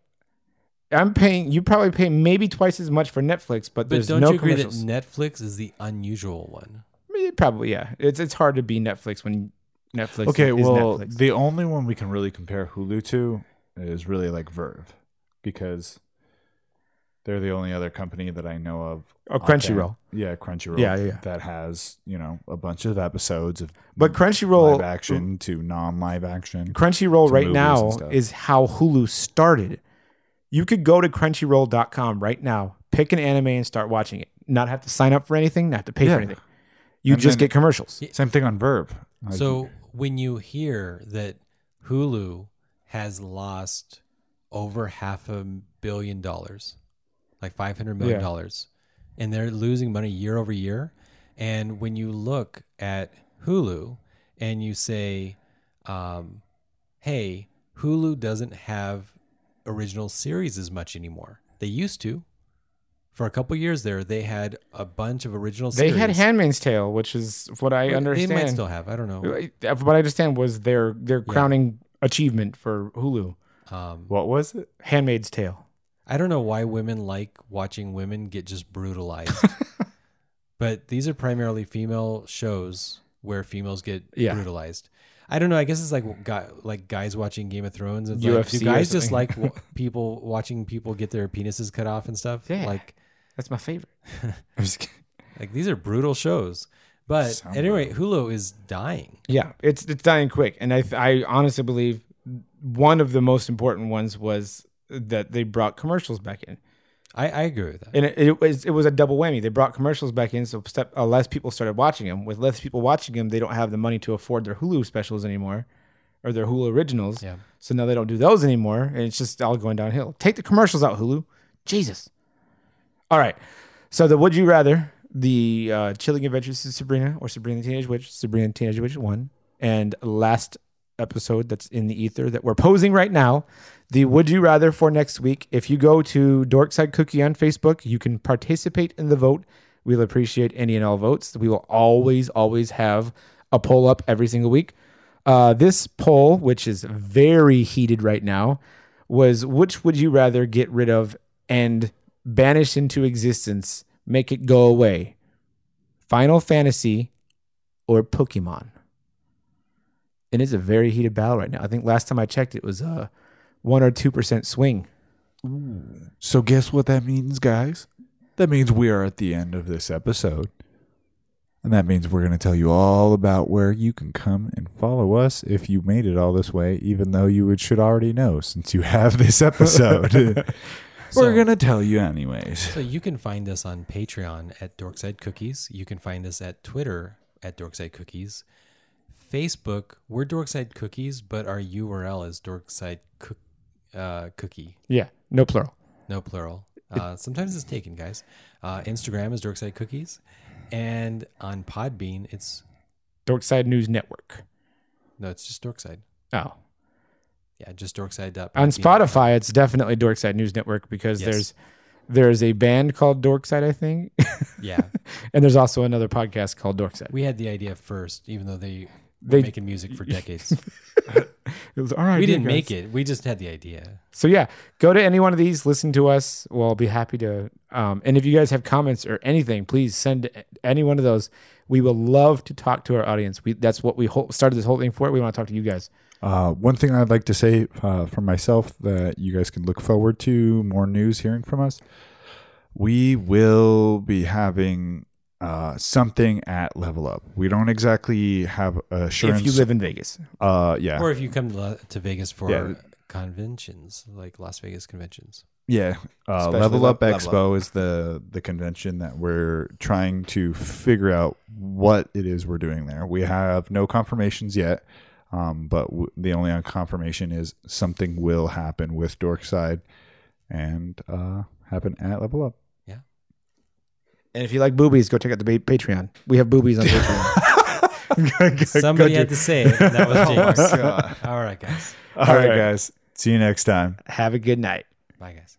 I'm paying. You probably pay maybe twice as much for Netflix, but, But there's don't no you agree that Netflix is the unusual one? Eh, Probably yeah. It's it's hard to be Netflix when Netflix. Okay, is well, Netflix. the only one we can really compare Hulu to is really like VRV, because they're the only other company that I know of. Oh, Crunchyroll. Yeah, Crunchyroll. Yeah, yeah, yeah. That has you know a bunch of episodes of But Crunchyroll live action to non-live action. Crunchyroll right now is how Hulu started. You could go to Crunchyroll.com right now, pick an anime, and start watching it. Not have to sign up for anything, not have to pay Yeah. for anything. You And just then- get commercials. Same thing on VRV. Like, So when you hear that Hulu has lost over half a billion dollars, like five hundred million dollars, and they're losing money year over year, and when you look at Hulu and you say, um, "Hey, Hulu doesn't have original series as much anymore. They used to. For a couple years there, they had a bunch of original They series. had Handmaid's Tale, which is what I They understand. might still have. I don't know. What I understand was their their crowning achievement for Hulu, Um, What was it? Handmaid's Tale. I don't know why women like watching women get just brutalized. but these are primarily female shows where females get Yeah. brutalized. I don't know. I guess it's like guy, like guys watching Game of Thrones. It's like, do guys just like w- people watching people get their penises cut off and stuff? Yeah. Like That's my favorite. I'm just like these are brutal shows. But Sound at any rate, Hulu is dying. Yeah, it's it's dying quick, and I I honestly believe one of the most important ones was that they brought commercials back in, I, I agree with that. and it, it was it was a double whammy. They brought commercials back in, so step uh, less people started watching them. With less people watching them, they don't have the money to afford their Hulu specials anymore, or their Hulu originals. Yeah. So now they don't do those anymore, and it's just all going downhill. Take the commercials out, Hulu. Jesus. All right. So the Would You Rather, the uh, Chilling Adventures of Sabrina or Sabrina the Teenage Witch, Sabrina the Teenage Witch 1, and last episode that's in the ether that we're posing right now, the Would You Rather for next week. If you go to Dorkside Cookie on Facebook, you can participate in the vote. We'll appreciate any and all votes. We will always, always have a poll up every single week. Uh, this poll, which is very heated right now, was which would you rather get rid of and banish into existence, make it go away? Final Fantasy or Pokemon? And it's a very heated battle right now. I think last time I checked, it was a one or two percent swing. So guess what that means, guys? That means we are at the end of this episode. And that means we're going to tell you all about where you can come and follow us if you made it all this way, even though you would, should already know since you have this episode. So- we're going to tell you anyways. So you can find us on Patreon at Dorkside Cookies. You can find us at Twitter at Dorkside Cookies. Facebook, we're Dorkside Cookies, but our URL is Dorkside Cook, uh, Cookie. Yeah, no plural. No plural. Uh, sometimes it's taken, guys. Uh, Instagram is Dorkside Cookies. And on Podbean, it's, Dorkside News Network. no, it's just Dorkside. Oh, Yeah, just Dorkside. on Spotify, it's definitely Dorkside News Network because Yes. there's there's a band called Dorkside, I think, Yeah. and there's also another podcast called Dorkside. We had the idea first, even though they They- making music for decades. It was all right. we didn't make it. We just had the idea. So yeah, go to any one of these, listen to us. We'll be happy to. Um, and if you guys have comments or anything, please send any one of those. We will love to talk to our audience. We that's what we ho- started this whole thing for. We want to talk to you guys. Uh, one thing I'd like to say uh, for myself that you guys can look forward to more news hearing from us. We will be having uh, something at Level Up. We don't exactly have assurance. If you live in Vegas, uh, yeah, Or if you come to, La- to Vegas for Yeah. conventions, like Las Vegas conventions. Yeah, uh, Level Up Level Expo is the the convention that we're trying to figure out what it is we're doing there. We have no confirmations yet, um, but w- the only confirmation is something will happen with Dorkside and uh, happen at Level Up. Yeah. And if you like boobies, go check out the ba- Patreon. We have boobies on Patreon. Somebody had to say it. and That was James. God. All right, guys. All right, right. guys. See you next time. Have a good night. Bye, guys.